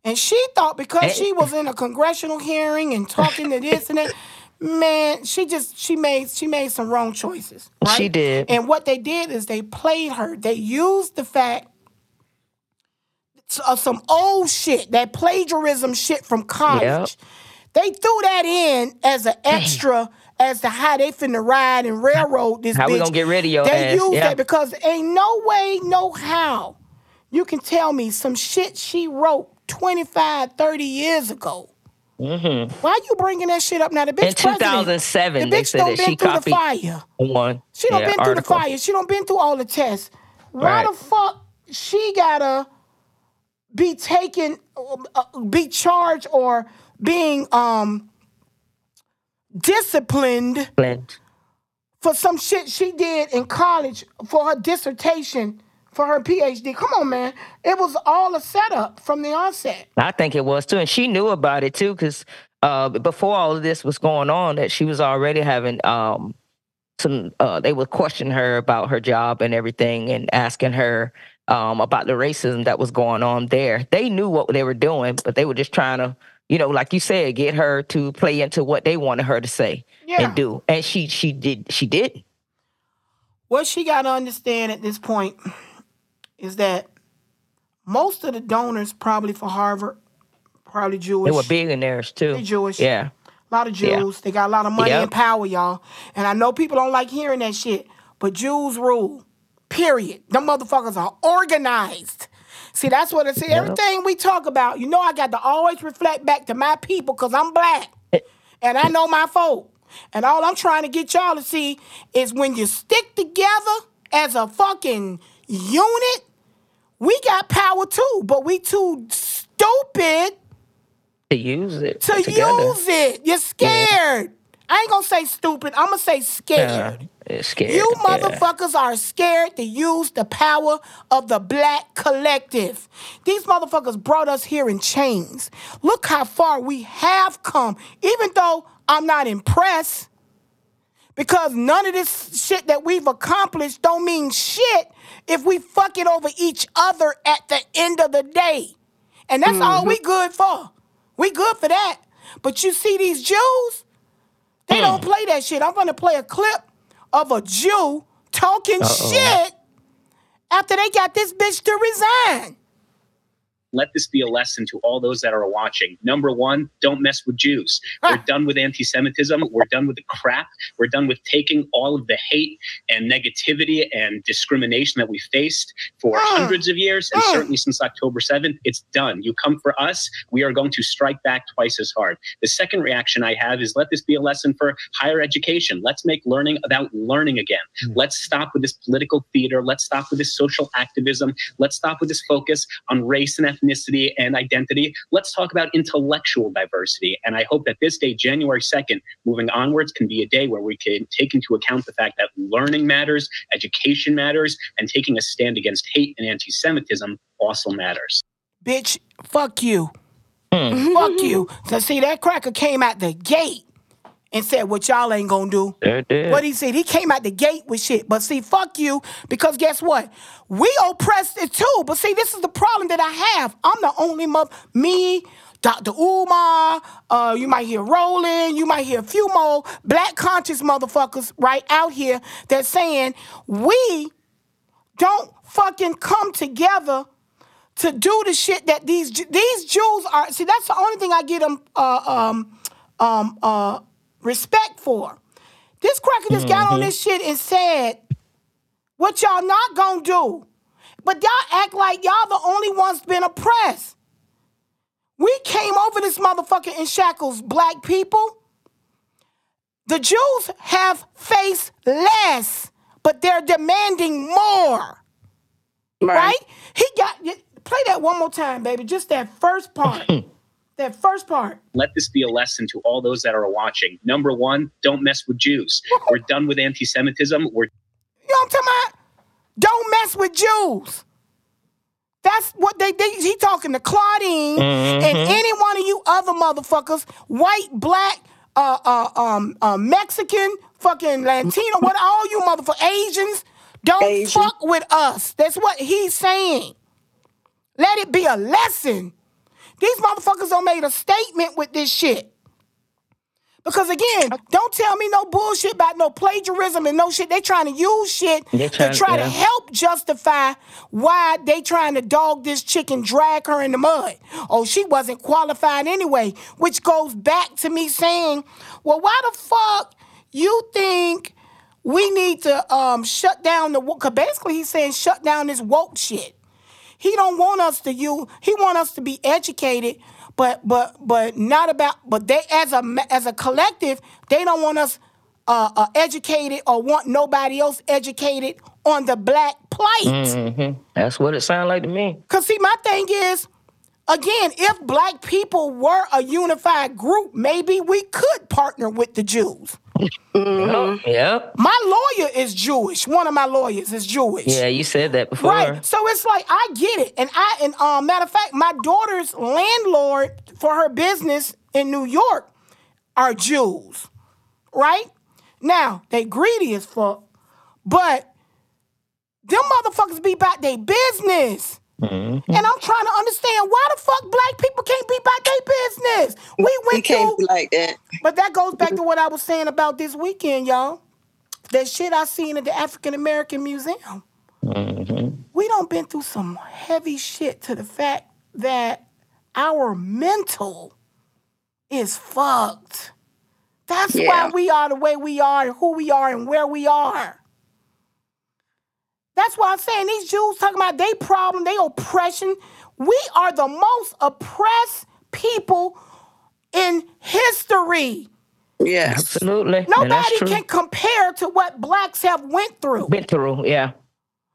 And she thought because she was in a congressional hearing and talking to this and that, man, she just she made she made some wrong choices. Right? She did. And what they did is they played her. They used the fact of some old shit, that plagiarism shit from college. Yep. They threw that in as an extra as to how they finna ride and railroad this How we bitch. gonna get rid of your They ass, used yeah. that because ain't no way, no how you can tell me some shit she wrote 25, 30 years ago. Why you bringing that shit up now? The bitch Mm-hmm. In 2007, the bitch don't that been she through the fire. one. She don't yeah, been through the fire. She don't been through all the tests. Why Right. the fuck she gotta be taken, uh, be charged or being um disciplined Blend. for some shit she did in college for her dissertation for her PhD? Come on, man. It was all a setup from the onset. I think it was too, and she knew about it too, because uh, before all of this was going on, that she was already having um, some. Uh, they would question her about her job and everything, and asking her um, about the racism that was going on there. They knew what they were doing, but they were just trying to, you know, like you said, get her to play into what they wanted her to say Yeah. and do, and she she did she did. What she got to understand at this point is that most of the donors, probably for Harvard, probably Jewish. They were billionaires too. They Jewish. Yeah. A lot of Jews. Yeah. They got a lot of money Yep. and power, y'all. And I know people don't like hearing that shit, but Jews rule. Period. Them motherfuckers are organized. See, that's what it's say. everything we talk about. You know, I got to always reflect back to my people because I'm black. and I know my folk. And all I'm trying to get y'all to see is when you stick together as a fucking unit, we got power too, but we too stupid To use it to together. use it. You're scared. I ain't gonna say stupid. I'm gonna say scared. Yeah, it's scary. You yeah. motherfuckers are scared to use the power of the black collective. These motherfuckers brought us here in chains. Look how far we have come, even though I'm not impressed. Because none of this shit that we've accomplished don't mean shit if we fuck it over each other at the end of the day. And that's all we mm-hmm. good for. We good for that. But you see these Jews, they hmm. don't play that shit. I'm gonna play a clip of a Jew talking shit after they got this bitch to resign. Let this be a lesson to all those that are watching. Number one, don't mess with Jews. Ah. We're done with anti Semitism. We're done with the crap. We're done with taking all of the hate and negativity and discrimination that we faced for ah. hundreds of years and ah. certainly since October 7th. It's done. You come for us, we are going to strike back twice as hard. The second reaction I have is let this be a lesson for higher education. Let's make learning about learning again. Hmm. Let's stop with this political theater. Let's stop with this social activism. Let's stop with this focus on race and ethnicity and identity. Let's talk about intellectual diversity. And I hope that this day, January 2nd, moving onwards, can be a day where we can take into account the fact that learning matters, education matters, and taking a stand against hate and anti Semitism also matters. Bitch, fuck you. Hmm. Fuck you. So see, that cracker came out the gate and said what y'all ain't gonna do. What he said, he came out the gate with shit. But see, fuck you, because guess what? We oppressed it too. But see, this is the problem that I have. I'm the only mother, me, Dr. Umar, uh, you might hear Roland, you might hear a few more black conscious motherfuckers right out here that's saying we don't fucking come together to do the shit that these these Jews are. See, that's the only thing I get them uh, um um uh respect for. This cracker just got on mm-hmm. this shit and said, "What y'all not gonna do?" But y'all act like y'all the only ones been oppressed. We came over this motherfucker in shackles, black people. The Jews have faced less, but they're demanding more right? He got play that one more time, baby. Just that first part. that first part. Let this be a lesson to all those that are watching. Number one, don't mess with Jews. We're done with anti Semitism. We're You know what I'm talking about? Don't mess with Jews. That's what they, they he talking to Claudine and any one of you other motherfuckers, white, black, uh, uh, um, uh, Mexican, fucking Latino, what all you motherfuckers, Asians, don't Asian. fuck with us. That's what he's saying. Let it be a lesson. These motherfuckers don't made a statement with this shit. Because again, don't tell me no bullshit about no plagiarism and no shit. They trying to use shit They to trying- try to help justify why they trying to dog this chick and drag her in the mud. Oh, she wasn't qualified anyway, which goes back to me saying, well, why the fuck you think we need to um, shut down the woke? because basically he's saying shut down this woke shit. He don't want us to you. He want us to be educated, but but but not about. But they as a as a collective, they don't want us uh, uh, educated or want nobody else educated on the black plight. hmm That's what it sounded like to me. Cause see, my thing is, again, if black people were a unified group, maybe we could partner with the Jews. Yep. Yep. My lawyer is Jewish. One of my lawyers is Jewish. Yeah, you said that before. Right. So it's like I get it. And I and um matter of fact, my daughter's landlord for her business in New York are Jews. Right? Now, they greedy as fuck, but them motherfuckers be about their business. Mm-hmm. And I'm trying to understand why the fuck black people can't be about their business. We We went can't through be like that. but that goes back to what I was saying about this weekend, y'all. That shit I seen at the African American Museum. We don't been through some heavy shit to the fact that our mental is fucked. That's why we are the way we are and who we are and where we are. That's why I'm saying these Jews talking about they problem, they oppression. We are the most oppressed people in history. Yes. Absolutely. Nobody can compare to what blacks have went through. been through, yeah.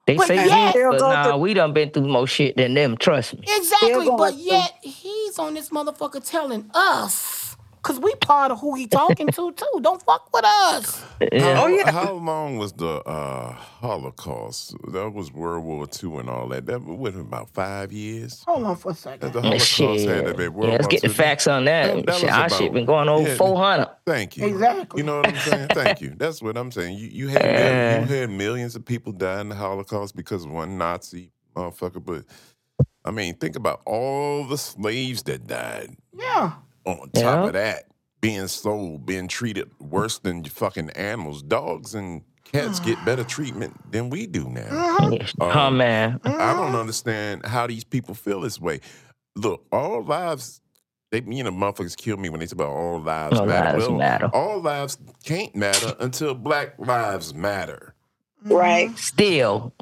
They But say yet- this, but nah, through- we done been through more shit than them, trust me. Exactly, but going yet he's on this motherfucker telling us. Cause we part of who he talking to too. Don't fuck with us. Yeah. Oh, yeah. How long was the uh, Holocaust? That was World War II and all that. That was about five years. Hold on for a second. the Man, Holocaust shit. had to be World Yeah, let's War get the facts on that. That- that shit, was our about- shit been going over yeah. 400. Thank you. Exactly. You know what I'm saying? Thank you. That's what I'm saying. You you had Yeah. you had millions of people die in the Holocaust because of one Nazi motherfucker. But I mean, think about all the slaves that died. Yeah. On top Yeah. of that, being sold, being treated worse than fucking animals. Dogs and cats get better treatment than we do now. Uh-huh. Oh, man. I don't understand how these people feel this way. Look, all lives, they you know, motherfuckers kill me when they say about all lives All matter. lives well, matter. all lives can't matter until black lives matter. Right. Still.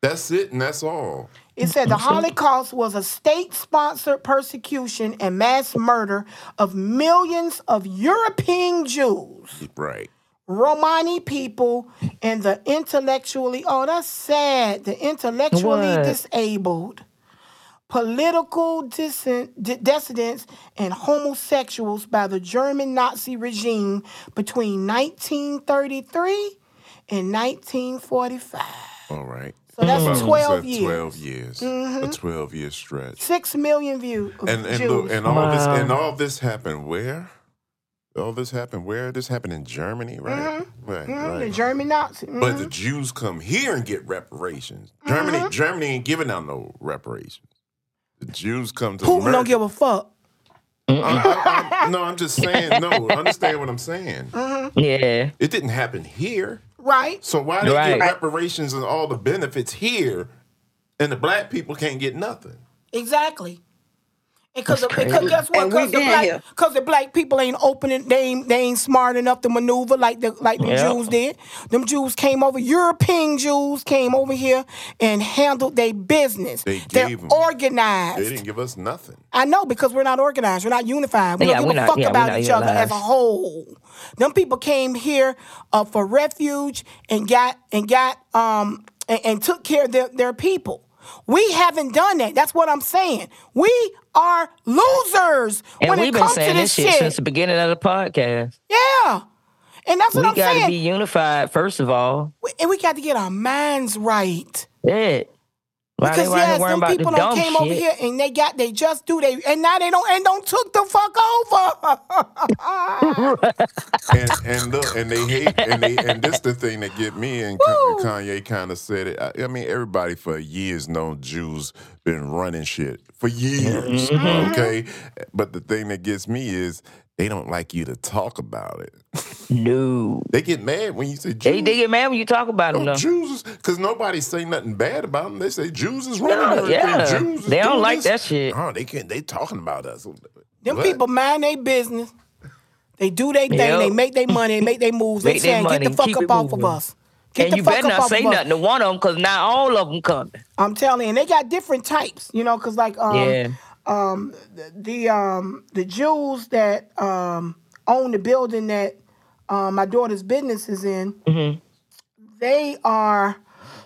That's it, and that's all. It said the Holocaust was a state sponsored persecution and mass murder of millions of European Jews, Right. Romani people, and the intellectually, oh, that's sad, the intellectually What? disabled, political dissent, di- dissidents, and homosexuals by the German Nazi regime between 1933 and 1945. All right. So that's About 12 said years. 12 years. A 12 year stretch. Six million views. And and look, and all this and all this happened where? all this happened where? This happened in Germany, right? Right, Mhm, The right. German Nazi. But the Mhm. Jews come here and get reparations. Germany, Mhm. Germany ain't giving out no reparations. The Jews come to Putin America. don't give a fuck. I- I- I- no, I'm just saying. No, understand what I'm saying. Yeah. It didn't happen here. Right. So why they Right. get reparations and all the benefits here, and the black people can't get nothing? Exactly. Because That's because crazy. guess what? And we Because the been black here. because the black people ain't opening. They ain't they ain't smart enough to maneuver like the like them Yeah. Jews did. Them Jews came over. European Jews came over here and handled their business. They They're gave 'em- organized. They didn't give us nothing. I know because we're not organized. We're not unified. We Yeah, don't we're give a not- fuck yeah, we're about not each other as a unified. whole. Them people came here uh, for refuge and got and got um and, and took care of their, their people. We haven't done that. That's what I'm saying. We are losers And when we've it been comes to saying this this shit shit. since the beginning of the podcast. yeah, and that's what we I'm saying. We got to be unified first of all. We- and we got to get our minds right. Yeah. Why Because they right yes, them people the don't came shit? over here and they got they just do they and now they don't and don't took the fuck over. and and look, and they hate, and they and this the thing that get me. And Ka- Kanye kind of said it. I, I mean, everybody for years known Jews been running shit for years. Mm-hmm. Okay, but the thing that gets me is they don't like you to talk about it. No. They get mad when you say Jews. They, they get mad when you talk about them, No, though. Jews, because nobody say nothing bad about them. They say Jews is running Yeah, yeah. Jews is They don't like this. that shit. Oh, they can't. They talking about us. Them What? people mind their business. They do their thing. Yep. They make their money. They make their moves. They Make saying, get the fuck keep up it off of us. Get and you better not say nothing to one of them because not all of them coming. I'm telling you, and they got different types, you know, because like um, Yeah. um, the, the um the Jews that um own the building that um, my daughter's business is in, Mm-hmm. they are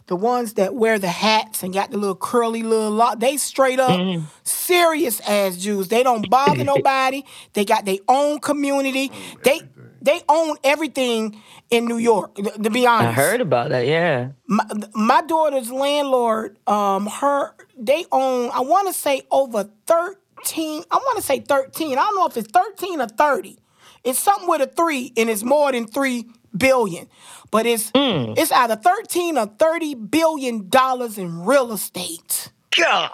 the ones that wear the hats and got the little curly little lock. They straight up Mm-hmm. serious ass Jews. They don't bother nobody. They got their own community. They they own everything in New York. To, to be honest, I heard about that. Yeah. my, my daughter's landlord, um, her they own. I want to say over thirteen. I want to say thirteen. I don't know if it's thirteen or thirty. It's something with a three, and it's more than three billion. But it's Hmm. it's either thirteen or thirty billion dollars in real estate. God.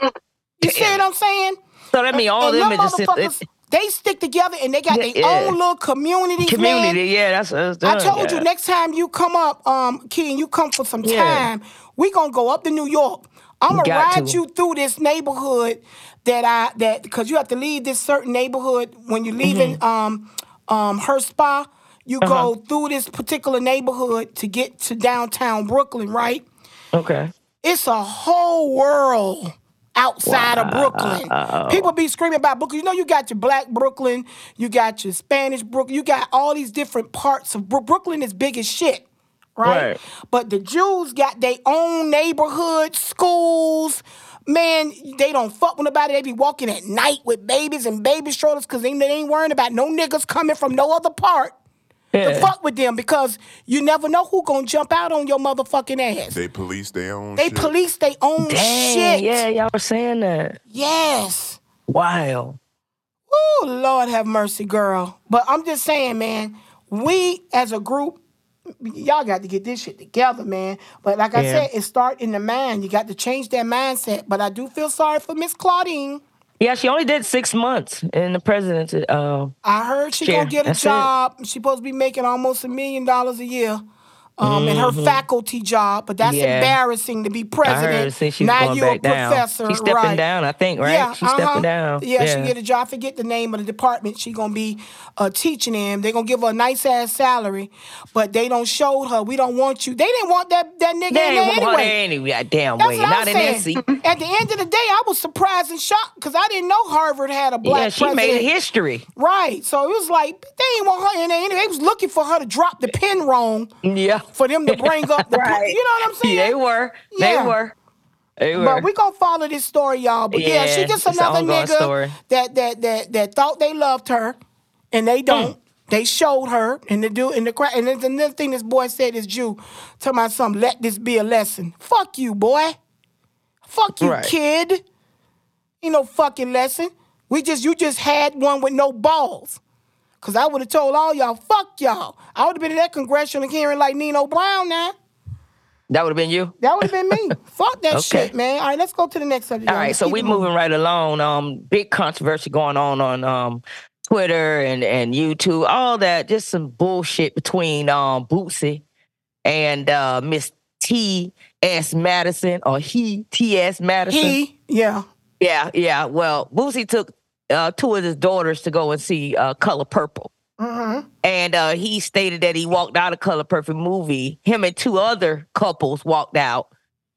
You see what I'm saying? So that mean all and them them is just motherfuckers, they stick together and they got Yeah, their yeah. own little community, man. community. Yeah, that's that's I told you next time you come up, um, Key, and you come for some Yeah. time, we gonna go up to New York. I'm gonna ride to. you through this neighborhood that I that because you have to leave this certain neighborhood when you're leaving Mm-hmm. um um her spa. You Uh-huh. go through this particular neighborhood to get to downtown Brooklyn, right? Okay. It's a whole world outside of Brooklyn. People be screaming about Brooklyn. You know, you got your black Brooklyn, you got your Spanish Brooklyn, you got all these different parts of Bro- Brooklyn is big as shit. Right? Right. But the Jews got their own neighborhood, schools. Man, they don't fuck with nobody. They be walking at night with babies and baby strollers because they, they ain't worrying about no niggas coming from no other part to fuck with them because you never know who gonna jump out on your motherfucking ass. They police their own. They shit. police their own Dang. shit. Yeah, y'all were saying that. Yes. Wow. Oh, Lord have mercy, girl. But I'm just saying, man, we as a group, y'all got to get this shit together, man. But like I said, it start in the mind. You got to change that mindset. But I do feel sorry for Miss Claudine. Yeah, she only did six months in the presidency. Uh, I heard she Sure, gonna get a that's it. job. She's supposed to be making almost a million dollars a year. Um, in her faculty job, but that's Mm-hmm. Yeah. embarrassing to be president. now you're a down. professor, She's stepping right? down, I think, right? Yeah, She's uh-huh. stepping down. Yeah, she Yeah. get a job. I forget the name of the department she gonna be uh, teaching in. They're gonna give her a nice ass salary, but they don't show her. We don't want you. They didn't want that that nigga They in there anyway. any goddamn That's way. Not in that seat. At the end of the day, I was surprised and shocked because I didn't know Harvard had a black Yeah, she president. made history. Right. So it was like they didn't want her in there anyway. They was looking for her to drop the pen wrong Yeah. For them to bring up the Right. you know what I'm saying? They were. Yeah. They were. They were. But we gonna follow this story, y'all. But yeah, she just another nigga story. that that that that thought they loved her, and they don't. Mm. They showed her, and the dude in the crowd. And then another thing this boy said is Jew. Tell my son, let this be a lesson. Fuck you, boy. Fuck you, Right. kid. Ain't no fucking lesson. We just you just had one with no balls. Cause I would have told all y'all, fuck y'all. I would have been in that congressional hearing like Nino Brown now. That would have been you. That would have been me. fuck that Okay. shit, man. All right, let's go to the next subject. All right, so we it moving right along. Um, big controversy going on on um Twitter and and YouTube, all that. Just some bullshit between um Boosie and uh Miss T S Madison or he T S Madison. He, yeah. Yeah, yeah. Well, Boosie took uh, two of his daughters to go and see uh, Color Purple. Mm-hmm. And uh, he stated that he walked out of Color Purple movie. Him and two other couples walked out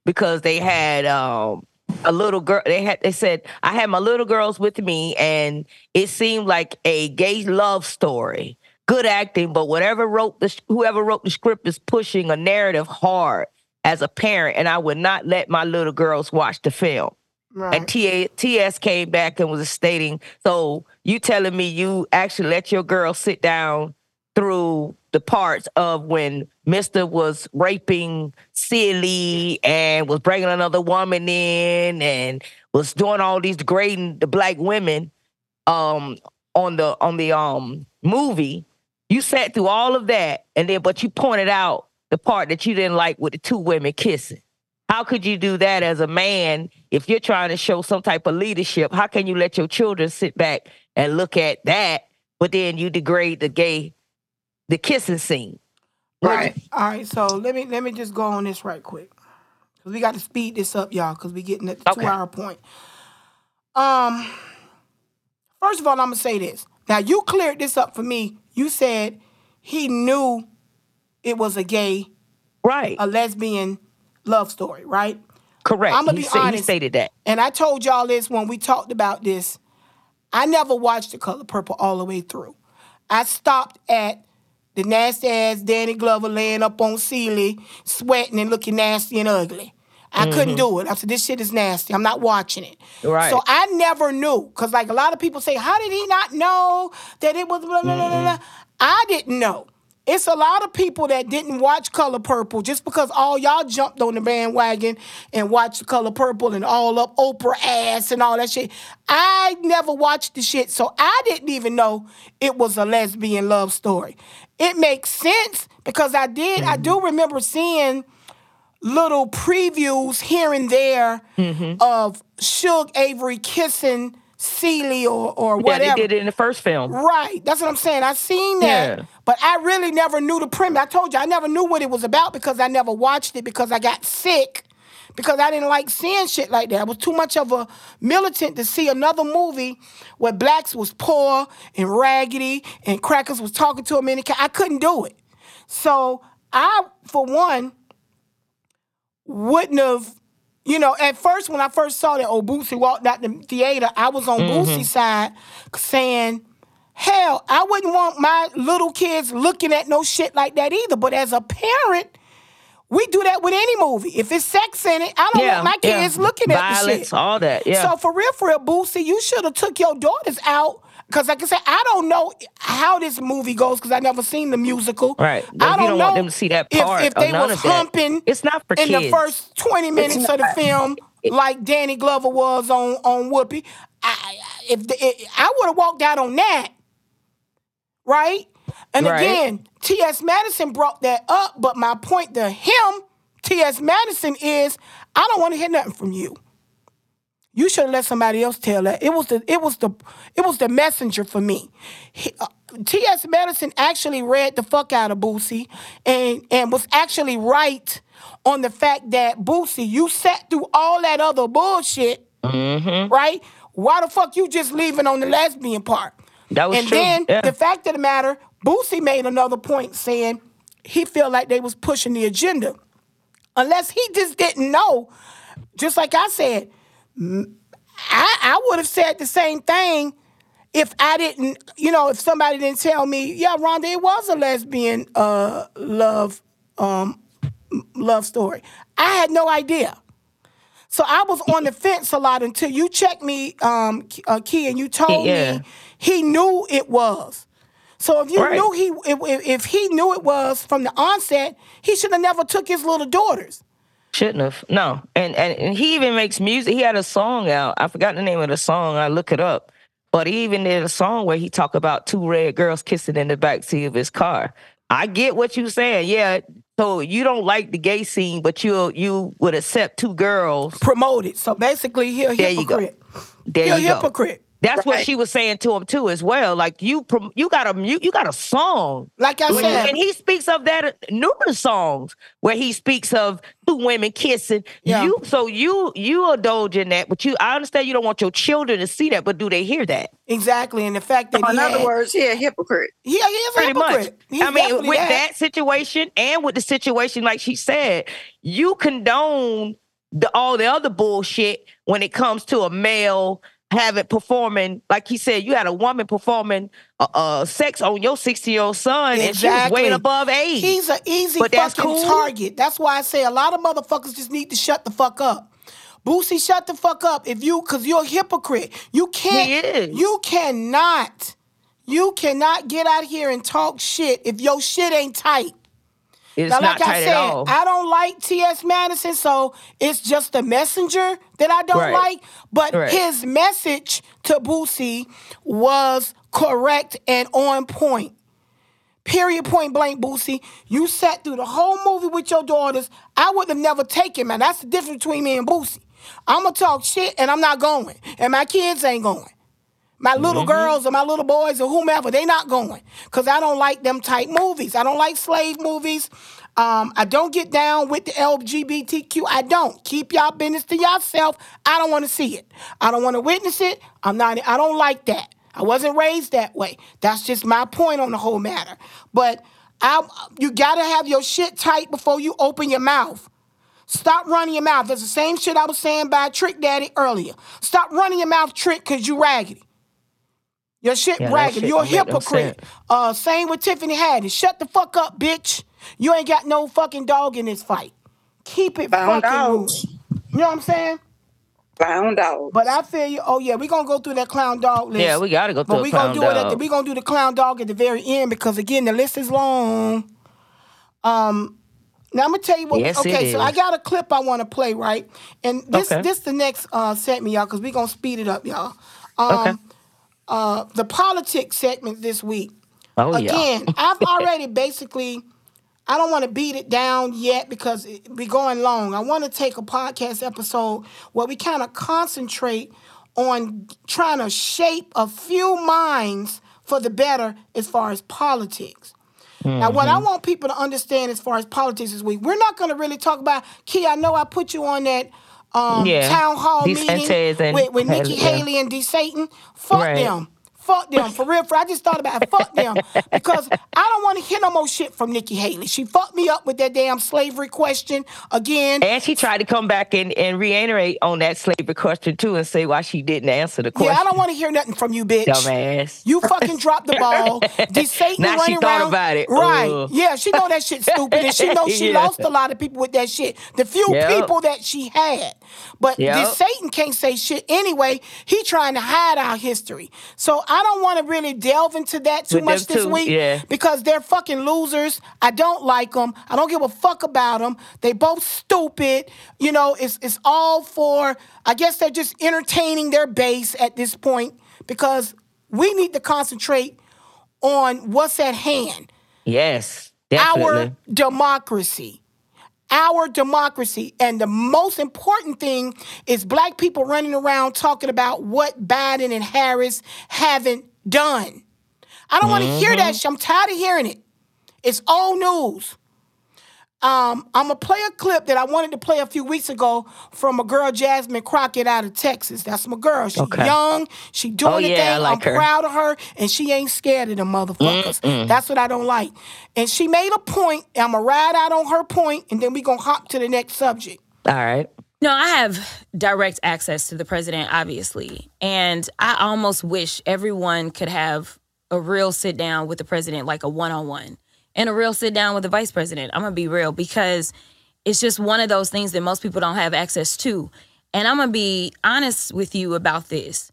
because they had um, a little girl. They had they said I had my little girls with me, and it seemed like a gay love story. Good acting, but whatever wrote the whoever wrote the script is pushing a narrative hard as a parent, and I would not let my little girls watch the film. Right. And TA, TS came back and was stating, so you telling me you actually let your girl sit down through the parts of when Mister was raping Celie and was bringing another woman in and was doing all these degrading the black women um on the on the um movie. You sat through all of that and then but you pointed out the part that you didn't like with the two women kissing. How could you do that as a man if you're trying to show some type of leadership? How can you let your children sit back and look at that, but then you degrade the gay, the kissing scene? Right. All right. So let me let me just go on this right quick. Cause we got to speed this up, y'all, because we getting at the Okay. two hour point. Um first of all, I'm gonna say this. Now you cleared this up for me. You said he knew it was a gay, right, a lesbian love story, right? Correct. I'm gonna He be said- he stated that. And I told y'all this when we talked about this. I never watched The Color Purple all the way through. I stopped at the nasty ass Danny Glover laying up on Celie, sweating and looking nasty and ugly. I couldn't Mhm. do it. I said, this shit is nasty. I'm not watching it. Right. So I never knew. Because, like, a lot of people say, how did he not know that it was blah, blah, blah, blah, blah? I didn't know. It's a lot of people that didn't watch Color Purple just because all y'all jumped on the bandwagon and watched Color Purple and all up Oprah ass and all that shit. I never watched the shit, so I didn't even know it was a lesbian love story. It makes sense because I did, I do mm-hmm. remember seeing little previews here and there mm-hmm. of Shug Avery kissing Celie or, or Yeah, whatever. they did it in the first film. Right. That's what I'm saying. I seen that. Yeah. But I really never knew the premise. I told you I never knew what it was about because I never watched it because I got sick. Because I didn't like seeing shit like that. I was too much of a militant to see another movie where blacks was poor and raggedy and crackers was talking to them in I couldn't do it. So I, for one, wouldn't have, you know, at first when I first saw that old Boosie walked out the theater, I was on Mhm. Boosie's side saying, hell, I wouldn't want my little kids looking at no shit like that either. But as a parent, we do that with any movie. If it's sex in it, I don't Yeah, want my yeah. kids looking at the Violence, shit. all that, yeah. So for real, for real, Boosie, you should have took your daughters out. Cause like I said, I don't know how this movie goes because I never seen the musical. Right. I don't don't know want them to see that if- part if, or they was humping It's not for in kids. the first 20 minutes of the film, like Danny Glover was on on Whoopi. I, if the, it, I would have walked out on that, right? And Right. again, T.S. Madison brought that up, but my point to him, T.S. Madison, is I don't want to hear nothing from you. You should have let somebody else tell that. It was the it was the it was the messenger for me. He- uh, T.S. Madison actually read the fuck out of Boosie and and was actually right on the fact that Boosie, you sat through all that other bullshit, Mm-hmm. right? Why the fuck you just leaving on the lesbian part? That was and true, then yeah. the fact of the matter, Boosie made another point saying he felt like they was pushing the agenda. Unless he just didn't know, just like I said, I, I would have said the same thing if I didn't, you know, if somebody didn't tell me, yeah, Rhonda, it was a lesbian uh, love um, love story. I had no idea. So I was on the fence a lot until you checked me, um, uh, Key, and you told Yeah. me he knew it was. So if you Right. knew he, if, if- if he knew it was from the onset, he should have never took his little daughters. Shouldn't have. No. And, and and he even makes music. He had a song out. I forgot the name of the song. I look it up But he even did a song where he talked about two red girls kissing in the backseat of his car. I get what you're saying. Yeah. So you don't like the gay scene, but you you would accept two girls. Promote it. So basically, he a There you go. hypocrite. There He a you go. Hypocrite. That's what she was saying to him too, as well. Like you, you got a you got a song, Like I and, said, and he speaks of that uh, numerous songs where he speaks of two women kissing. Yeah. You, so you you indulge in that, but you, I understand you don't want your children to see that, but do they hear that? exactly, and the fact that oh, In he other had- words, he a hypocrite. yeah, he is a Pretty much. hypocrite. He's I mean, with that. that situation and with the situation, like she said, you condone the all the other bullshit when it comes to a male having performing, like he said, you had a woman performing uh, uh sex on your 60 year old son, and she was Exactly. way above age. He's an easy But fucking cool. target. That's why I say a lot of motherfuckers just need to shut the fuck up. Boosie, shut the fuck up. If you, cause you're a hypocrite. You can't. You cannot. You cannot get out here and talk shit if your shit ain't tight. It's Now, not like I tight said, at all. I don't like T.S. Madison, so it's just the messenger that I don't Right. like. But Right. his message to Boosie was correct and on point. Period, point blank, Boosie. You sat through the whole movie with your daughters. I would have never taken, man. That's the difference between me and Boosie. I'm going to talk shit and I'm not going. And my kids ain't going. My little girls or my little boys or whomever, they not going. Because I don't like them type movies. I don't like slave movies. Um, I don't get down with the LGBTQ. I don't. Keep y'all business to yourself. I don't want to see it. I don't want to witness it. I'm not, I don't like that. I wasn't raised that way. That's just my point on the whole matter. But I, you gotta have your shit tight before you open your mouth. Stop running your mouth. That's the same shit I was saying by Trick Daddy earlier. Stop running your mouth, Trick, because you raggedy. Your shit Yeah, that raggedy. shit You're a don't no hypocrite. Uh, same with Tiffany Haddish. Shut the fuck up, bitch. You ain't got no fucking dog in this fight. Keep it Found fucking out. moving. You know what I'm saying? Found out. But I feel you. Oh yeah, we're gonna go through that clown dog list. Yeah, we gotta go But we a gonna clown do it at the we gonna do the clown dog at the very end because again the list is long. Um, now I'm gonna tell you what. Yes, it okay, so I got a clip I want to play right, and this Okay. this the next uh, segment, y'all, because we gonna speed it up, y'all. Um, Okay. Uh, the politics segment this week. Oh yeah. Again, I've already basically. I don't want to beat it down yet because it we going long. I want to take a podcast episode where we kind of concentrate on trying to shape a few minds for the better as far as politics. Now, what I Mm-hmm. want people to understand as far as politics this week, we're not going to really talk about. Key, I know I put you on that um, Yeah. town hall D. meeting with, with Nikki. Haley and D. Satan. Fuck Right. them. Fuck them. For real, for I just thought about it. Fuck them. Because I don't want to hear no more shit from Nikki Haley. She fucked me up with that damn slavery question again. And she tried to come back and, and reiterate on that slavery question too and say why she didn't answer the question. Yeah, I don't want to hear nothing from you, bitch. Dumbass. You fucking dropped the ball. D. Satan Now she running thought around. about it. Right. Yeah, she know that shit stupid and she knows she Yeah. lost a lot of people with that shit. The few Yep. people that she had. But Yep. this Satan can't say shit anyway. He trying to hide our history. So I don't want to really delve into that too With much this too, week yeah. because they're fucking losers. I don't like them. I don't give a fuck about them. They both stupid. You know, it's it's all for. I guess they're just entertaining their base at this point because we need to concentrate on what's at hand. Yes. Our democracy. Our democracy. And the most important thing is black people running around talking about what Biden and Harris haven't done. I don't want to hear that. Mm-hmm. I'm tired of hearing it. It's old news. Um, I'm gonna play a clip that I wanted to play a few weeks ago from a girl, Jasmine Crockett, out of Texas. That's my girl. She's Okay. young. She doing Oh, the yeah, thing. I like I'm her. proud of her, and she ain't scared of the motherfuckers. That's what I don't like. And she made a point. and I'm gonna ride out on her point, and then we gonna hop to the next subject. All right. No, I have direct access to the president, obviously. And I almost wish everyone could have a real sit down with the president, like a one on one, and a real sit down with the vice president. I'm to be real because it's just one of those things that most people don't have access to. And I'm to be honest with you about this.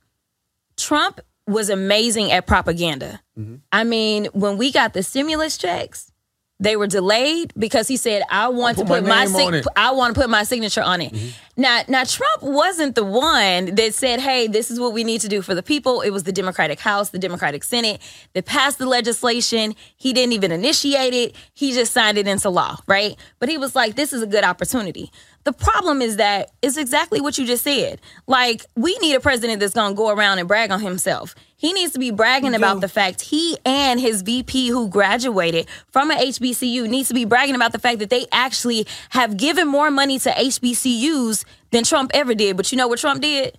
Trump was amazing at propaganda. Mm-hmm. I mean, when we got the stimulus checks, They were delayed because he said, "I want I'll to put put my my, sig- I want to put my signature on it." Mm-hmm. Now, now Trump wasn't the one that said, "Hey, this is what we need to do for the people." It was the Democratic House, the Democratic Senate that passed the legislation. He didn't even initiate it; he just signed it into law, right? But he was like, "This is a good opportunity." The problem is that it's exactly what you just said. Like, we need a president that's going to go around and brag on himself. He needs to be bragging about the fact he and his VP who graduated from a HBCU needs to be bragging about the fact that they actually have given more money to HBCUs than Trump ever did. But you know what Trump did?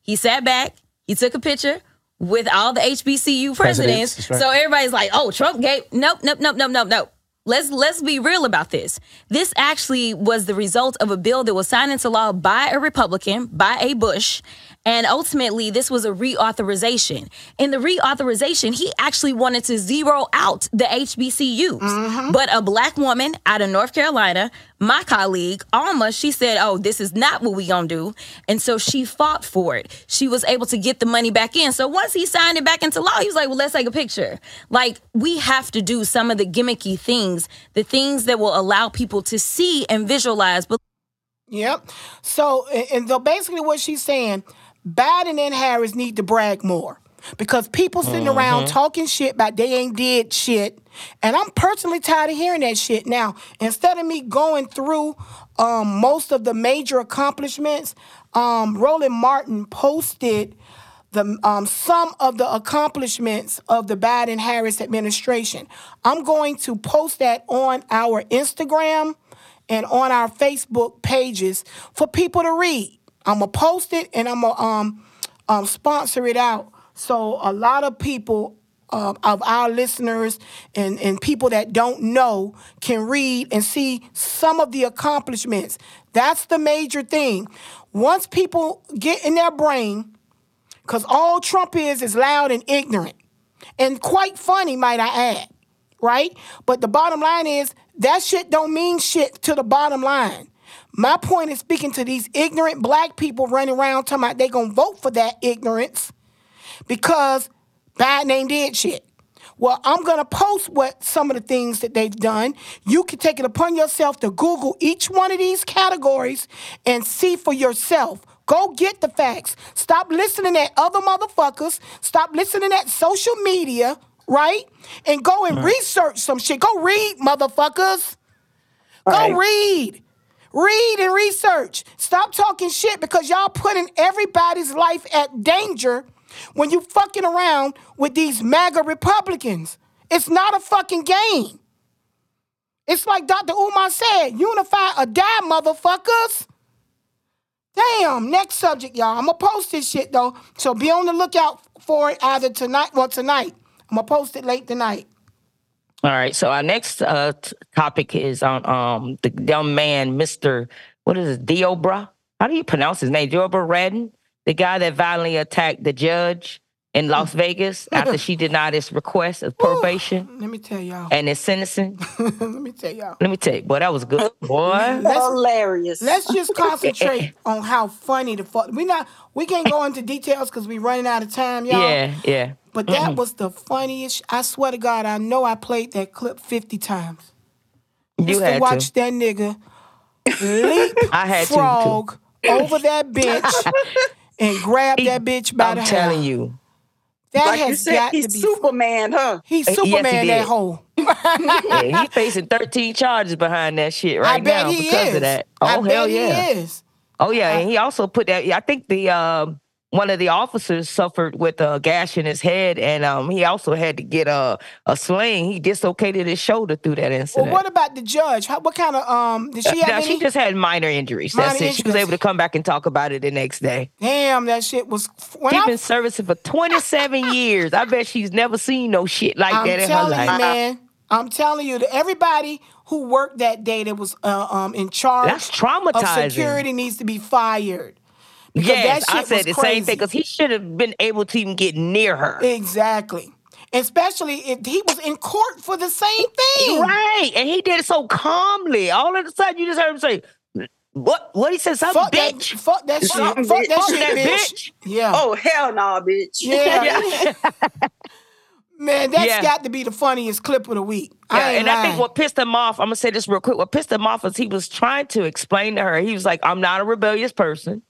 He sat back, he took a picture with all the HBCU presidents. Presidents, right. So everybody's like, "Oh, Trump gave nope, nope, nope, nope, nope, nope." Let's let's be real about this. This actually was the result of a bill that was signed into law by a Republican, by a Bush, and ultimately this was a reauthorization. In the reauthorization, he actually wanted to zero out the HBCUs. Mm-hmm. But a black woman out of North Carolina, my colleague, Alma, she said, "Oh, this is not what we to do." And so she fought for it. She was able to get the money back in. So once he signed it back into law, he was like, "Well, let's take a picture." Like we have to do some of the gimmicky things, the things that will allow people to see and visualize. But Yep. So, and, and so basically what she's saying, Biden and Harris need to brag more. Because people sitting around talking shit about they ain't did shit. And I'm personally tired of hearing that shit. Now, instead of me going through um, most of the major accomplishments, um, Roland Martin posted the um, some of the accomplishments of the Biden Harris administration. I'm going to post that on our Instagram and on our Facebook pages for people to read. I'm gonna post it and I'm gonna um, um, sponsor it out so a lot of people uh, of our listeners and, and people that don't know can read and see some of the accomplishments. That's the major thing. Once people get in their brain, because all Trump is is loud and ignorant, and quite funny, might I add, right? But the bottom line is that shit don't mean shit to the bottom line. My point is speaking to these ignorant black people running around talking about they gonna vote for that ignorance because Bad Name did shit. Well, I'm gonna post what some of the things that they've done. You can take it upon yourself to Google each one of these categories and see for yourself. Go get the facts. Stop listening at other motherfuckers. Stop listening at social media, right? And go and research some shit. Go read, motherfuckers. Go Right. read. Read and research. Stop talking shit because y'all putting everybody's life at danger when you fucking around with these MAGA Republicans. It's not a fucking game. It's like Dr. Umar said, unify or die, motherfuckers. Damn, next subject, y'all. I'm gonna post this shit though, so be on the lookout for it either tonight. Well, tonight. I'm gonna post it late tonight. All right. So our next uh, t- topic is on um the dumb man, Mister. What is it, Deobra? How do you pronounce his name? Deobra Redden, the guy that violently attacked the judge in Las mm. Vegas after she denied his request of probation Let me tell y'all. and his sentencing. Let me tell y'all. Let me tell you, boy, that was good, boy. Hilarious. Let's just concentrate on how funny the fuck. We not. We can't go into details because we're running out of time, y'all. Yeah, yeah. But that was the funniest. I swear to God, I know I played that clip fifty times. You Just to had watch to. that nigga leap I had to, too. frog over that bitch and grab He- that bitch by the. I'm the telling hair. you. That like you has said, got he's to be. Superman, huh? He's Yes, he Superman. that did. hole. Yeah, he facing 13 charges behind that shit right I bet now he because is. of that. Oh I hell bet yeah. he is. Oh yeah, and he also put that. I think the um, one of the officers suffered with a gash in his head, and um, he also had to get a a sling. He dislocated his shoulder through that incident. Well, what about the judge? How, what kind of um? Did she have now, any? she just had minor injuries. That's Minor it. She was able to come back and talk about it the next day. Damn, that shit was. When She's I been servicing for 27 years. I bet she's never seen no shit like I'm that in her telling life. you, man. I'm telling you, that everybody who worked that day that was uh, um in charge That's of traumatizing. security needs to be fired. Because Yes, that I said was the crazy. same thing because he should have been able to even get near her. Exactly. Especially if he was in court for the same thing. Right, and he did it so calmly. All of a sudden, you just heard him say, "What? What he said? Something, Fuck that, bitch." fuck that shit. Something, Fuck that Fuck shit, that bitch. bitch. Yeah. Oh hell no, bitch. Yeah. Man, that's Yeah. got to be the funniest clip of the week. Yeah, I ain't and I think what pissed him off, I'm gonna say this real quick. What pissed him off is he was trying to explain to her. He was like, "I'm not a rebellious person."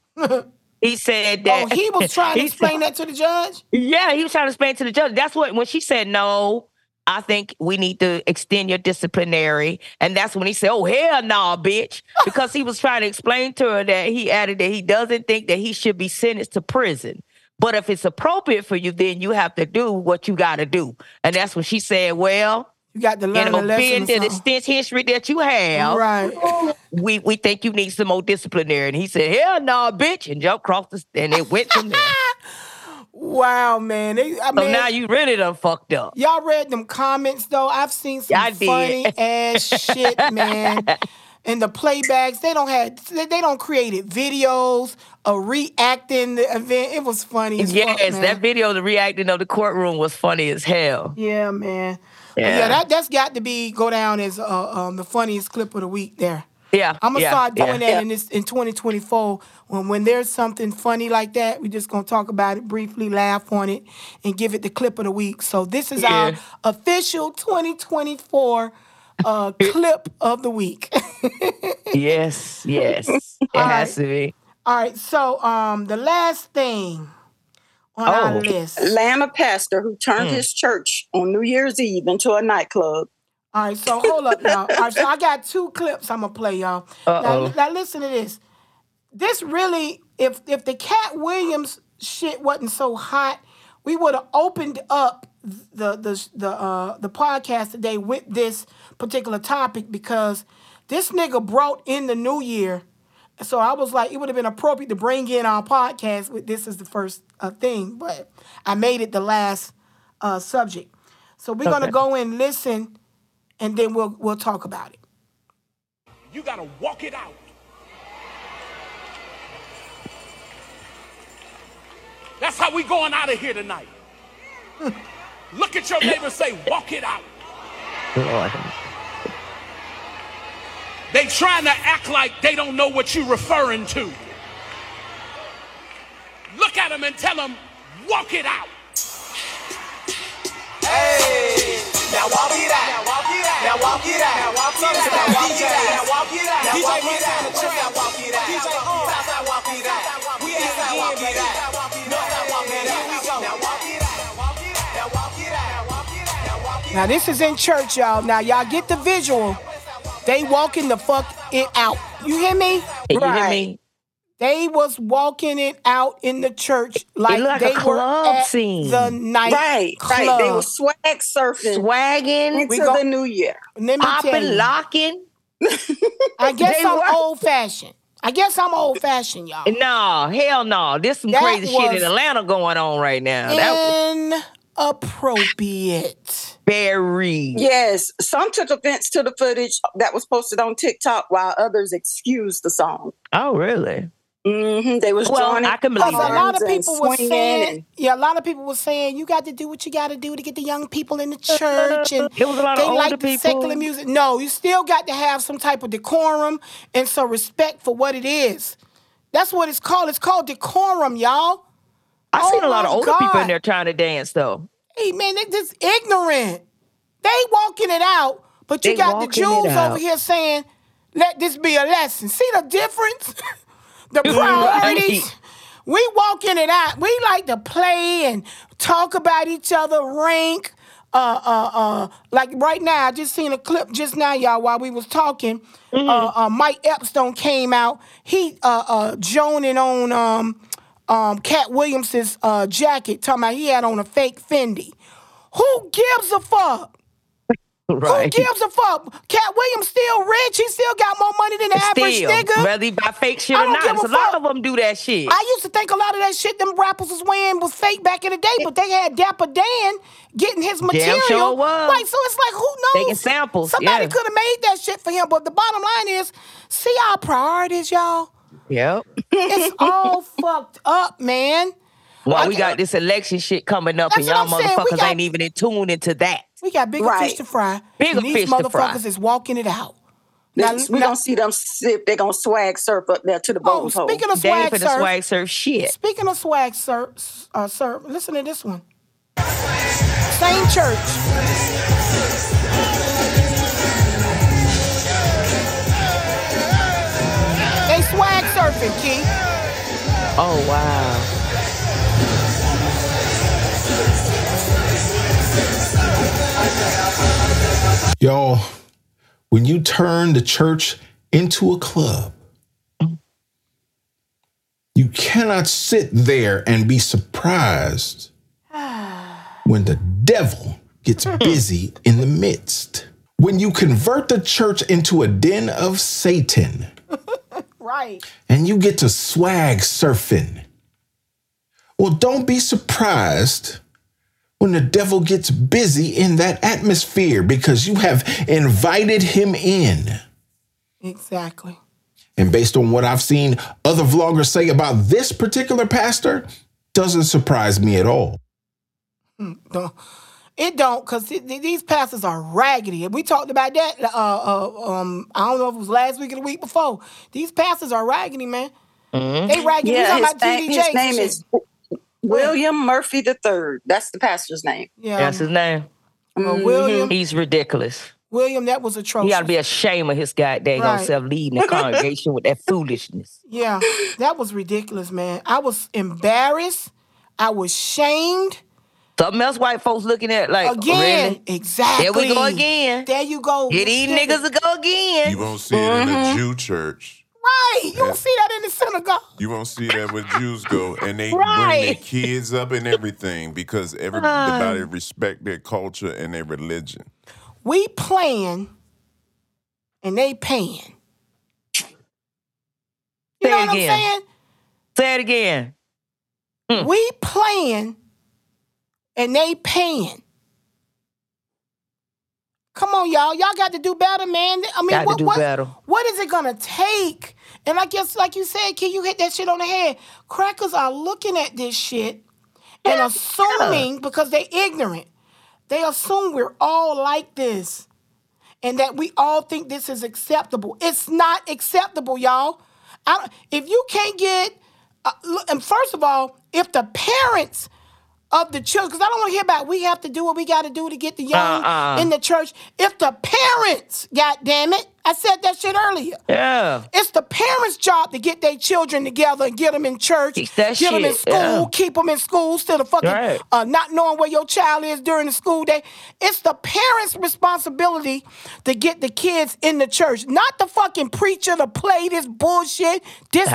He said oh, that. Oh, he was trying to explain that to the judge. Yeah, he was trying to explain to the judge. That's what when she said no. I think we need to extend your disciplinary, and that's when he said, "Oh hell no, bitch," because he was trying to explain to her that he added that he doesn't think that he should be sentenced to prison. But if it's appropriate for you, then you have to do what you got to do, and that's when she said, "Well, You got to learn know, a lesson. the extent history that you have, Right. we we think you need some more disciplinary." And he said, "Hell no, bitch," and jumped across the and it went from there. Wow, man. They, I so mean, now you really done fucked up. Y'all read them comments though. I've seen some did. funny ass shit, man. And the playbacks, they don't have they, don't created videos of reacting the event. It was funny. As Yes, fuck, that video, the reacting of the courtroom was funny as hell. Yeah, man. Yeah. Yeah, that that's got to be go down as uh, um, the funniest clip of the week there. Yeah, I'm gonna yeah, start doing yeah. that in this in 2024. When when there's something funny like that, we're just gonna talk about it briefly, laugh on it, and give it the clip of the week. So this is our official 2024 uh, clip of the week. Yes, yes, it All has right. to be. All right, so um, the last thing on our Oh. list. Atlanta pastor who turned Hmm. his church on New Year's Eve into a nightclub. All right, so hold up, y'all. All right, so I got two clips I'm gonna play, y'all. Now, Uh-oh. now listen to this. This really, if if the Katt Williams shit wasn't so hot, we would have opened up the the the uh the podcast today with this particular topic because this nigga brought in the new year. So I was like, it would have been appropriate to bring in our podcast with this as the first uh, thing, but I made it the last uh, subject. So we're gonna go and listen, and then we'll we'll talk about it. You gotta walk it out. That's how we going out of here tonight. Look at your neighbor say, walk it out. Lord. They trying to act like they don't know what you're referring to. Look at them and tell them, walk it out. Hey, now walk it out. Now walk it out. Now walk it out. Now walk it out. Now walk it out. Now walk it out. Now walk it out. Now walk it out. DJ Southside walk it out. We inside walk it out. Northside walk it out. Here we go. Now walk it out. Now walk it out. Now walk it out. Now walk it out. Now walk it Now this is in church, y'all. Now y'all get the visual. They walking the fuck it out. You hear me? You hear me? They was walking it out in the church like, looked like a they were club at scene. the night Right, club. right. They were swag surfing Swagging, into We go- the new year. Let popping, locking. I guess They I'm were. old fashioned. I guess I'm old fashioned, y'all. No, hell no. There's some That crazy shit in Atlanta going on right now. That was Inappropriate. Very. Yes, some took offense to the footage that was posted on TikTok, while others excused the song. Oh, really? hmm They was Well, joining I can believe Because a lot of people were saying, and- yeah, a lot of people were saying, you got to do what you got to do to get the young people in the church, and It was a lot they of older like the people. secular music. No, you still got to have some type of decorum and some respect for what it is. That's what it's called. It's called decorum, y'all. I Oh seen a lot of my older people in there trying to dance though. Hey man, they just ignorant. They walking it out, but you They got the Jews over here saying, "Let this be a lesson." See the difference? the priorities. Right. We walking it out. We like to play and talk about each other, rank. Uh, uh, uh, like right now, I just seen a clip just now, y'all, while we was talking. Mm-hmm. Uh, uh, Mike Epstein came out. He uh, uh, joning on um, um, Katt Williams's uh, jacket, talking about he had on a fake Fendi. Who gives a fuck? Right. Who gives a fuck? Katt Williams still rich. He still got more money than the average Still, nigga. whether you buy fake shit or a it's a lot of them do that shit. I used to think a lot of that shit them rappers was wearing was fake back in the day, but they had Dapper Dan getting his material. Damn sure was. Like, so it's like, who knows? Taking samples, Somebody yeah. could have made that shit for him, but the bottom line is, see our priorities, y'all. Yep. It's all fucked up, man. Well, I we got this election shit coming up, and y'all what I'm saying. We motherfuckers got- ain't even in tune into that. We got bigger Right. fish to fry. Bigger and these fish to fry. motherfuckers is walking it out. Now, We're now- gonna see them see if they're gonna swag surf up there to the oh, boat hole. speaking of They ain't swag finna swag surf, surf shit. speaking of swag surf, uh, surf, listen to this one. Same church. Swag surfing, Key. Oh wow. Y'all, when you turn the church into a club, you cannot sit there and be surprised when the devil gets hmm. busy in the midst. When you convert the church into a den of Satan Right. and you get to swag surfing, well, don't be surprised when the devil gets busy in that atmosphere because you have invited him in. Exactly. And based on what I've seen other vloggers say about this particular pastor, doesn't surprise me at all. Hmm, don't- It don't, cause th- th- these pastors are raggedy. And we talked about that. Uh, uh, um, I don't know if it was last week or the week before. These pastors are raggedy, man. They raggedy. we Yeah, talking his, about name, TD his name is. William Murphy III. That's the pastor's name. Yeah, That's his name. well, William. He's ridiculous. William, that was atrocious. He atrocious. ought to be ashamed of his goddamn Right. self leading the congregation with that foolishness. Yeah, that was ridiculous, man. I was embarrassed. I was shamed. Something else white folks looking at like Again, really? exactly. There we go again. There you go. Get these niggas to go again. You won't see it in a mm-hmm. Jew church. Right. You don't see that in the synagogue. You won't see that where Jews go, and they bring their kids up and everything because uh. everybody respect their culture and their religion. We playing and they paying. You Say know it what again. I'm saying? Say it again. Hmm. We playing and they paying. Come on, y'all. Y'all got to do better, man. I mean, Got what, what, what is it gonna take? And I guess, like you said, kid, you hit that shit on the head. Crackers are looking at this shit and assuming because they're ignorant, they assume we're all like this and that we all think this is acceptable. It's not acceptable, y'all. I if you can't get, uh, and first of all, if the parents of the children, because I don't want to hear about we have to do what we got to do to get the young Uh-uh. in the church. If the parents, God damn it, I said that shit earlier. Yeah. It's the parents' job to get their children together and get them in church, get them in school, yeah. keep them in school instead of fucking Right. uh, not knowing where your child is during the school day. It's the parents' responsibility to get the kids in the church, not the fucking preacher to play this bullshit, disrespecting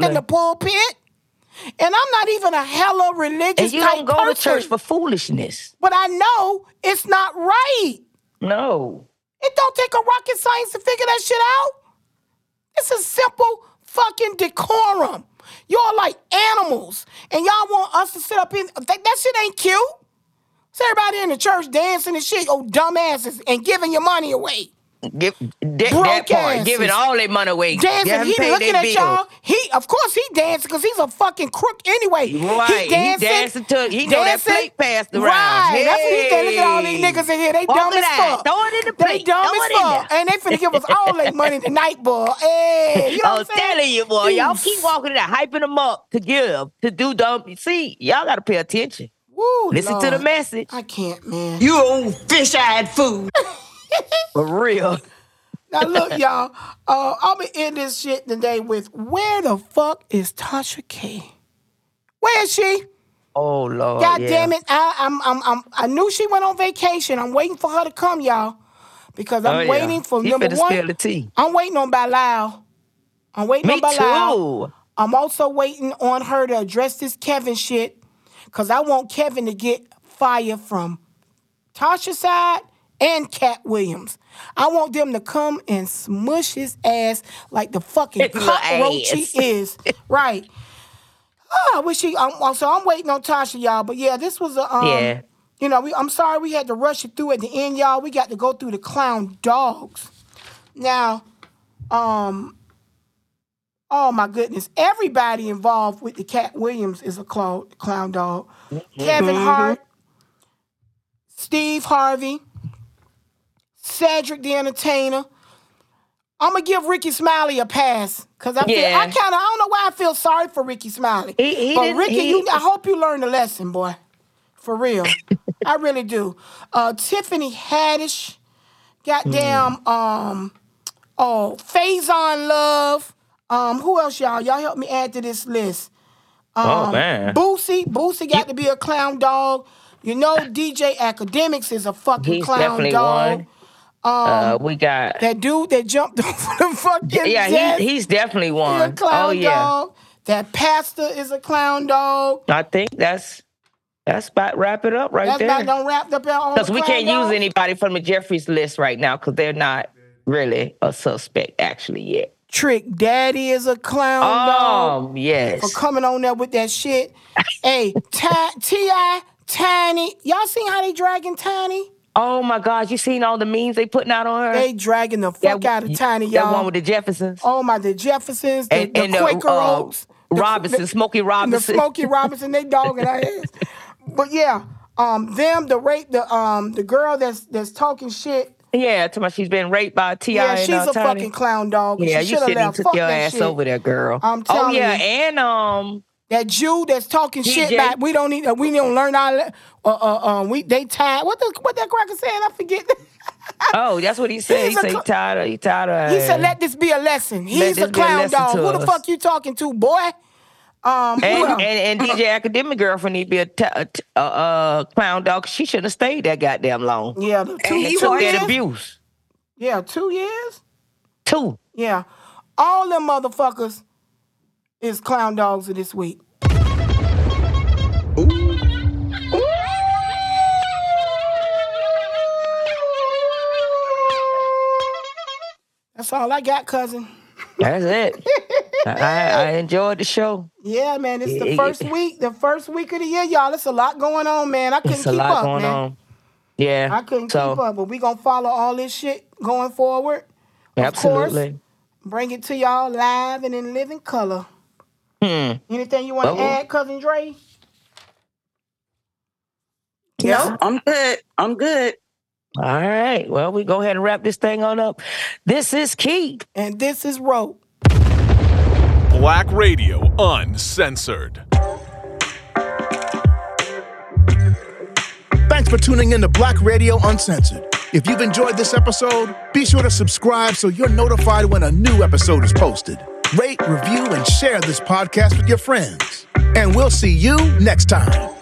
Absolutely. the pulpit. And I'm not even a hella religious And you type don't go person, to church for foolishness. but I know it's not right. No. It don't take a rocket science to figure that shit out. It's a simple fucking decorum. Y'all like animals, and y'all want us to sit up in that, that shit ain't cute. It's everybody in the church dancing and shit, oh dumbasses, and giving your money away. Give that, Broke that part, asses. giving all their money away. They Dancing, he paid looking their at bill. y'all. He, of course, he dancing because he's a fucking crook anyway. Right, He he dancing. dancing to- he know that plate passed around. Right, that's what he saying. Look at all these niggas in here. They Walk dumb it as out. fuck. Throw it in the They plate. dumb Throw as fuck. there. And they finna give us all their money tonight, boy. Hey, you know I what was oh, I'm telling you, boy, y'all keep walking it out, hyping them up to give, to do dumb. See, y'all got to pay attention. Woo, Listen to the message. I can't, man. You old fish-eyed fool. For real. Now look, y'all. Uh, I'm gonna end this shit today with where the fuck is Tasha K? Where is she? Oh Lord. God yeah. damn it! I, I'm, I'm, I'm, I knew she went on vacation. I'm waiting for her to come, y'all, because I'm Oh, yeah. waiting for He number one. spill the tea. I'm waiting on Bilal. I'm waiting Me on Bilal. too. I'm also waiting on her to address this Kevin shit, cause I want Kevin to get fired from Tasha's side and Katt Williams. I want them to come and smush his ass like the fucking cockroach he is. right. Oh, I wish he. I'm, so I'm waiting on Tasha, y'all. But yeah, this was a. Um, Yeah. You know, we, I'm sorry we had to rush it through at the end, y'all. We got to go through the clown dogs. Now, um, oh my goodness, everybody involved with the Katt Williams is a clown, clown dog. Kevin Hart, Steve Harvey, Cedric the Entertainer. I'm gonna give Rickey Smiley a pass because I feel, Yeah. I kind of I don't know why I feel sorry for Rickey Smiley. He- he but Rickey, he- you, I hope you learned a lesson, boy. For real. I really do. Uh, Tiffany Haddish. Goddamn. Hmm. Um. Oh, Faizon Love. Um. Who else, y'all? Y'all help me add to this list. Um, Oh, man. Boosie. Boosie got to be a clown dog. You know, DJ Akademiks is a fucking He's clown dog. one. Uh, we got That dude that jumped over the fucking yeah, he, he's definitely one. clown Oh yeah, dog. That pastor is a clown dog. I think that's that's about wrap it up right That's there. about done wrapped up all Because we can't use anybody from the Jeffries list right now because they're not really a suspect actually yet. Trick Daddy is a clown dog. Um, yes. For coming on there with that shit. hey, Ti- T.I., Tiny. Y'all seen how they dragging Tiny? Oh my God, you seen all the memes they putting out on her? They dragging the fuck out of Tiny, y'all. That one with the Jeffersons. Oh my, the Jeffersons, the, And- the and the, Quaker uh, Oaks, Robinson, Smokey Robinson. the Smokey Robinson, they dogging our ass. But yeah, um, them, the rape, the um, the girl that's that's talking shit. Yeah, to my she's been raped by Ti. Yeah, she's uh, a Tiny. fucking clown dog. Yeah, she you shouldn't have took Fuck your that ass shit. over there, girl. I'm telling you. oh yeah, you. and um, That Jew that's talking shit DJ. back. We don't need. We don't learn our. le- Uh, uh, um, we they tired. What the what that cracker said? I forget. oh, that's what he said. He He's a said he cl- tired of he tired of. He said, "Let this be a lesson." He's a be a clown dog. Who the us. fuck you talking to, boy? Um, And, and, and DJ Academic Girlfriend need to be a, t- a, t- a, a clown dog. She shouldn't have stayed that goddamn long. yeah, two And took that years. abuse. Yeah, two years. Two. Yeah, all them motherfuckers is clown dogs of this week. That's all I got, cousin. That's it. I, I enjoyed the show. Yeah, man, it's the first week, the first week of the year, y'all. It's a lot going on, man. I couldn't It's a keep lot up, going man. on. Yeah. I couldn't so, keep up, but we gonna follow all this shit going forward. Of Absolutely. course, bring it to y'all live and in living color. Hmm. Anything you want to Well- add, cousin Dre? No, I'm good. I'm good. All right. Well, we go ahead and wrap this thing on up. This is Key. And this is Rope. Black Radio Uncensored. Thanks for tuning in to Black Radio Uncensored. If you've enjoyed this episode, be sure to subscribe so you're notified when a new episode is posted. Rate, review, and share this podcast with your friends. And we'll see you next time.